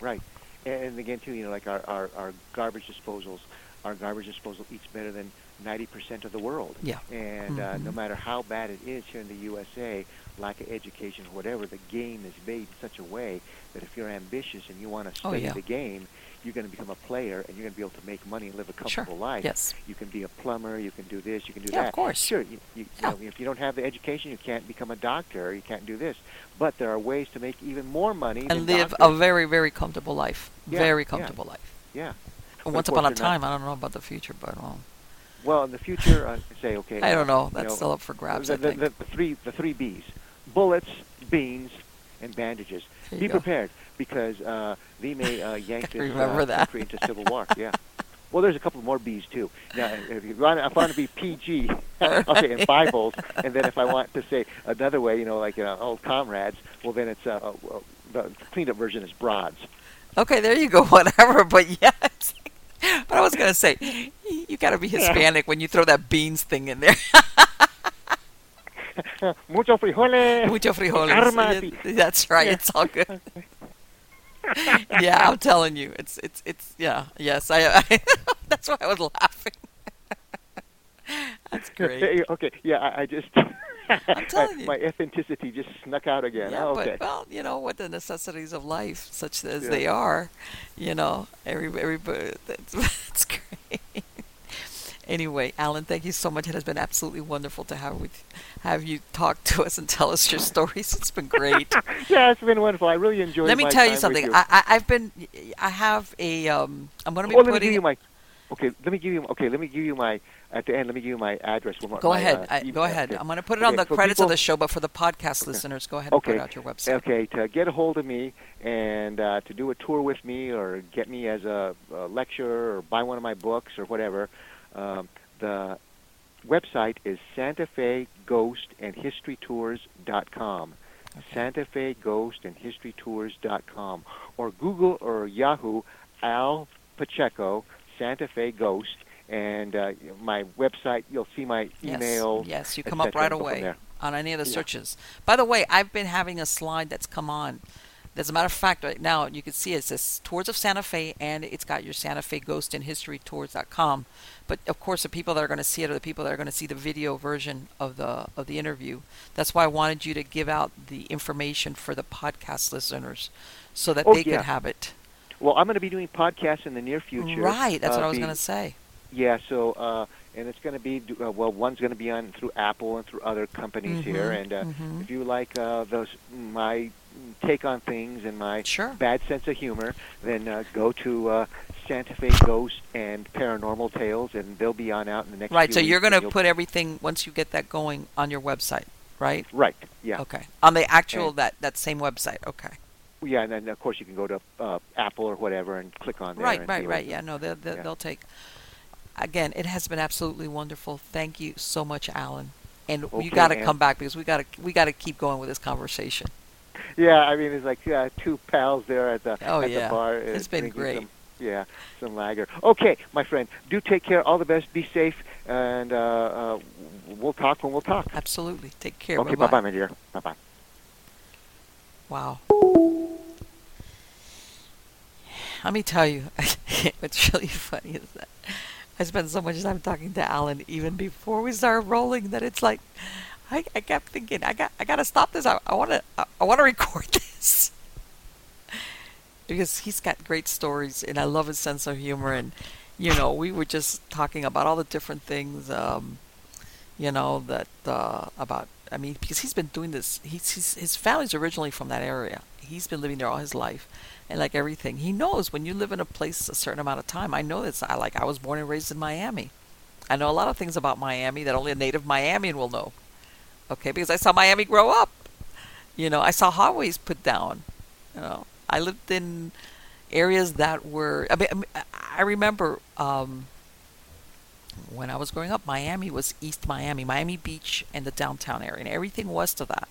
Right. And again, too, you know, like our, our, our garbage disposals, our garbage disposal eats better than 90% of the world. Yeah. And uh, no Mhm. matter how bad it is here in the USA, lack of education or whatever, the game is made in such a way that if you're ambitious and you want to Oh, study yeah. the game, you're going to become a player and you're going to be able to make money and live a Sure. comfortable life. Yes. You can be a plumber, you can do this, you can do Yeah, that. of course. Sure, you, you, Yeah. you know, if you don't have the education, you can't become a doctor, you can't do this. But there are ways to make even more money and live a very, very comfortable life. Yeah, very comfortable life. Yeah. But once upon a time, I don't know about the future, but um, Well, in the future, I say okay. I don't know. That's know, still up for grabs. The, I the, think. the, the three the three B's: bullets, beans, and bandages. Be go. prepared because uh, they may uh, yank this uh, country into civil war. Yeah. Well, there's a couple more B's too. Now, if you want, if I want to be PG, I'll say in Bibles, and then if I want to say another way, you know, like uh, old comrades, well, then it's uh, uh, the cleaned up version is broads. Okay, there you go. Whatever. But yeah, but I was gonna say, you, you got to be Hispanic when you throw that beans thing in there. Mucho frijoles. Mucho frijoles. That's right. Yeah. It's all good. Yeah, I'm telling you, it's it's it's yeah. Yes, I. I that's why I was laughing. that's great. Okay, yeah, I, I just I'm telling you. my authenticity just snuck out again. Yeah, oh, okay. but well, you know what the necessities of life, such as Yeah. they are, you know, every everybody that's, that's great. Anyway, Alan, thank you so much. It has been absolutely wonderful to have with have you talk to us and tell us your stories. It's been great. yeah, it's been wonderful. I really enjoyed. It. Let me tell you something. You. I, I I've been I have a um I'm going to be oh, let me putting give you my. Okay, let me give you. Okay, let me give you my. At the end, let me give you my address. Go my, ahead. uh, I, go ahead. Okay. I'm going to put it Okay, on the credits people- of the show, but for the podcast listeners, go ahead and Okay. put out your website. Okay, to get a hold of me and uh, to do a tour with me or get me as a, a lecturer or buy one of my books or whatever, um, the website is Santa Fe Ghost and History Tours.com. Santa Fe Ghost and History Tours.com. Or Google or Yahoo Al Pacheco Santa Fe Ghost and uh, my website. You'll see my email. Yes, yes. you come up right and go from away on any of the Yeah. searches. By the way, I've been having a slide that's come on. As a matter of fact, right now you can see it says Tours of Santa Fe, and it's got your Santa Fe Ghost and History Tours.com. But of course, the people that are going to see it are the people that are going to see the video version of the of the interview. That's why I wanted you to give out the information for the podcast listeners, so that Oh, they yeah. could have it. Well, I'm going to be doing podcasts in the near future. Right, that's uh, what I was going to say. Yeah, so uh, and it's going to be uh, well, one's going to be on through Apple and through other companies here. Mhm, And uh, mhm. if you like uh, those my take on things and my Sure. bad sense of humor, then uh, go to uh, Santa Fe Ghost and Paranormal Tales, and they'll be on out in the next. Right, so you're going to put everything once you get that going on your website, right? right. Yeah. Okay. On the actual And- that that same website. Okay. Yeah, and then of course you can go to uh, Apple or whatever and click on there. Right, right, right. Yeah, no, they'll they'll, Yeah. they'll take. Again, it has been absolutely wonderful. Thank you so much, Alan. And you got to come back because we got to we got to keep going with this conversation. Yeah, I mean it's like uh, two pals there at the Oh, at yeah. the bar. uh, It's been great. Some, yeah, some lager. Okay, my friend, do take care. All the best. Be safe, and uh, uh, we'll talk when we'll talk. Absolutely. Take care. Okay, Bye-bye. bye bye, my dear. Bye bye. Wow. Let me tell you, what's really funny is that I spent so much time talking to Alan even before we started rolling that it's like I, I kept thinking I got I got to stop this. I want to I, I want to record this. Because he's got great stories, and I love his sense of humor. And you know, we were just talking about all the different things, um, you know, that uh, about. I mean, because he's been doing this. He's, he's his family's originally from that area. He's been living there all his life, and like everything, he knows when you live in a place a certain amount of time. I know this. I like. I was born and raised in Miami. I know a lot of things about Miami that only a native Miamian will know. Okay, because I saw Miami grow up. You know, I saw highways put down. You know, I lived in areas that were. I mean, I remember um, when I was growing up, Miami was East Miami, Miami Beach, and the downtown area, and everything west of that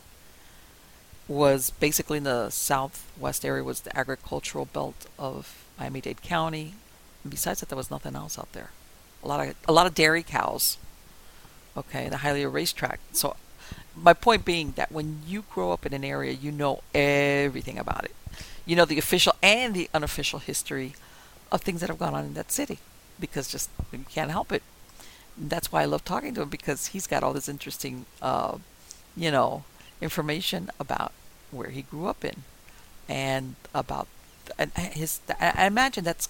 was basically in the southwest area was the agricultural belt of Miami-Dade County. And besides that, there was nothing else out there. A lot of a lot of dairy cows. Okay, the Hialeah racetrack. So, my point being that when you grow up in an area, you know everything about it you know, the official and the unofficial history of things that have gone on in that city because just you can't help it. That's why I love talking to him because he's got all this interesting, uh, you know, information about where he grew up in and about and his. I imagine that's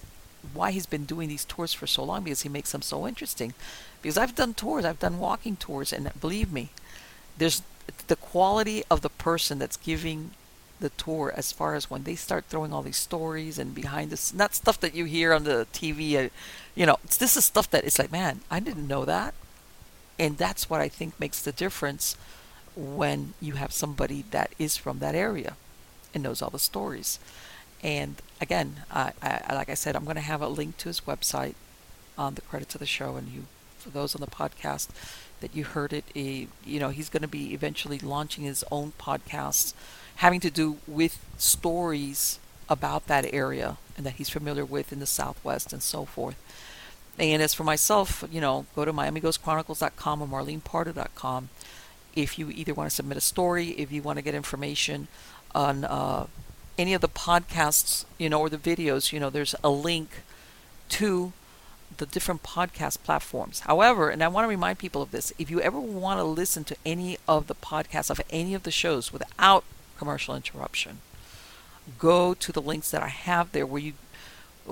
why he's been doing these tours for so long because he makes them so interesting. Because I've done tours, I've done walking tours, and believe me, there's the quality of the person that's giving the tour as far as when they start throwing all these stories and behind this not stuff that you hear on the TV uh, you know this is stuff that it's like man I didn't know that. And that's what I think makes the difference when you have somebody that is from that area and knows all the stories. And again I, I like I said I'm going to have a link to his website on the credits of the show. And you for those on the podcast that you heard it a, you know he's going to be eventually launching his own podcast having to do with stories about that area and that he's familiar with in the Southwest and so forth. And as for myself, you know, go to MiamiGhostChronicles.com or MarlenePardo.com if you either want to submit a story, if you want to get information on uh, any of the podcasts, you know, or the videos, you know, there's a link to the different podcast platforms. However, and I want to remind people of this, if you ever want to listen to any of the podcasts of any of the shows without commercial interruption. Go to the links that I have there where you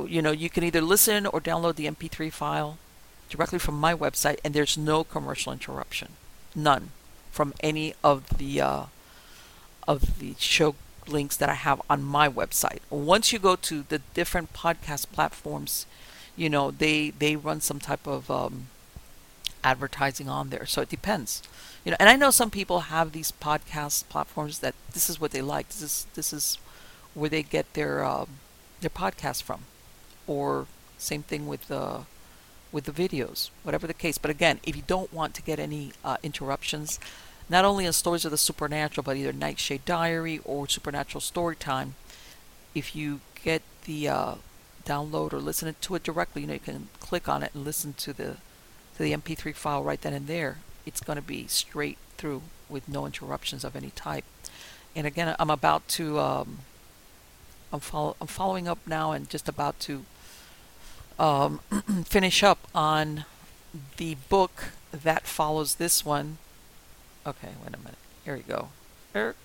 you know, you can either listen or download the MP3 file directly from my website and there's no commercial interruption. None from any of the uh, of the show links that I have on my website. Once you go to the different podcast platforms, you know, they they run some type of um, advertising on there. So it depends you know and i know some people have these podcast platforms that this is what they like. This is this is where they get their um, their podcast from. Or same thing with the with the videos whatever the case. But again if you don't want to get any uh, interruptions not only in stories of the supernatural but either nightshade diary or supernatural story time if you get the uh, download or listen to it directly you know you can click on it and listen to the to the mp3 file right then and there it's going to be straight through with no interruptions of any type. And again, I'm about to, um, I'm, follow, I'm following up now and just about to um, finish up on the book that follows this one. Okay, wait a minute. Here we go. Eric,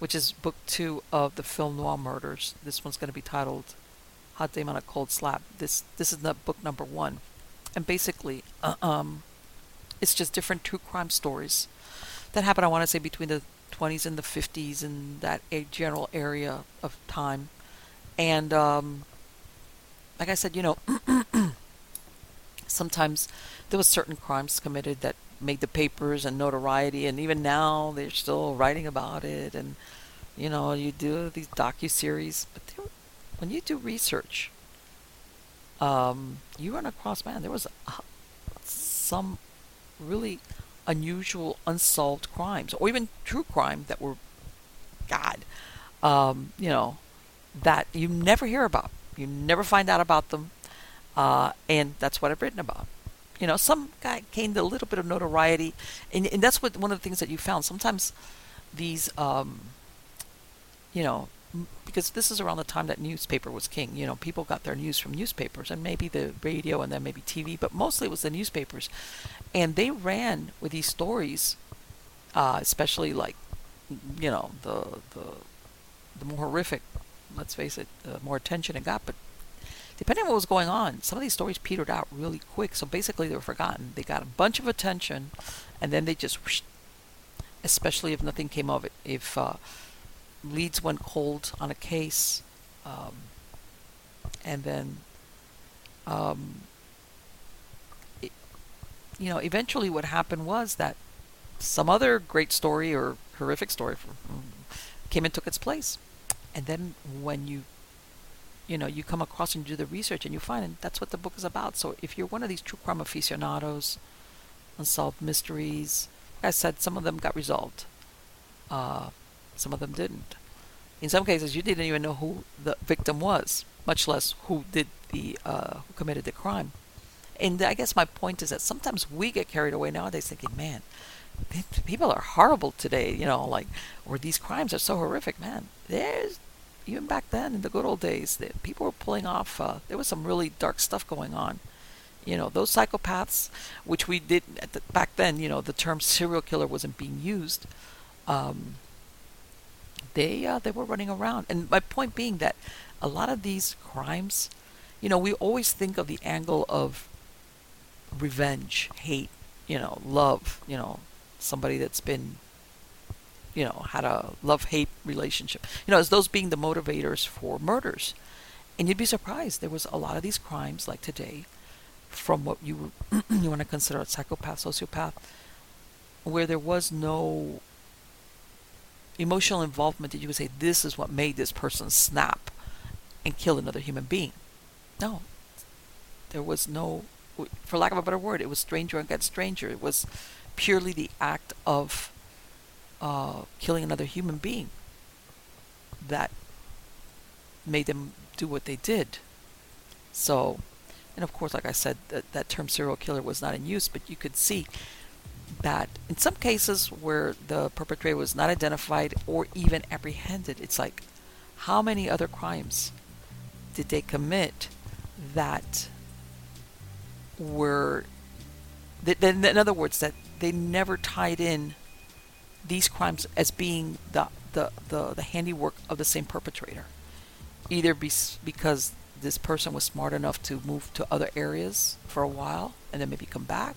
which is book two of the film noir murders. This one's going to be titled "Hot Dame on a Cold Slab." This this is the book number one, and basically, uh, um, it's just different true crime stories that happened, I want to say, between the 20s and the 50s in that a general area of time. And um, like I said, you know, sometimes there was certain crimes committed that made the papers and notoriety, and even now they're still writing about it. And you know, you do these docu series, but there, when you do research, um, you run across man, there was some really unusual unsolved crimes or even true crime that were god um, you know that you never hear about. You never find out about them uh, and that's what i've written about. You know some guy gained a little bit of notoriety and, and that's what one of the things that you found. Sometimes these um, you know because this is around the time that newspaper was king. You know, people got their news from newspapers and maybe the radio and then maybe TV, but mostly it was the newspapers. And they ran with these stories, uh, especially like, you know, the, the, the more horrific let's face it, the more attention it got. But depending on what was going on, some of these stories petered out really quick. So basically, they were forgotten. They got a bunch of attention, and then they just, especially if nothing came of it. If uh, leads went cold on a case, um, and then, um, it, you know, eventually what happened was that some other great story or horrific story came and took its place. And then when you you know, you come across and do the research and you find and that's what the book is about. So if you're one of these true crime aficionados, unsolved mysteries, like I said, some of them got resolved. Uh, some of them didn't. In some cases, you didn't even know who the victim was, much less who did the uh, who committed the crime. And I guess my point is that sometimes we get carried away nowadays, thinking, "Man, people are horrible today," you know, like, or these crimes are so horrific. Man, there's even back then in the good old days, people were pulling off. Uh, there was some really dark stuff going on. You know, those psychopaths, which we did the, back then. You know, the term serial killer wasn't being used. Um, they uh, they were running around, and my point being that a lot of these crimes, you know, we always think of the angle of revenge, hate, you know, love, you know, somebody that's been you know, had a love hate relationship. You know, as those being the motivators for murders. And you'd be surprised. There was a lot of these crimes, like today, from what you you want to consider a psychopath, sociopath, where there was no emotional involvement that you would say this is what made this person snap and kill another human being. No, there was no, for lack of a better word, it was stranger against stranger. It was purely the act of uh, killing another human being that made them do what they did. So, and of course, like I said, that, that term serial killer was not in use, but you could see that in some cases where the perpetrator was not identified or even apprehended, it's like, how many other crimes did they commit that were, that, in other words, that they never tied in these crimes as being the, the, the, the handiwork of the same perpetrator. Either be, because this person was smart enough to move to other areas for a while and then maybe come back,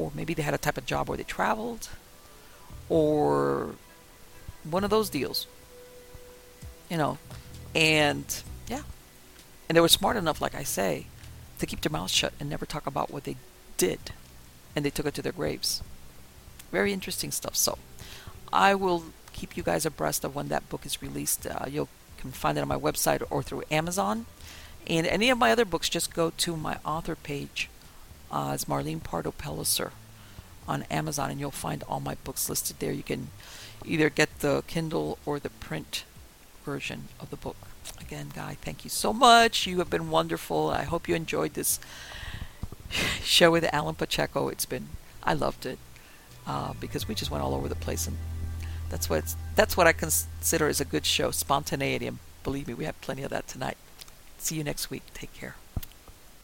or maybe they had a type of job where they traveled, or one of those deals. You know, and yeah, and they were smart enough, like I say, to keep their mouths shut and never talk about what they did, and they took it to their graves. Very interesting stuff. So I will keep you guys abreast of when that book is released. Uh, you can find it on my website or through Amazon. And any of my other books, just go to my author page uh, as Marlene Pardo Pellicer on Amazon, and you'll find all my books listed there. You can either get the Kindle or the print version of the book. Again, Guy, thank you so much. You have been wonderful. I hope you enjoyed this show with Alan Pacheco. It's been, I loved it uh, because we just went all over the place, and that's what that's what I consider as a good show, spontaneity. And believe me, we have plenty of that tonight. See you next week. Take care.